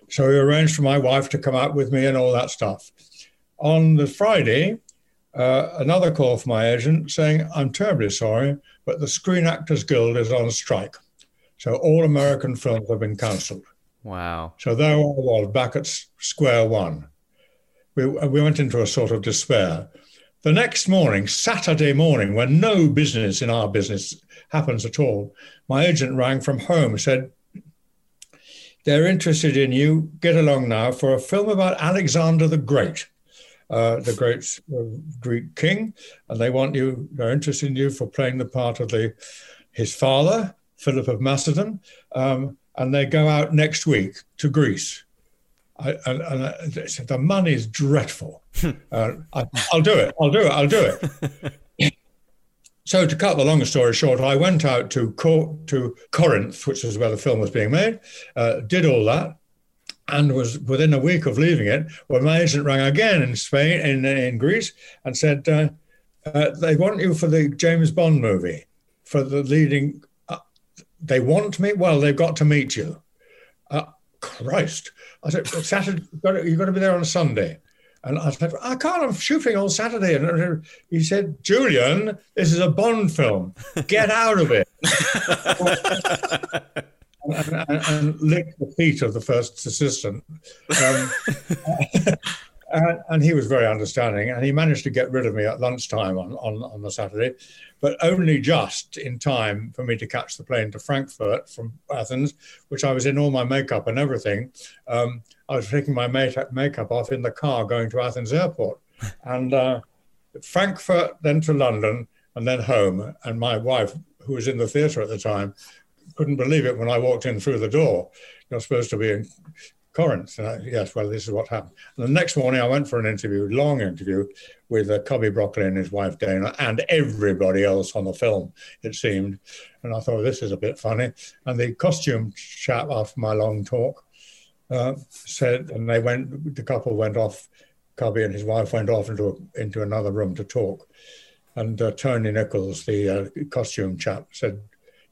So we arranged for my wife to come out with me and all that stuff. On the Friday, uh, another call from my agent saying, I'm terribly sorry, but the Screen Actors Guild is on strike. So all American films have been cancelled. Wow. So there I was back at square one. We, we went into a sort of despair. The next morning, Saturday morning, when no business in our business happens at all, my agent rang from home, said, They're interested in you. Get along now for a film about Alexander the Great uh, the great uh, Greek king, and they want you. They're interested in you for playing the part of the his father, Philip of Macedon, um, and they go out next week to Greece. I, and, and I said, the money is dreadful. uh, I, will do it. I'll do it. I'll do it. so to cut the long story short, I went out to Cor- to Corinth, which is where the film was being made, uh, did all that, and was within a week of leaving it when my agent rang again in Spain, in, in Greece, and said, uh, uh, They want you for the James Bond movie, for the leading. Uh, they want me? Well, they've got to meet you. Christ. I said, Saturday, you've got, to, you've got to be there on Sunday. And I said, I can't, I'm shooting on Saturday. And he said, Julian, this is a Bond film. Get out of it. and, and, and licked the feet of the first assistant. Um, and, and, he was very understanding, and he managed to get rid of me at lunchtime on, on, on the Saturday, but only just in time for me to catch the plane to Frankfurt from Athens, which I was in all my makeup and everything. Um, I was taking my makeup off in the car going to Athens airport. And uh, Frankfurt, then to London, and then home. And my wife, who was in the theatre at the time, couldn't believe it when I walked in through the door. You're supposed to be in Corinth. I, yes, well, this is what happened. And the next morning, I went for an interview, long interview, with uh, Cubby Broccoli and his wife Dana, and everybody else on the film, it seemed. And I thought, this is a bit funny. And the costume chap, after my long talk, uh, said, and they went, the couple went off, Cubby and his wife went off into, a, into another room to talk. And uh, Tony Nichols, the uh, costume chap, said,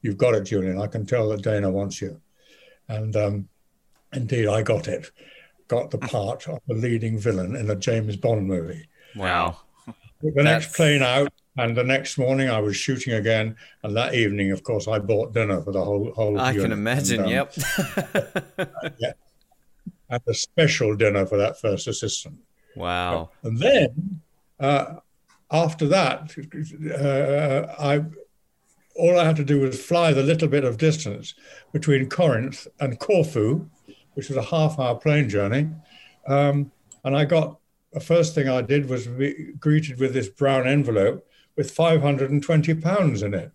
You've got it, Julian. I can tell that Dana wants you. And um, indeed, I got it. Got the part of the leading villain in a James Bond movie. Wow. The That's... next plane out, and the next morning I was shooting again. And that evening, of course, I bought dinner for the whole whole. I unit. can imagine. And, um, yep. uh, yeah. And a special dinner for that first assistant. Wow. And then uh, after that, uh, I all I had to do was fly the little bit of distance between Corinth and Corfu, which was a half hour plane journey. Um, and I got the first thing I did was be greeted with this brown envelope with 520 pounds in it,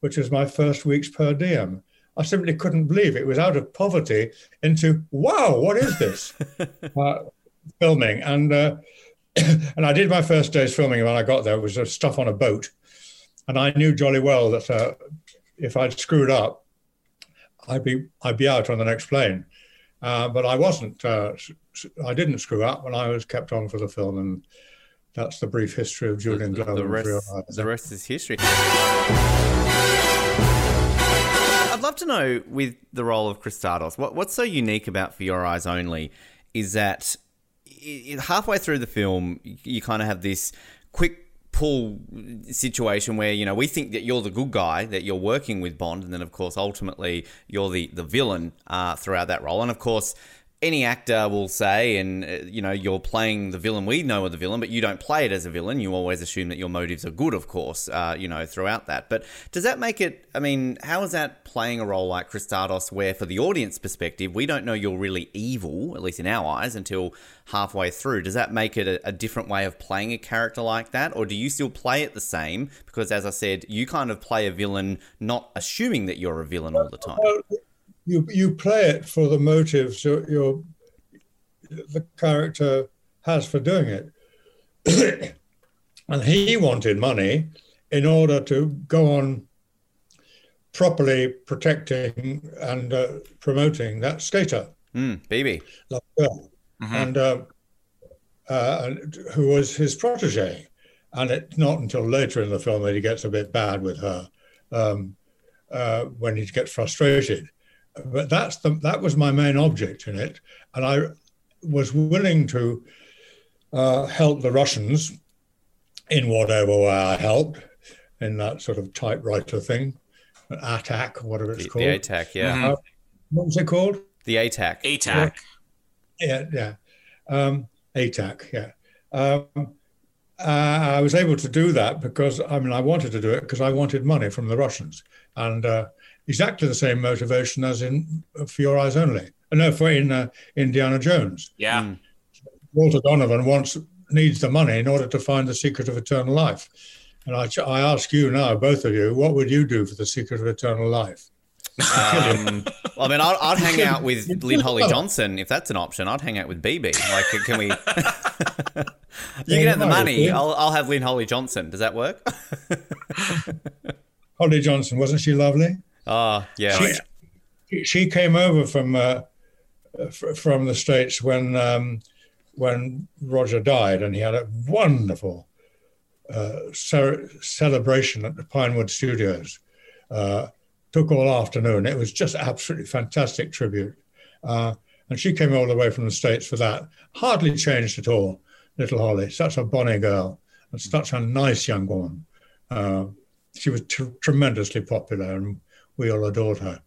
which was my first week's per diem. I simply couldn't believe it. was out of poverty into wow, what is this? uh, filming and uh, and I did my first day's filming when I got there. It was stuff on a boat, and I knew jolly well that uh, if I'd screwed up, I'd be I'd be out on the next plane. Uh, but I wasn't. Uh, I didn't screw up, and I was kept on for the film, and that's the brief history of Julian the, Glover. The rest, the rest is history. I'd love to know with the role of Kristatos, what, what's so unique about For Your Eyes Only is that halfway through the film, you kind of have this quick pull situation where you know we think that you're the good guy that you're working with Bond, and then of course ultimately you're the the villain uh, throughout that role, and of course any actor will say, and uh, you know, you're playing the villain. We know are the villain, but you don't play it as a villain. You always assume that your motives are good, of course. Uh, you know, throughout that. But does that make it? I mean, how is that playing a role like Kristatos, where for the audience perspective, we don't know you're really evil, at least in our eyes, until halfway through? Does that make it a, a different way of playing a character like that, or do you still play it the same? Because as I said, you kind of play a villain, not assuming that you're a villain all the time. You you play it for the motives your, your the character has for doing it. and he wanted money in order to go on properly protecting and uh, promoting that skater. Mm, baby. Mm-hmm. And uh, uh, who was his protege. And it's not until later in the film that he gets a bit bad with her um, uh, when he gets frustrated. But that's the that was my main object in it, and I was willing to uh, help the Russians in whatever way I helped in that sort of typewriter thing, an attack whatever it's The, called. the ATAC, yeah. Uh, what was it called? The ATAC. ATAC. Yeah, yeah. Um, ATAC, yeah. Um, uh, I was able to do that because, I mean, I wanted to do it because I wanted money from the Russians. And uh, exactly the same motivation as in For Your Eyes Only. Uh, No, for in uh, Indiana Jones. Yeah. Walter Donovan wants needs the money in order to find the secret of eternal life. And I, I ask you now, both of you, what would you do for the secret of eternal life? Um, well, I mean, I'd, I'd hang out with Lynn Holly Johnson if that's an option. I'd hang out with Bibi. Like, can we? you can have the money. I'll, I'll have Lynn Holly Johnson. Does that work? Holly Johnson, wasn't she lovely? Oh, yeah. She, she came over from uh, f- from the states when um, when Roger died, and he had a wonderful uh, ce- celebration at the Pinewood Studios. Uh, took all afternoon. It was just absolutely fantastic tribute. Uh, and she came all the way from the States for that. Hardly changed at all, little Holly. Such a bonny girl and such a nice young woman. Uh, she was tr- tremendously popular and we all adored her.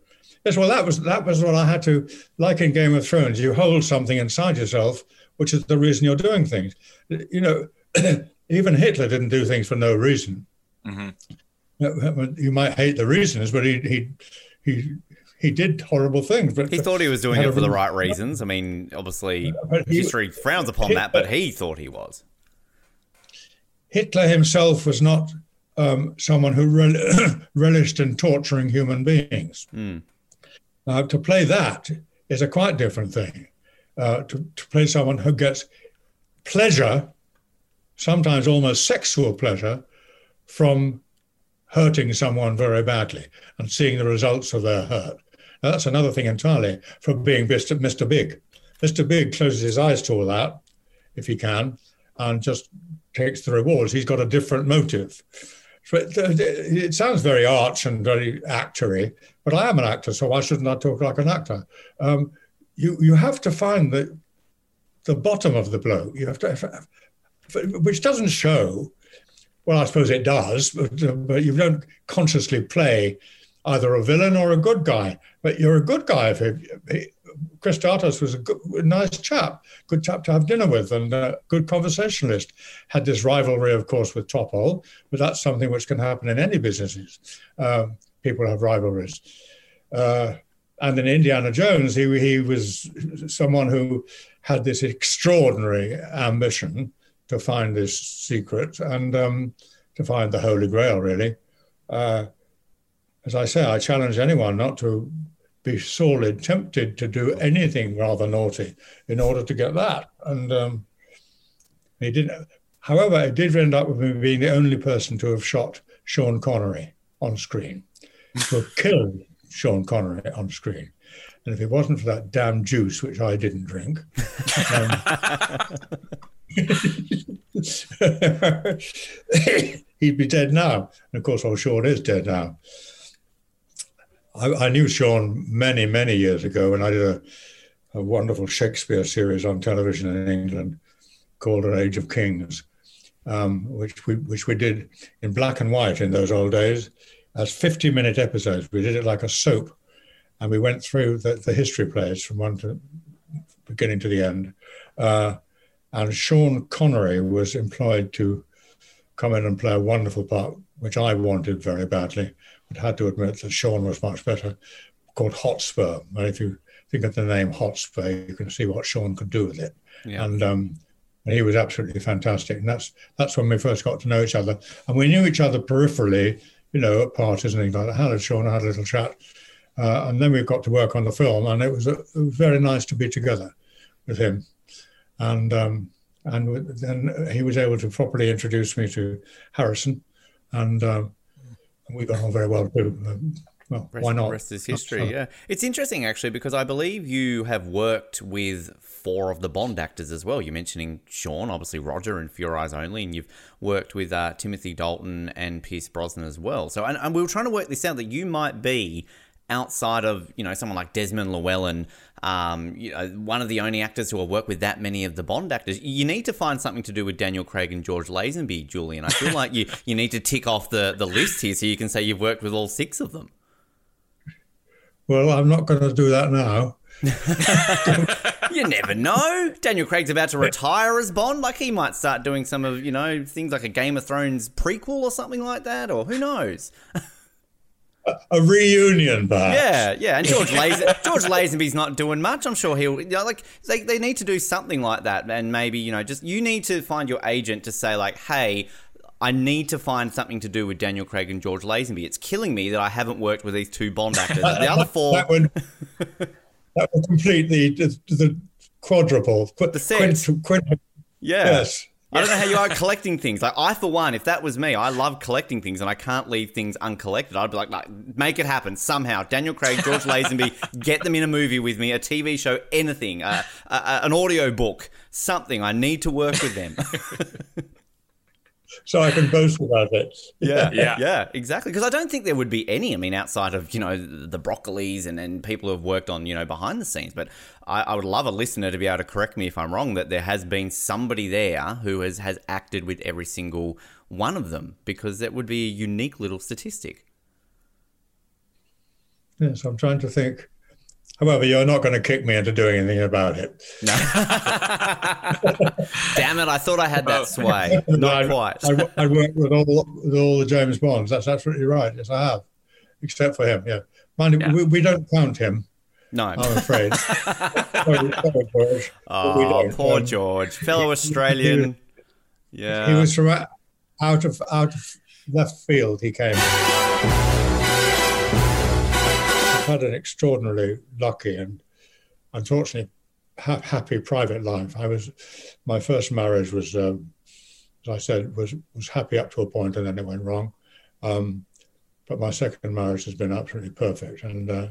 Yes, well, that was that was what I had to like in Game of Thrones. You hold something inside yourself, which is the reason you're doing things. You know, even Hitler didn't do things for no reason. Mm-hmm. You might hate the reasons, but he he he he did horrible things. But He thought he was doing it a for the right reasons. I mean, obviously, he- history frowns upon that, but he thought he was. Hitler himself was not um, someone who rel- relished in torturing human beings. Mm. Uh, to play that is a quite different thing. Uh, to, to play someone who gets pleasure, sometimes almost sexual pleasure, from hurting someone very badly and seeing the results of their hurt. Now, that's another thing entirely from being. Mr. Big. Mr. Big closes his eyes to all that, if he can, and just takes the rewards. He's got a different motive. It, sounds very arch and very actory, but I am an actor, so why shouldn't I talk like an actor? Um, you you have to find the the bottom of the blow. You have to, which doesn't show. Well, I suppose it does, but, uh, but you don't consciously play either a villain or a good guy. But you're a good guy if he, Kristatos was a, good, a nice chap, good chap to have dinner with, and a good conversationalist. Had this rivalry, of course, with Topol, but that's something which can happen in any businesses. Um, people have rivalries. Uh, and in Indiana Jones, he, he was someone who had this extraordinary ambition to find this secret and um, to find the Holy Grail, really. Uh, as I say, I challenge anyone not to be sorely tempted to do anything rather naughty in order to get that. And um, he didn't. However, it did end up with me being the only person to have shot Sean Connery on screen, to have killed Sean Connery on screen. And if it wasn't for that damn juice, which I didn't drink, um, he'd be dead now. And of course, old Sean is dead now. I, I knew Sean many, many years ago when I did a, a wonderful Shakespeare series on television in England called An Age of Kings, um, which we which we did in black and white in those old days as 50 minute episodes. We did it like a soap, and we went through the, the history plays from one to beginning to the end. Uh, and Sean Connery was employed to come in and play a wonderful part, which I wanted very badly, but had to admit that Sean was much better, called Hotspur. And if you think of the name Hotspur, you can see what Sean could do with it. Yeah. And um, and he was absolutely fantastic. And that's that's when we first got to know each other. And we knew each other peripherally, you know, at parties and things like that. Hello, Sean, I had a little chat. Uh, and then we got to work on the film, and it was, a, it was very nice to be together with him. And um, and then he was able to properly introduce me to Harrison, and um, we got on very well too. Well, Rest, why not? Rest is history. Yeah, it's interesting actually because I believe you have worked with four of the Bond actors as well. You're mentioning Sean, obviously Roger and Your Eyes Only, and you've worked with uh, Timothy Dalton and Pierce Brosnan as well. So, and, and we were trying to work this out that you might be outside of you know someone like Desmond Llewellyn, um, you know, one of the only actors who have worked with that many of the Bond actors. You need to find something to do with Daniel Craig and George Lazenby, Julian. I feel like you you need to tick off the the list here so you can say you've worked with all six of them. Well, I'm not going to do that now. you never know. Daniel Craig's about to retire as Bond. Like he might start doing some of you know things like a Game of Thrones prequel or something like that, or who knows. a reunion, perhaps. Yeah, yeah. And George Lazen- George Lazenby's not doing much. I'm sure he'll you know, like they, they need to do something like that, and maybe you know just you need to find your agent to say like, hey. I need to find something to do with Daniel Craig and George Lazenby. It's killing me that I haven't worked with these two Bond actors. The other four, that would, that would complete the, the, the quadruple. Qu- The set. quint- quint- Yeah. Yes. I don't know how you are collecting things. Like I, for one, if that was me, I love collecting things, and I can't leave things uncollected. I'd be like, like make it happen somehow. Daniel Craig, George Lazenby, get them in a movie with me, a TV show, anything, uh, uh, an audio book, something. I need to work with them. So I can boast about it. Yeah, yeah, yeah, exactly. Because I don't think there would be any. I mean, outside of you know the broccolis and, and people who have worked on you know behind the scenes. But I, I would love a listener to be able to correct me if I'm wrong. That there has been somebody there who has has acted with every single one of them because that would be a unique little statistic. Yes, I'm trying to think. However, you're not going to kick me into doing anything about it. No. Damn it! I thought I had that sway. Not I, quite. I, I worked with all, with all the James Bonds. That's absolutely right. Yes, I have, except for him. Yeah, mind you, we, we don't count him. No, I'm afraid. sorry, sorry, George. Oh, poor Um, George, fellow Australian. Yeah, He was from out out of out of left field. He came. Had an extraordinarily lucky and unfortunately ha- happy private life. I was my first marriage was, um, as I said, was was happy up to a point, and then it went wrong. Um, but my second marriage has been absolutely perfect, and uh,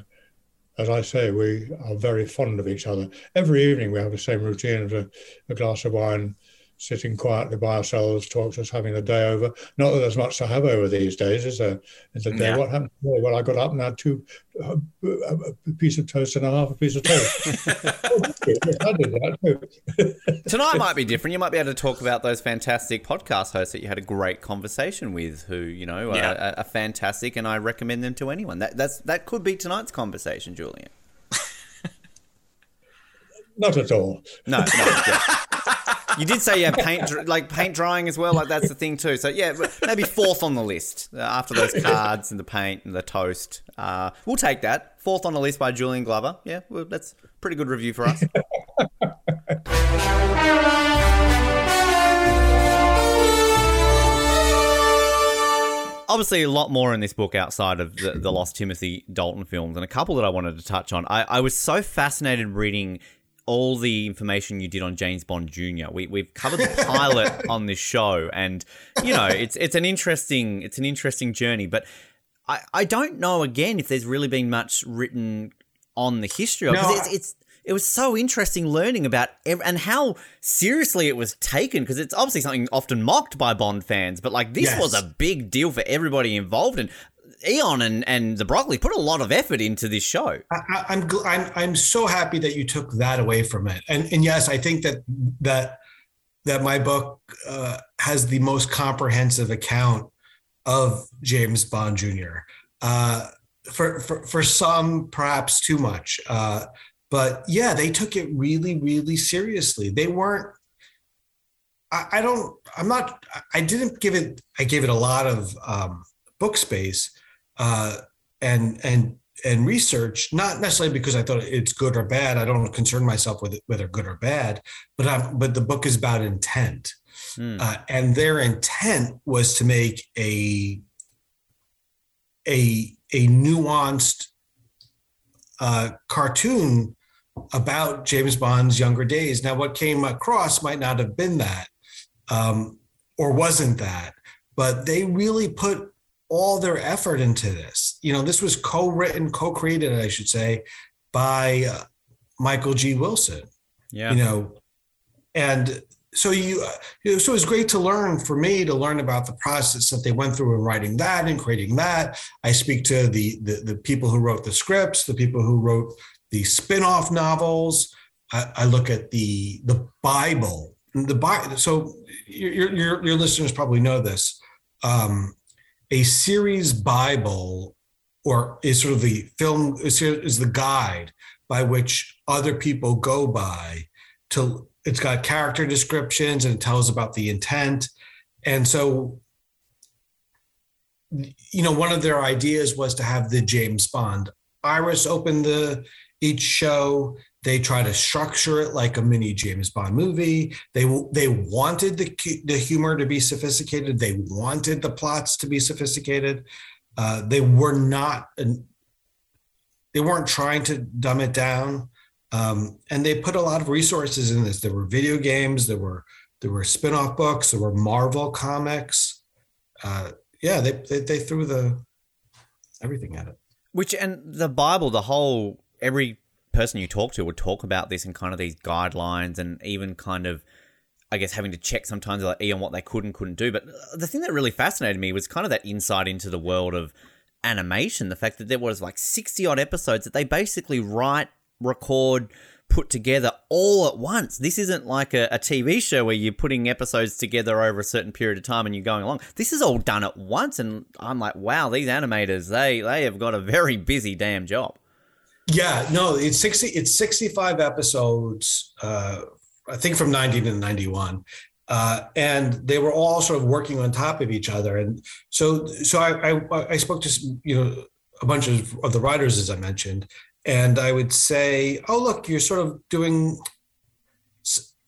as I say, we are very fond of each other. Every evening we have the same routine of a, a glass of wine, sitting quietly by ourselves, talk to us, having the day over. Not that there's much to have over these days, is there? In the day, Yeah. what happened? today? Well, I got up and had two, uh, a, a piece of toast and a half a piece of toast. I did that too. Tonight might be different. You might be able to talk about those fantastic podcast hosts that you had a great conversation with, who you know Yeah. are, are fantastic, and I recommend them to anyone. That that's that could be tonight's conversation, Julian. Not at all. No, no. yeah. You did say you have paint, like paint drying as well. Like that's the thing too. So yeah, maybe fourth on the list uh, after those cards and the paint and the toast. Uh, we'll take that. Fourth on the list by Julian Glover. Yeah, well, that's pretty good review for us. obviously a lot more in this book outside of the, the Lost Timothy Dalton films, and a couple that I wanted to touch on. I, I was so fascinated reading all the information you did on James Bond Jr. We, we've covered the pilot on this show, and you know it's it's an interesting it's an interesting journey, but. I, I don't know again if there's really been much written on the history of it. 'cause No, it's, it's it was so interesting learning about ev- and how seriously it was taken because it's obviously something often mocked by Bond fans, but like this Yes. was a big deal for everybody involved, and Eon and, and the Broccoli put a lot of effort into this show. I, I- I'm, I'm I'm so happy that you took that away from it. And and yes, I think that that that my book uh, has the most comprehensive account of James Bond Jr. Uh, for, for for some, perhaps too much. Uh, but yeah, they took it really, really seriously. They weren't. I, I don't. I'm not. I didn't give it. I gave it a lot of um, book space uh, and and and research. Not necessarily because I thought it's good or bad. I don't concern myself with it, whether good or bad. But I'm. But the book is about intent, Hmm. uh, and their intent was to make a a a nuanced uh, cartoon about James Bond's younger days. Now, what came across might not have been that, um, or wasn't that, but they really put all their effort into this. You know, this was co-written, co-created, I should say, by uh, Michael G. Wilson. Yeah. You know, and so you, you know, so it's great to learn for me to learn about the process that they went through in writing that and creating that. I speak to the the, the people who wrote the scripts, the people who wrote the spin-off novels. I, I look at the the Bible. The Bible. So your, your your listeners probably know this. Um, a series Bible, or is sort of the film is, the guide by which other people go by to. It's got character descriptions and it tells about the intent, and so you know one of their ideas was to have the James Bond Iris open the each show. They try to structure it like a mini James Bond movie. They they wanted the the humor to be sophisticated. They wanted the plots to be sophisticated. Uh, they were not. They weren't trying to dumb it down, um, and they put a lot of resources in this. There were video games. There were there were spin-off books. There were Marvel comics. Uh, yeah, they, they they threw the everything at it. Which and the Bible, the whole every person you talk to would talk about this and kind of these guidelines and even kind of I guess having to check sometimes like Ian what they could and couldn't do. But the thing that really fascinated me was kind of that insight into the world of animation. The fact that there was like sixty odd episodes that they basically write, record, put together all at once. This isn't like a, a TV show where you're putting episodes together over a certain period of time and you're going along. This is all done at once, and I'm like, wow, these animators they they have got a very busy damn job. Yeah, no, it's sixty. It's sixty-five episodes. Uh, I think from ninety to ninety-one, uh, and they were all sort of working on top of each other. And so, so I I, I spoke to you know a bunch of, of the writers as I mentioned, and I would say, oh look, you're sort of doing.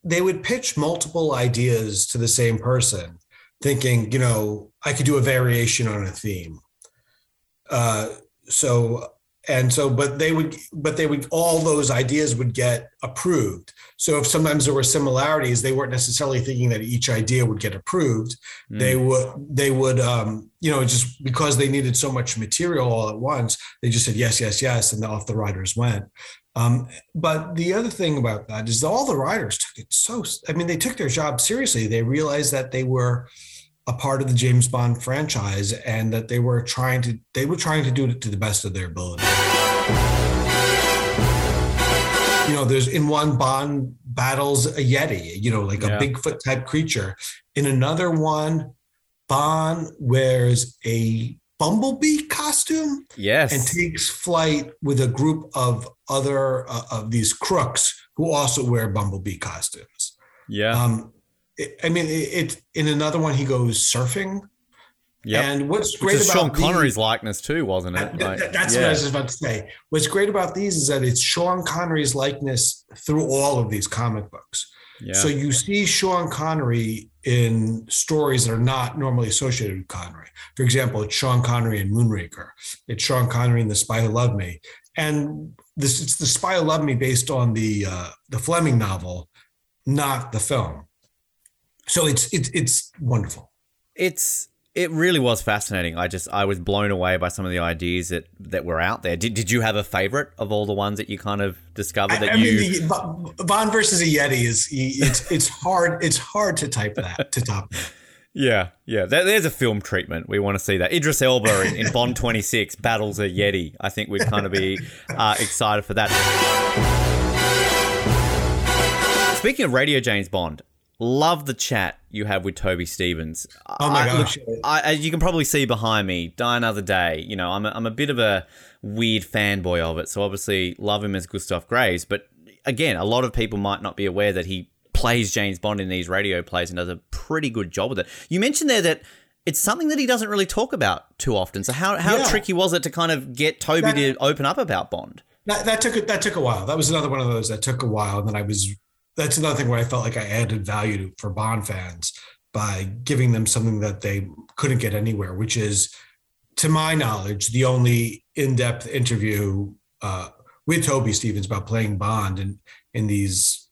They would pitch multiple ideas to the same person, thinking, you know, I could do a variation on a theme. Uh, so and so but they would but they would all those ideas would get approved. So if sometimes there were similarities they weren't necessarily thinking that each idea would get approved. Mm. they would they would um you know just because they needed so much material all at once they just said yes yes yes and off the writers went. Um but the other thing about that is all the writers took it so i mean they took their job seriously. They realized that they were a part of the James Bond franchise and that they were trying to they were trying to do it to the best of their ability. You know, there's in one Bond battles a Yeti, you know, like a Bigfoot type creature. In another one, Bond wears a bumblebee costume Yes. and takes flight with a group of other uh, of these crooks who also wear bumblebee costumes. Yeah. Um, I mean, it, it in another one he goes surfing. Yep. And what's Which great is about Sean these- Connery's likeness too, wasn't it? Th- Like, th- that's yeah. what I was just about to say. What's great about these is that it's Sean Connery's likeness through all of these comic books. Yeah. So you see Sean Connery in stories that are not normally associated with Connery. For example, it's Sean Connery in Moonraker. It's Sean Connery in The Spy Who Loved Me. And this it's The Spy Who Loved Me based on the uh, the Fleming novel, not the film. So it's it's it's wonderful. It's it really was fascinating. I just I was blown away by some of the ideas that that were out there. Did did you have a favorite of all the ones that you kind of discovered that I, I you mean, the, Von versus a Yeti is it's it's hard it's hard to type that to top that. Yeah, yeah. There's a film treatment. We want to see that. Idris Elba in, in Bond 26 battles a Yeti. I think we'd kind of be uh, excited for that. Speaking of Radio James Bond, love the chat you have with Toby Stephens. Oh my I- gosh. I, as you can probably see behind me, Die Another Day. You know, I'm a, I'm a bit of a weird fanboy of it. So obviously love him as Gustav Graves, but again, a lot of people might not be aware that he plays James Bond in these radio plays and does a pretty good job with it. You mentioned there that it's something that he doesn't really talk about too often. So how how Yeah. tricky was it to kind of get Toby That- to open up about Bond? That, that took a, that took a while. That was another one of those that took a while. And then I was that's another thing where I felt like I added value for Bond fans by giving them something that they couldn't get anywhere, which is, to my knowledge, the only in-depth interview uh, with Toby Stephens about playing Bond in in these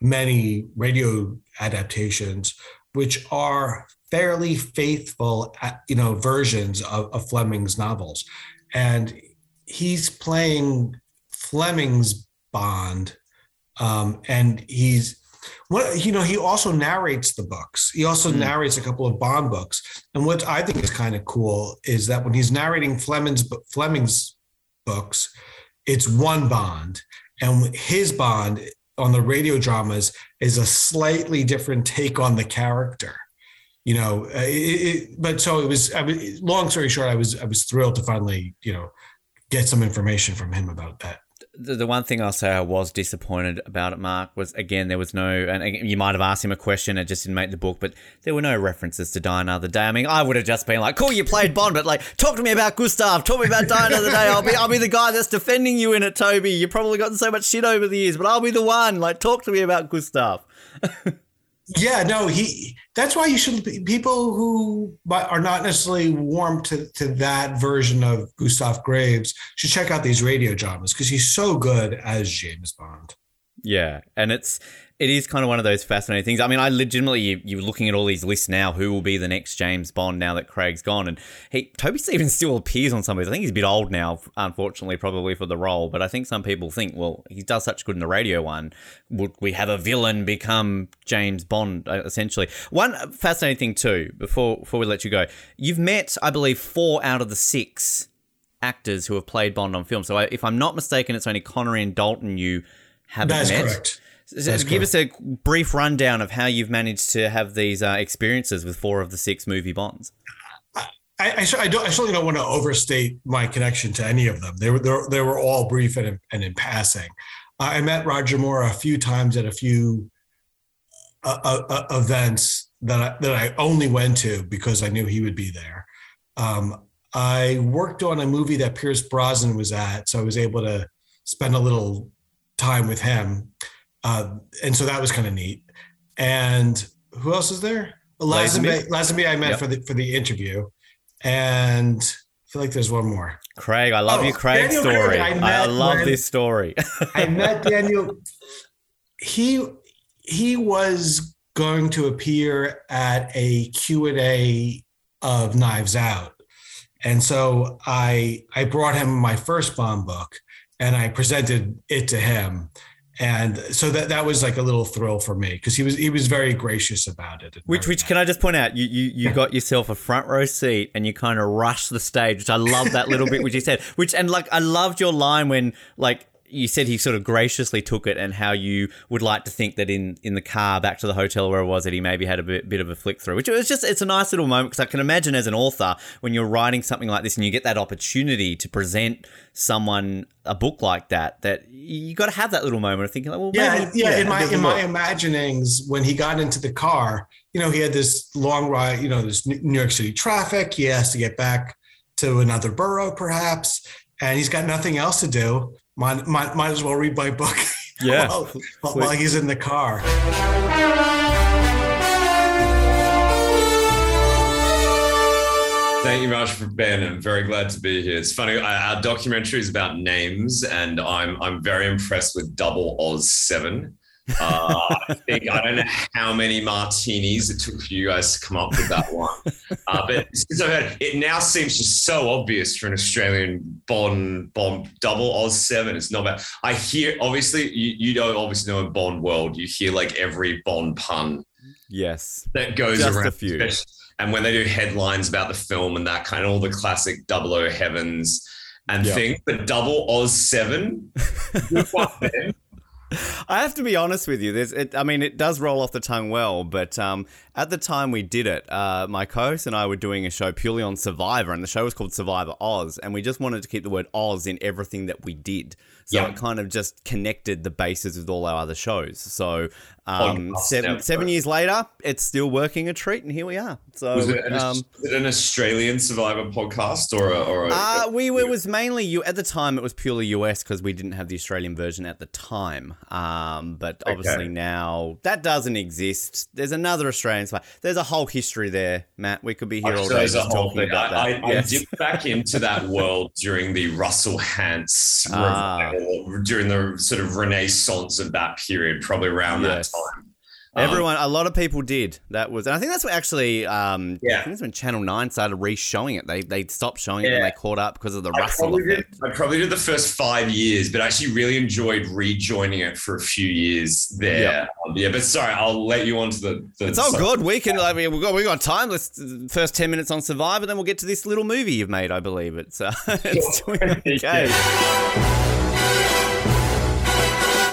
many radio adaptations, which are fairly faithful, uh, you know, versions of, of Fleming's novels, and he's playing Fleming's Bond, um, and he's what you know. He also narrates the books. He also narrates a couple of Bond books. And what I think is kind of cool is that when he's narrating Fleming's Fleming's books, it's one Bond, and his Bond on the radio dramas is a slightly different take on the character you know uh, it, it, but so it was I was long story short i was i was thrilled to finally you know get some information from him about that the, the one thing I'll say I was disappointed about it, Mark, was again there was no, and you might have asked him a question, it just didn't make the book, but there were no references to Die Another Day. I mean, I would have just been like, "Cool, you played Bond, but like, talk to me about Gustav, talk to me about Die Another Day. I'll be, I'll be the guy that's defending you in it, Toby. You've probably gotten so much shit over the years, but I'll be the one. Like, talk to me about Gustav." yeah no he that's why you should people who are not necessarily warm to, to that version of gustav graves should check out these radio dramas because he's so good as james bond. Yeah, and it's it is kind of one of those fascinating things. I mean, I legitimately you, you're looking at all these lists now. Who will be the next James Bond now that Craig's gone? And he Toby Stephens still appears on some of these. I think he's a bit old now, unfortunately, probably for the role. But I think some people think, well, he does such good in the radio one. Would we have a villain become James Bond uh, essentially? One fascinating thing too. Before before we let you go, you've met, I believe, four out of the six actors who have played Bond on film. So I, if I'm not mistaken, it's only Connery and Dalton you haven't That's met. correct. So That's give us a brief rundown of how you've managed to have these uh, experiences with four of the six movie Bonds. I, I, I don't. I certainly don't want to overstate my connection to any of them. They were they were, all brief and, in- and in passing. I met Roger Moore a few times at a few uh, uh, uh, events that I, that I only went to because I knew he would be there. Um, I worked on a movie that Pierce Brosnan was at, so I was able to spend a little time with him, uh, and so that was kind of neat. And who else is there? Lazenby. Lazenby, I met Yep. for the for the interview, and I feel like there's one more. Craig, I love Oh, your Craig Daniel story. Craig, I I, love when- this story. I met Daniel. He he was going to appear at a Q&A of Knives Out. And so I I brought him my first Bond book and I presented it to him. And so that that was like a little thrill for me because he was he was very gracious about it. Which, which can I just point out? You, you, you got yourself a front row seat and you kind of rushed the stage, which I love that little bit which you said. Which and like I loved your line when like you said he sort of graciously took it and how you would like to think that in in the car back to the hotel where it was that he maybe had a bit, bit of a flick through. Which it was just it's a nice little moment because I can imagine as an author when you're writing something like this and you get that opportunity to present someone a book like that that you got to have that little moment of thinking like well yeah, maybe, yeah. In my in my work. imaginings, when he got into the car, you know, he had this long ride. You know, this New York City traffic. He has to get back to another borough, perhaps, and he's got nothing else to do. Might might, might as well read my book. Yeah. while, while he's in the car. Thank you much for Ben. I'm very glad to be here. It's funny. Our our documentary is about names, and I'm I'm very impressed with Double Oz Seven. Uh, I think I don't know how many martinis it took for you guys to come up with that one. Uh, but since I've heard, it now seems just so obvious for an Australian Bond Bond Double Oz Seven. It's not bad. I hear obviously you you don't obviously know in Bond world you hear like every Bond pun Yes. that goes Just around. a few. And when they do headlines about the film and that kind of all the classic Double O Heavens and Yeah. things, but Double Oz Seven, good one, Ben. I have to be honest with you. There's, it, I mean, it does roll off the tongue well, but um, at the time we did it, uh, my co-host and I were doing a show purely on Survivor, and the show was called Survivor Oz, and we just wanted to keep the word Oz in everything that we did. So Yeah. it kind of just connected the bases with all our other shows. So um, Podcast seven, seven years later, it's still working a treat, and here we are. So was, it an, um, was it an Australian Survivor podcast or a, or a, uh, we it was mainly you at the time. It was purely US because we didn't have the Australian version at the time. Um, but obviously Okay. now that doesn't exist. There's another Australian. spy- There's a whole history there, Matt. We could be here all day just talking thing. about I, that. I, Yes. I dipped back into that world during the Russell Hantz Ah. Revival, during the sort of renaissance of that period, probably around Yes. that time. Um, Everyone, a lot of people did. That was, and I think that's what actually. Um, Yeah. I think that's when Channel Nine started re-showing it. They they stopped showing it and they caught up because of the I Russell probably, did. I probably did the first five years, but I actually really enjoyed rejoining it for a few years there. Yeah. Um, yeah, but sorry, I'll let you on to the. the It's all good. We can. I mean, we got we got time. Let's first ten minutes on Survivor, then we'll get to this little movie you've made. I believe it's uh, it's doing okay.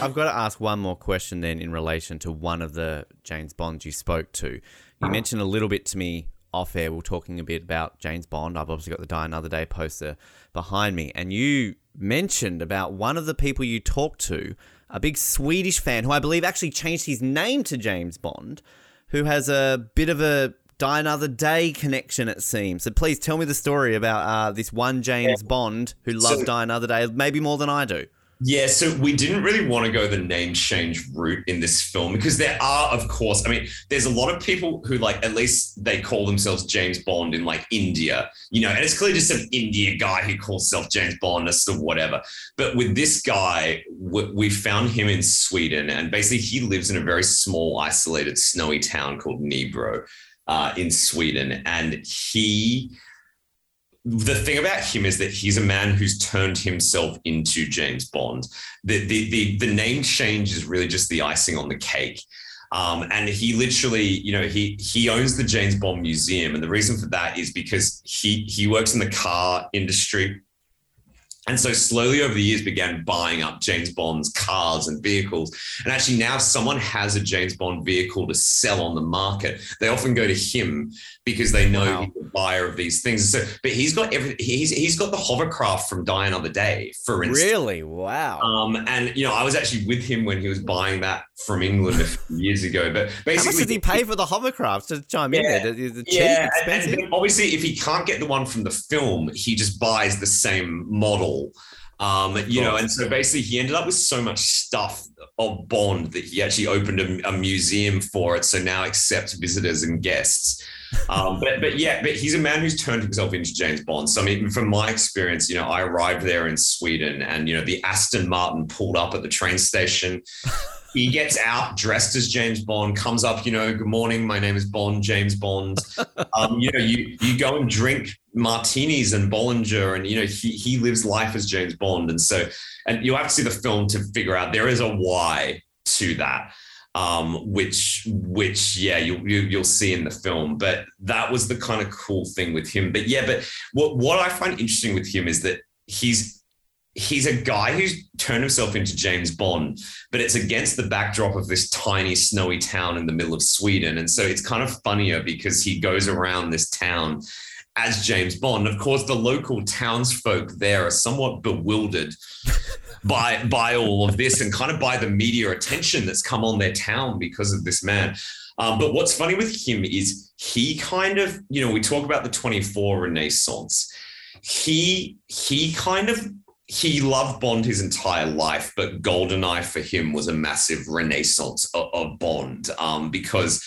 I've got to ask one more question then in relation to one of the James Bonds you spoke to. You mentioned a little bit to me off air. We are talking a bit about James Bond. I've obviously got the Die Another Day poster behind me, and you mentioned about one of the people you talked to, a big Swedish fan who I believe actually changed his name to James Bond, who has a bit of a Die Another Day connection, it seems. So please tell me the story about uh, this one James Bond who loves So- Die Another Day, maybe more than I do. Yeah, so we didn't really want to go the name change route in this film because there are, of course, I mean, there's a lot of people who like at least they call themselves James Bond in like India, you know, and it's clearly just an India guy who calls himself James Bond or whatever. But with this guy, we, found him in Sweden, and basically he lives in a very small, isolated, snowy town called Nybro uh, in Sweden, and he the thing about him is that he's a man who's turned himself into James Bond. The the the, the name change is really just the icing on the cake. Um, and he literally, you know, he he owns the James Bond Museum, and the reason for that is because he he works in the car industry, and so slowly over the years began buying up James Bond's cars and vehicles. And actually now if someone has a James Bond vehicle to sell on the market, they often go to him because they know he's the buyer of these things. So, but he's got every he's he's got the hovercraft from Die Another Day, for instance. Really? Wow. Um, and you know, I was actually with him when he was buying that from England a few years ago. But basically, How much did he pay for the hovercraft? To chime in Yeah. there, is it cheap, yeah, and- and obviously, if he can't get the one from the film, he just buys the same model. Um, you know, and so basically, he ended up with so much stuff of Bond that he actually opened a, a museum for it. So now accepts visitors and guests. Um, but but yeah, but he's a man who's turned himself into James Bond. So I mean, from my experience, you know, I arrived there in Sweden, and you know, the Aston Martin pulled up at the train station. He gets out dressed as James Bond, comes up, you know, good morning, my name is Bond, James Bond. Um, you know, you you go and drink martinis and Bollinger, and you know, he he lives life as James Bond. And so, and you have to see the film to figure out there is a why to that. Um, which, which, yeah, you, you you'll see in the film. But that was the kind of cool thing with him. But yeah, but what what I find interesting with him is that he's he's a guy who's turned himself into James Bond, but it's against the backdrop of this tiny snowy town in the middle of Sweden. And so it's kind of funnier because he goes around this town as James Bond. Of course, the local townsfolk there are somewhat bewildered by by all of this and kind of by the media attention that's come on their town because of this man. Um, but what's funny with him is he kind of, you know, we talk about the 24 Renaissance. He he kind of he loved Bond his entire life, but Goldeneye for him was a massive renaissance of, of Bond um, because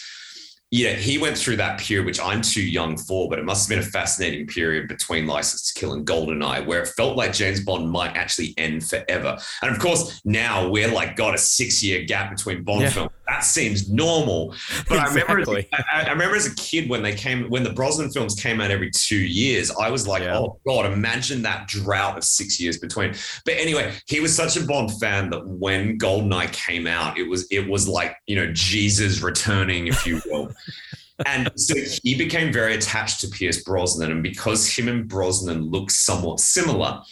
yeah, he went through that period, which I'm too young for, but it must have been a fascinating period between License to Kill and Goldeneye, where it felt like James Bond might actually end forever. And of course, now we're like got a six year gap between Bond Yeah. films. That seems normal. But I remember, as, I, I remember as a kid when they came, when the Brosnan films came out every two years, I was like, oh God, imagine that drought of six years between. But anyway, he was such a Bond fan that when Goldeneye came out, it was it was like you know Jesus returning, if you will. and so he became very attached to Pierce Brosnan, and because him and Brosnan look somewhat similar,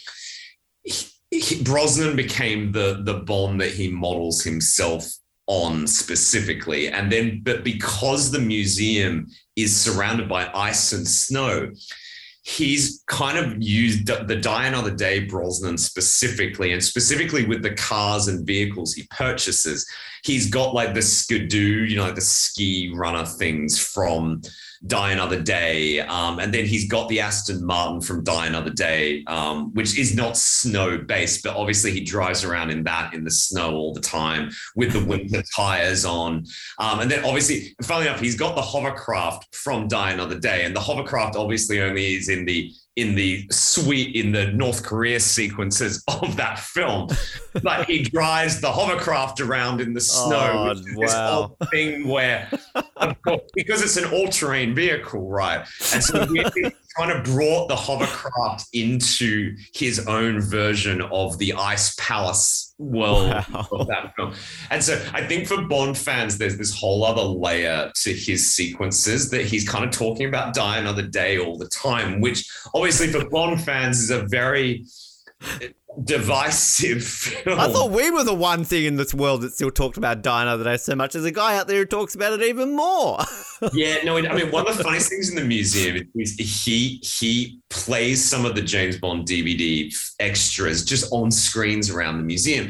he, he, Brosnan became the the Bond that he models himself on specifically, and then but because the museum is surrounded by ice and snow, he's kind of used the Die Another Day Brosnan specifically, and specifically with the cars and vehicles he purchases. He's got like the skidoo, you know, the ski runner things from Die Another Day. Um, and then he's got the Aston Martin from Die Another Day, um, which is not snow based, but obviously he drives around in that in the snow all the time with the winter tires on. Um, and then obviously, funnily enough, he's got the hovercraft from Die Another Day. And the hovercraft obviously only is in the in the sweet in the North Korea sequences of that film. but he drives the hovercraft around in the snow. Oh, which is This wow. whole thing where, of course, because it's an all-terrain vehicle, right? And so kind of brought the hovercraft into his own version of the Ice Palace world of that film. And so I think for Bond fans, there's this whole other layer to his sequences that he's kind of talking about Die Another Day all the time, which obviously for Bond fans is a very divisive film. I thought we were the one thing in this world that still talked about Die Another Day so much. There's a guy out there who talks about it even more. yeah, no, I mean, one of the funniest things in the museum is he he plays some of the James Bond DVD extras just on screens around the museum.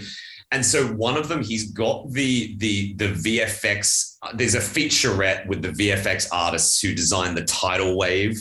And so one of them, he's got the the the VFX. There's a featurette with the VFX artists who designed the tidal wave.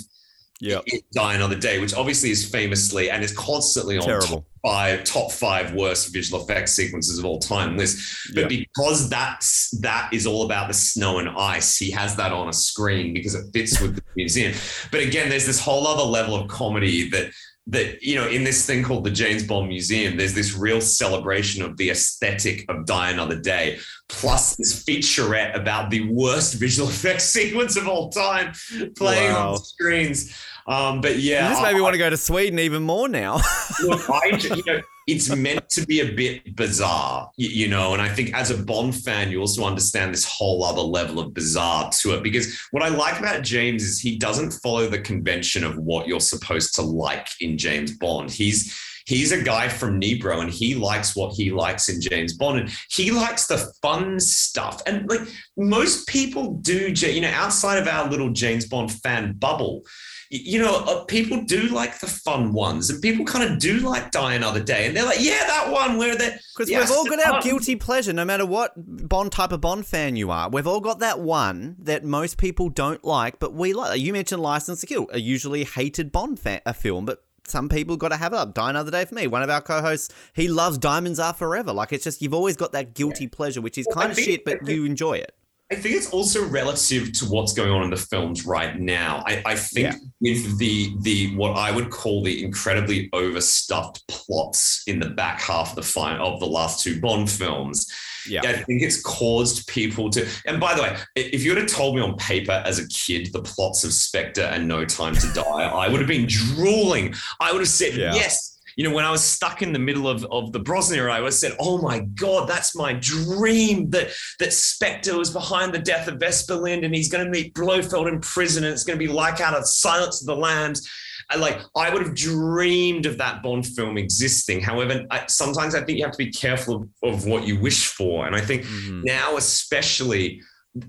Yeah, Die Another Day, which obviously is famously and is constantly on Terrible. top five top five worst visual effects sequences of all time list. But Yeah. because that's that is all about the snow and ice, he has that on a screen because it fits with the museum. But again, there's this whole other level of comedy that that you know in this thing called the James Bond Museum, there's this real celebration of the aesthetic of Die Another Day, plus this featurette about the worst visual effects sequence of all time playing Wow. on screens. Um, but yeah, this I- made me want to go to Sweden even more now. Look, I, you know, it's meant to be a bit bizarre, you, you know, and I think as a Bond fan, you also understand this whole other level of bizarre to it. Because what I like about James is he doesn't follow the convention of what you're supposed to like in James Bond. He's he's a guy from Nybro and he likes what he likes in James Bond and he likes the fun stuff. And like most people do, you know, outside of our little James Bond fan bubble, you know, uh, people do like the fun ones and people kind of do like Die Another Day. And they're like, yeah, that one where they Because we've all got our guilty pleasure, no matter what Bond type of Bond fan you are. We've all got that one that most people don't like, but we like. You mentioned License to Kill, a usually hated Bond fa- a film, but some people got to have it up. Die Another Day for me. One of our co-hosts, he loves Diamonds Are Forever. Like it's just you've always got that guilty pleasure, which is Well, kind of shit, but you enjoy it. I think it's also relative to what's going on in the films right now. I, I think Yeah. with the the what I would call the incredibly overstuffed plots in the back half of the fine of the last two Bond films. Yeah. I think it's caused people to. And by the way, if you would have told me on paper as a kid the plots of Spectre and No Time to Die, I would have been drooling. I would have said Yeah. yes you know, when I was stuck in the middle of, of the Brosnan era, I was said, "Oh my God, that's my dream that that Spectre was behind the death of Vesper Lynd, and he's going to meet Blofeld in prison, and it's going to be like out of Silence of the Lambs." And like, I would have dreamed of that Bond film existing. However, I, sometimes I think you have to be careful of, of what you wish for, and I think mm-hmm. now, especially.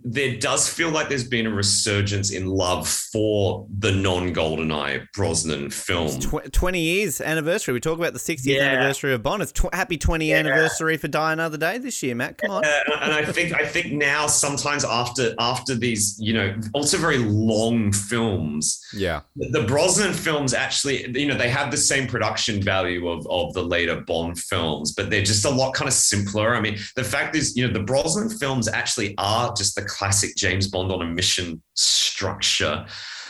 There does feel like there's been a resurgence in love for the non-GoldenEye Brosnan film. Tw- 20 years anniversary. We talk about the 60th Yeah. anniversary of Bond. It's tw- happy 20 Yeah. anniversary for Die Another Day this year, Matt. Come on. Uh, and I think I think now sometimes after after these you know also very long films, Yeah. the Brosnan films actually you know they have the same production value of of the later Bond films, but they're just a lot kind of simpler. I mean, the fact is you know the Brosnan films actually are just the classic James Bond on a mission structure.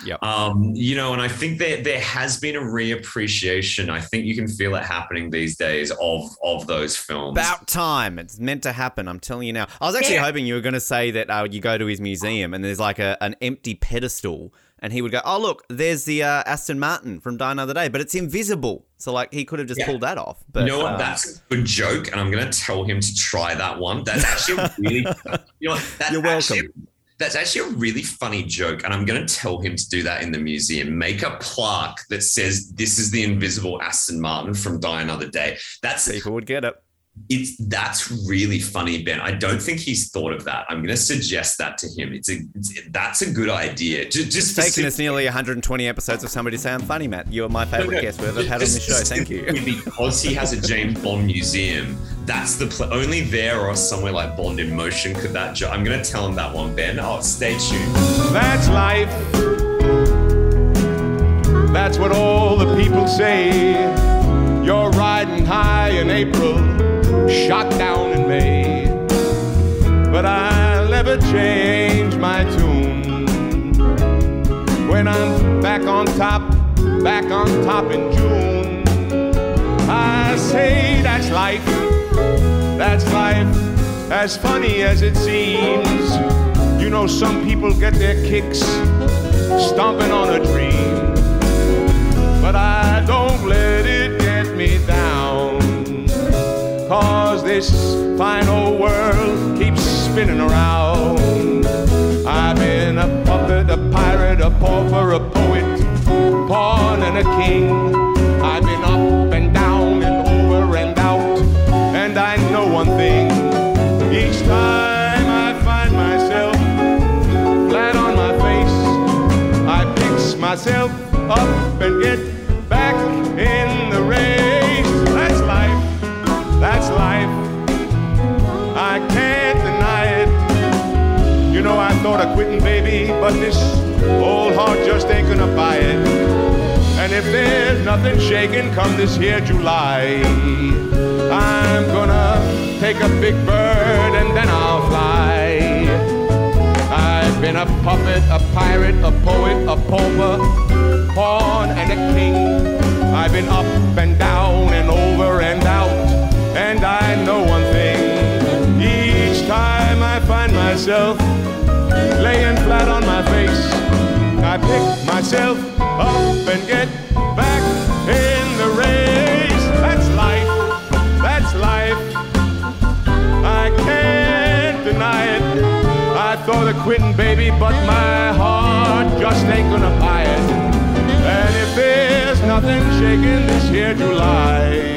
Yeah. Um, you know, and I think there there has been a reappreciation. I think you can feel it happening these days of of those films. About time. It's meant to happen. I'm telling you now. I was actually Yeah. hoping you were going to say that uh, you go to his museum and there's like a, an empty pedestal, and he would go, "Oh look, there's the uh, Aston Martin from Die Another Day, but it's invisible." So like he could have just Yeah. pulled that off. But you know what? um, That's a good joke, and I'm going to tell him to try that one. That's actually a really, you know, that's You're welcome. actually- That's actually a really funny joke. And I'm going to tell him to do that in the museum. Make a plaque that says, This is the invisible Aston Martin from Die Another Day. That's people would get it. It's that's really funny, Ben. I don't think he's thought of that. I'm going to suggest that to him. It's a it's, that's a good idea. Just, just It's taken us nearly 120 episodes of somebody say I'm funny, Matt. You are my favorite No, no, guest we've ever had on this show. Thank you. because he has a James Bond museum. That's the pl- only there or somewhere like Bond in Motion could that. Jo- I'm going to tell him that one, Ben. Oh, stay tuned. That's life. That's what all the people say. You're riding high in April, shot down in May. But I'll never change my tune. When I'm back on top, back on top in June, I say that's life. That's life, as funny as it seems. You know, some people get their kicks stomping on a dream. But I don't let it get me down. Cause this fine old world keeps spinning around. I've been a puppet, a pirate, a pauper, a poet, pawn and a king. I've been up and down and over and out. And I know one thing. Each time I find myself flat on my face, I pick myself up and get thought of quitting, baby, but this old heart just ain't gonna buy it. And if there's nothing shaking come this here July, I'm gonna take a big bird and then I'll fly. I've been a puppet, a pirate, a poet, a pauper, pawn and a king. I've been up and down and over and out, and I know one thing. Each time I find myself laying flat on my face, I pick myself up and get back in the race. That's life. That's life. I can't deny it. I thought of quitting, baby, but my heart just ain't gonna buy it. And if there's nothing shaking this here July,